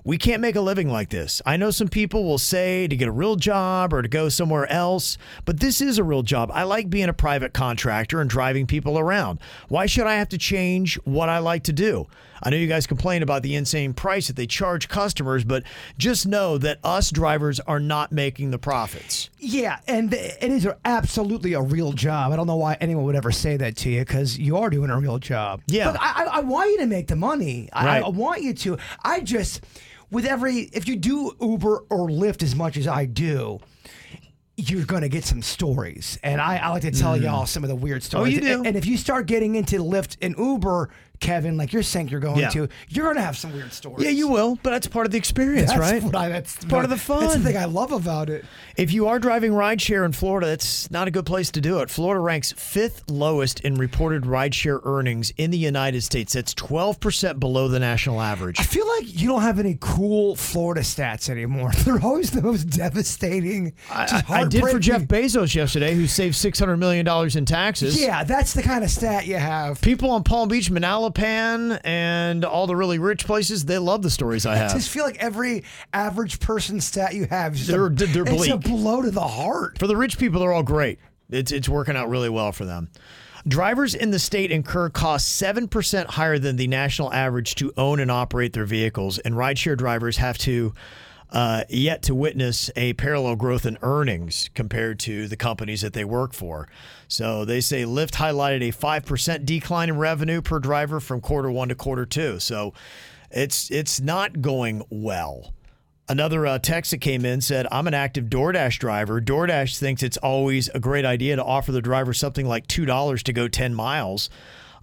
We can't make a living like this. I know some people will say to get a real job or to go somewhere else, but this is a real job. I like being a private contractor and driving people around. Why should I have to change what I like to do? I know you guys complain about the insane price that they charge customers, but just know that us drivers are not making the profits. Yeah, and it is absolutely a real job. I don't know why anyone would ever say that to you because you are doing a real job. Yeah. but I, I, I want you to make the money. I, Right. I want you to. I just, with every, if you do Uber or Lyft as much as I do. You're gonna get some stories, and I, I like to tell Mm. y'all some of the weird stories. Oh, you do? And, and if you start getting into Lyft and Uber, Kevin, like you're saying you're going Yeah. to, you're gonna have some weird stories. Yeah, you will, but that's part of the experience, That's right? what I- that's part of the fun. That's the thing I love about it. If you are driving rideshare in Florida, it's not a good place to do it. Florida ranks fifth lowest in reported rideshare earnings in the United States. That's 12% below the national average. I feel like you don't have any cool Florida stats anymore. They're always the most devastating. I, I did for. Jeff Bezos yesterday, who saved $600 million in taxes. Yeah, that's the kind of stat you have. People on Palm Beach, Manalapan, and all the really rich places, they love the stories I I have. just feel like every average person stat you have is they're, a, they're It's a blow to the heart. For the rich people, they're all great. It's it's working out really well for them. Drivers in the state incur costs 7% higher than the national average to own and operate their vehicles, and rideshare drivers have to uh, yet to witness a parallel growth in earnings compared to the companies that they work for. So they say Lyft highlighted a 5% decline in revenue per driver from quarter one to quarter two. So it's it's not going well. Another uh, text that came in said, I'm an active DoorDash driver. DoorDash thinks it's always a great idea to offer the driver something like $2 to go 10 miles.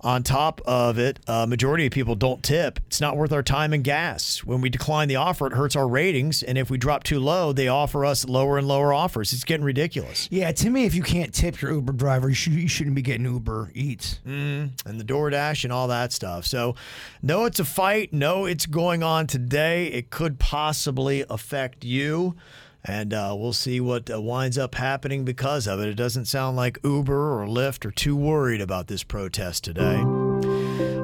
On top of it, a majority of people don't tip. It's not worth our time and gas. When we decline the offer, it hurts our ratings. And if we drop too low, they offer us lower and lower offers. It's getting ridiculous. Yeah, to me, if you can't tip your Uber driver, you, should, you shouldn't be getting Uber Eats. Mm, and the DoorDash and all that stuff. So, no, it's a fight. No, it's going on today. It could possibly affect you. And uh, we'll see what uh, winds up happening because of it. It doesn't sound like Uber or Lyft are too worried about this protest today.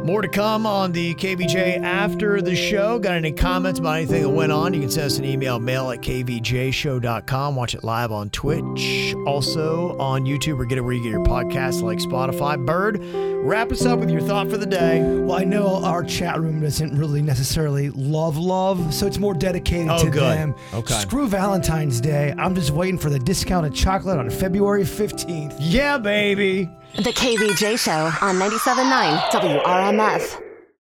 More to come on the KVJ after the show. Got any comments about anything that went on? You can send us an email, mail at kvjshow.com. Watch it live on Twitch. Also on YouTube or get it where you get your podcasts like Spotify. Bird, wrap us up with your thought for the day. Well, I know our chat room doesn't really necessarily love love, so it's more dedicated Oh, to good. them. Okay. Screw Valentine's Day. I'm just waiting for the discounted chocolate on February 15th. Yeah, baby. The KVJ Show on 97.9 WRMF.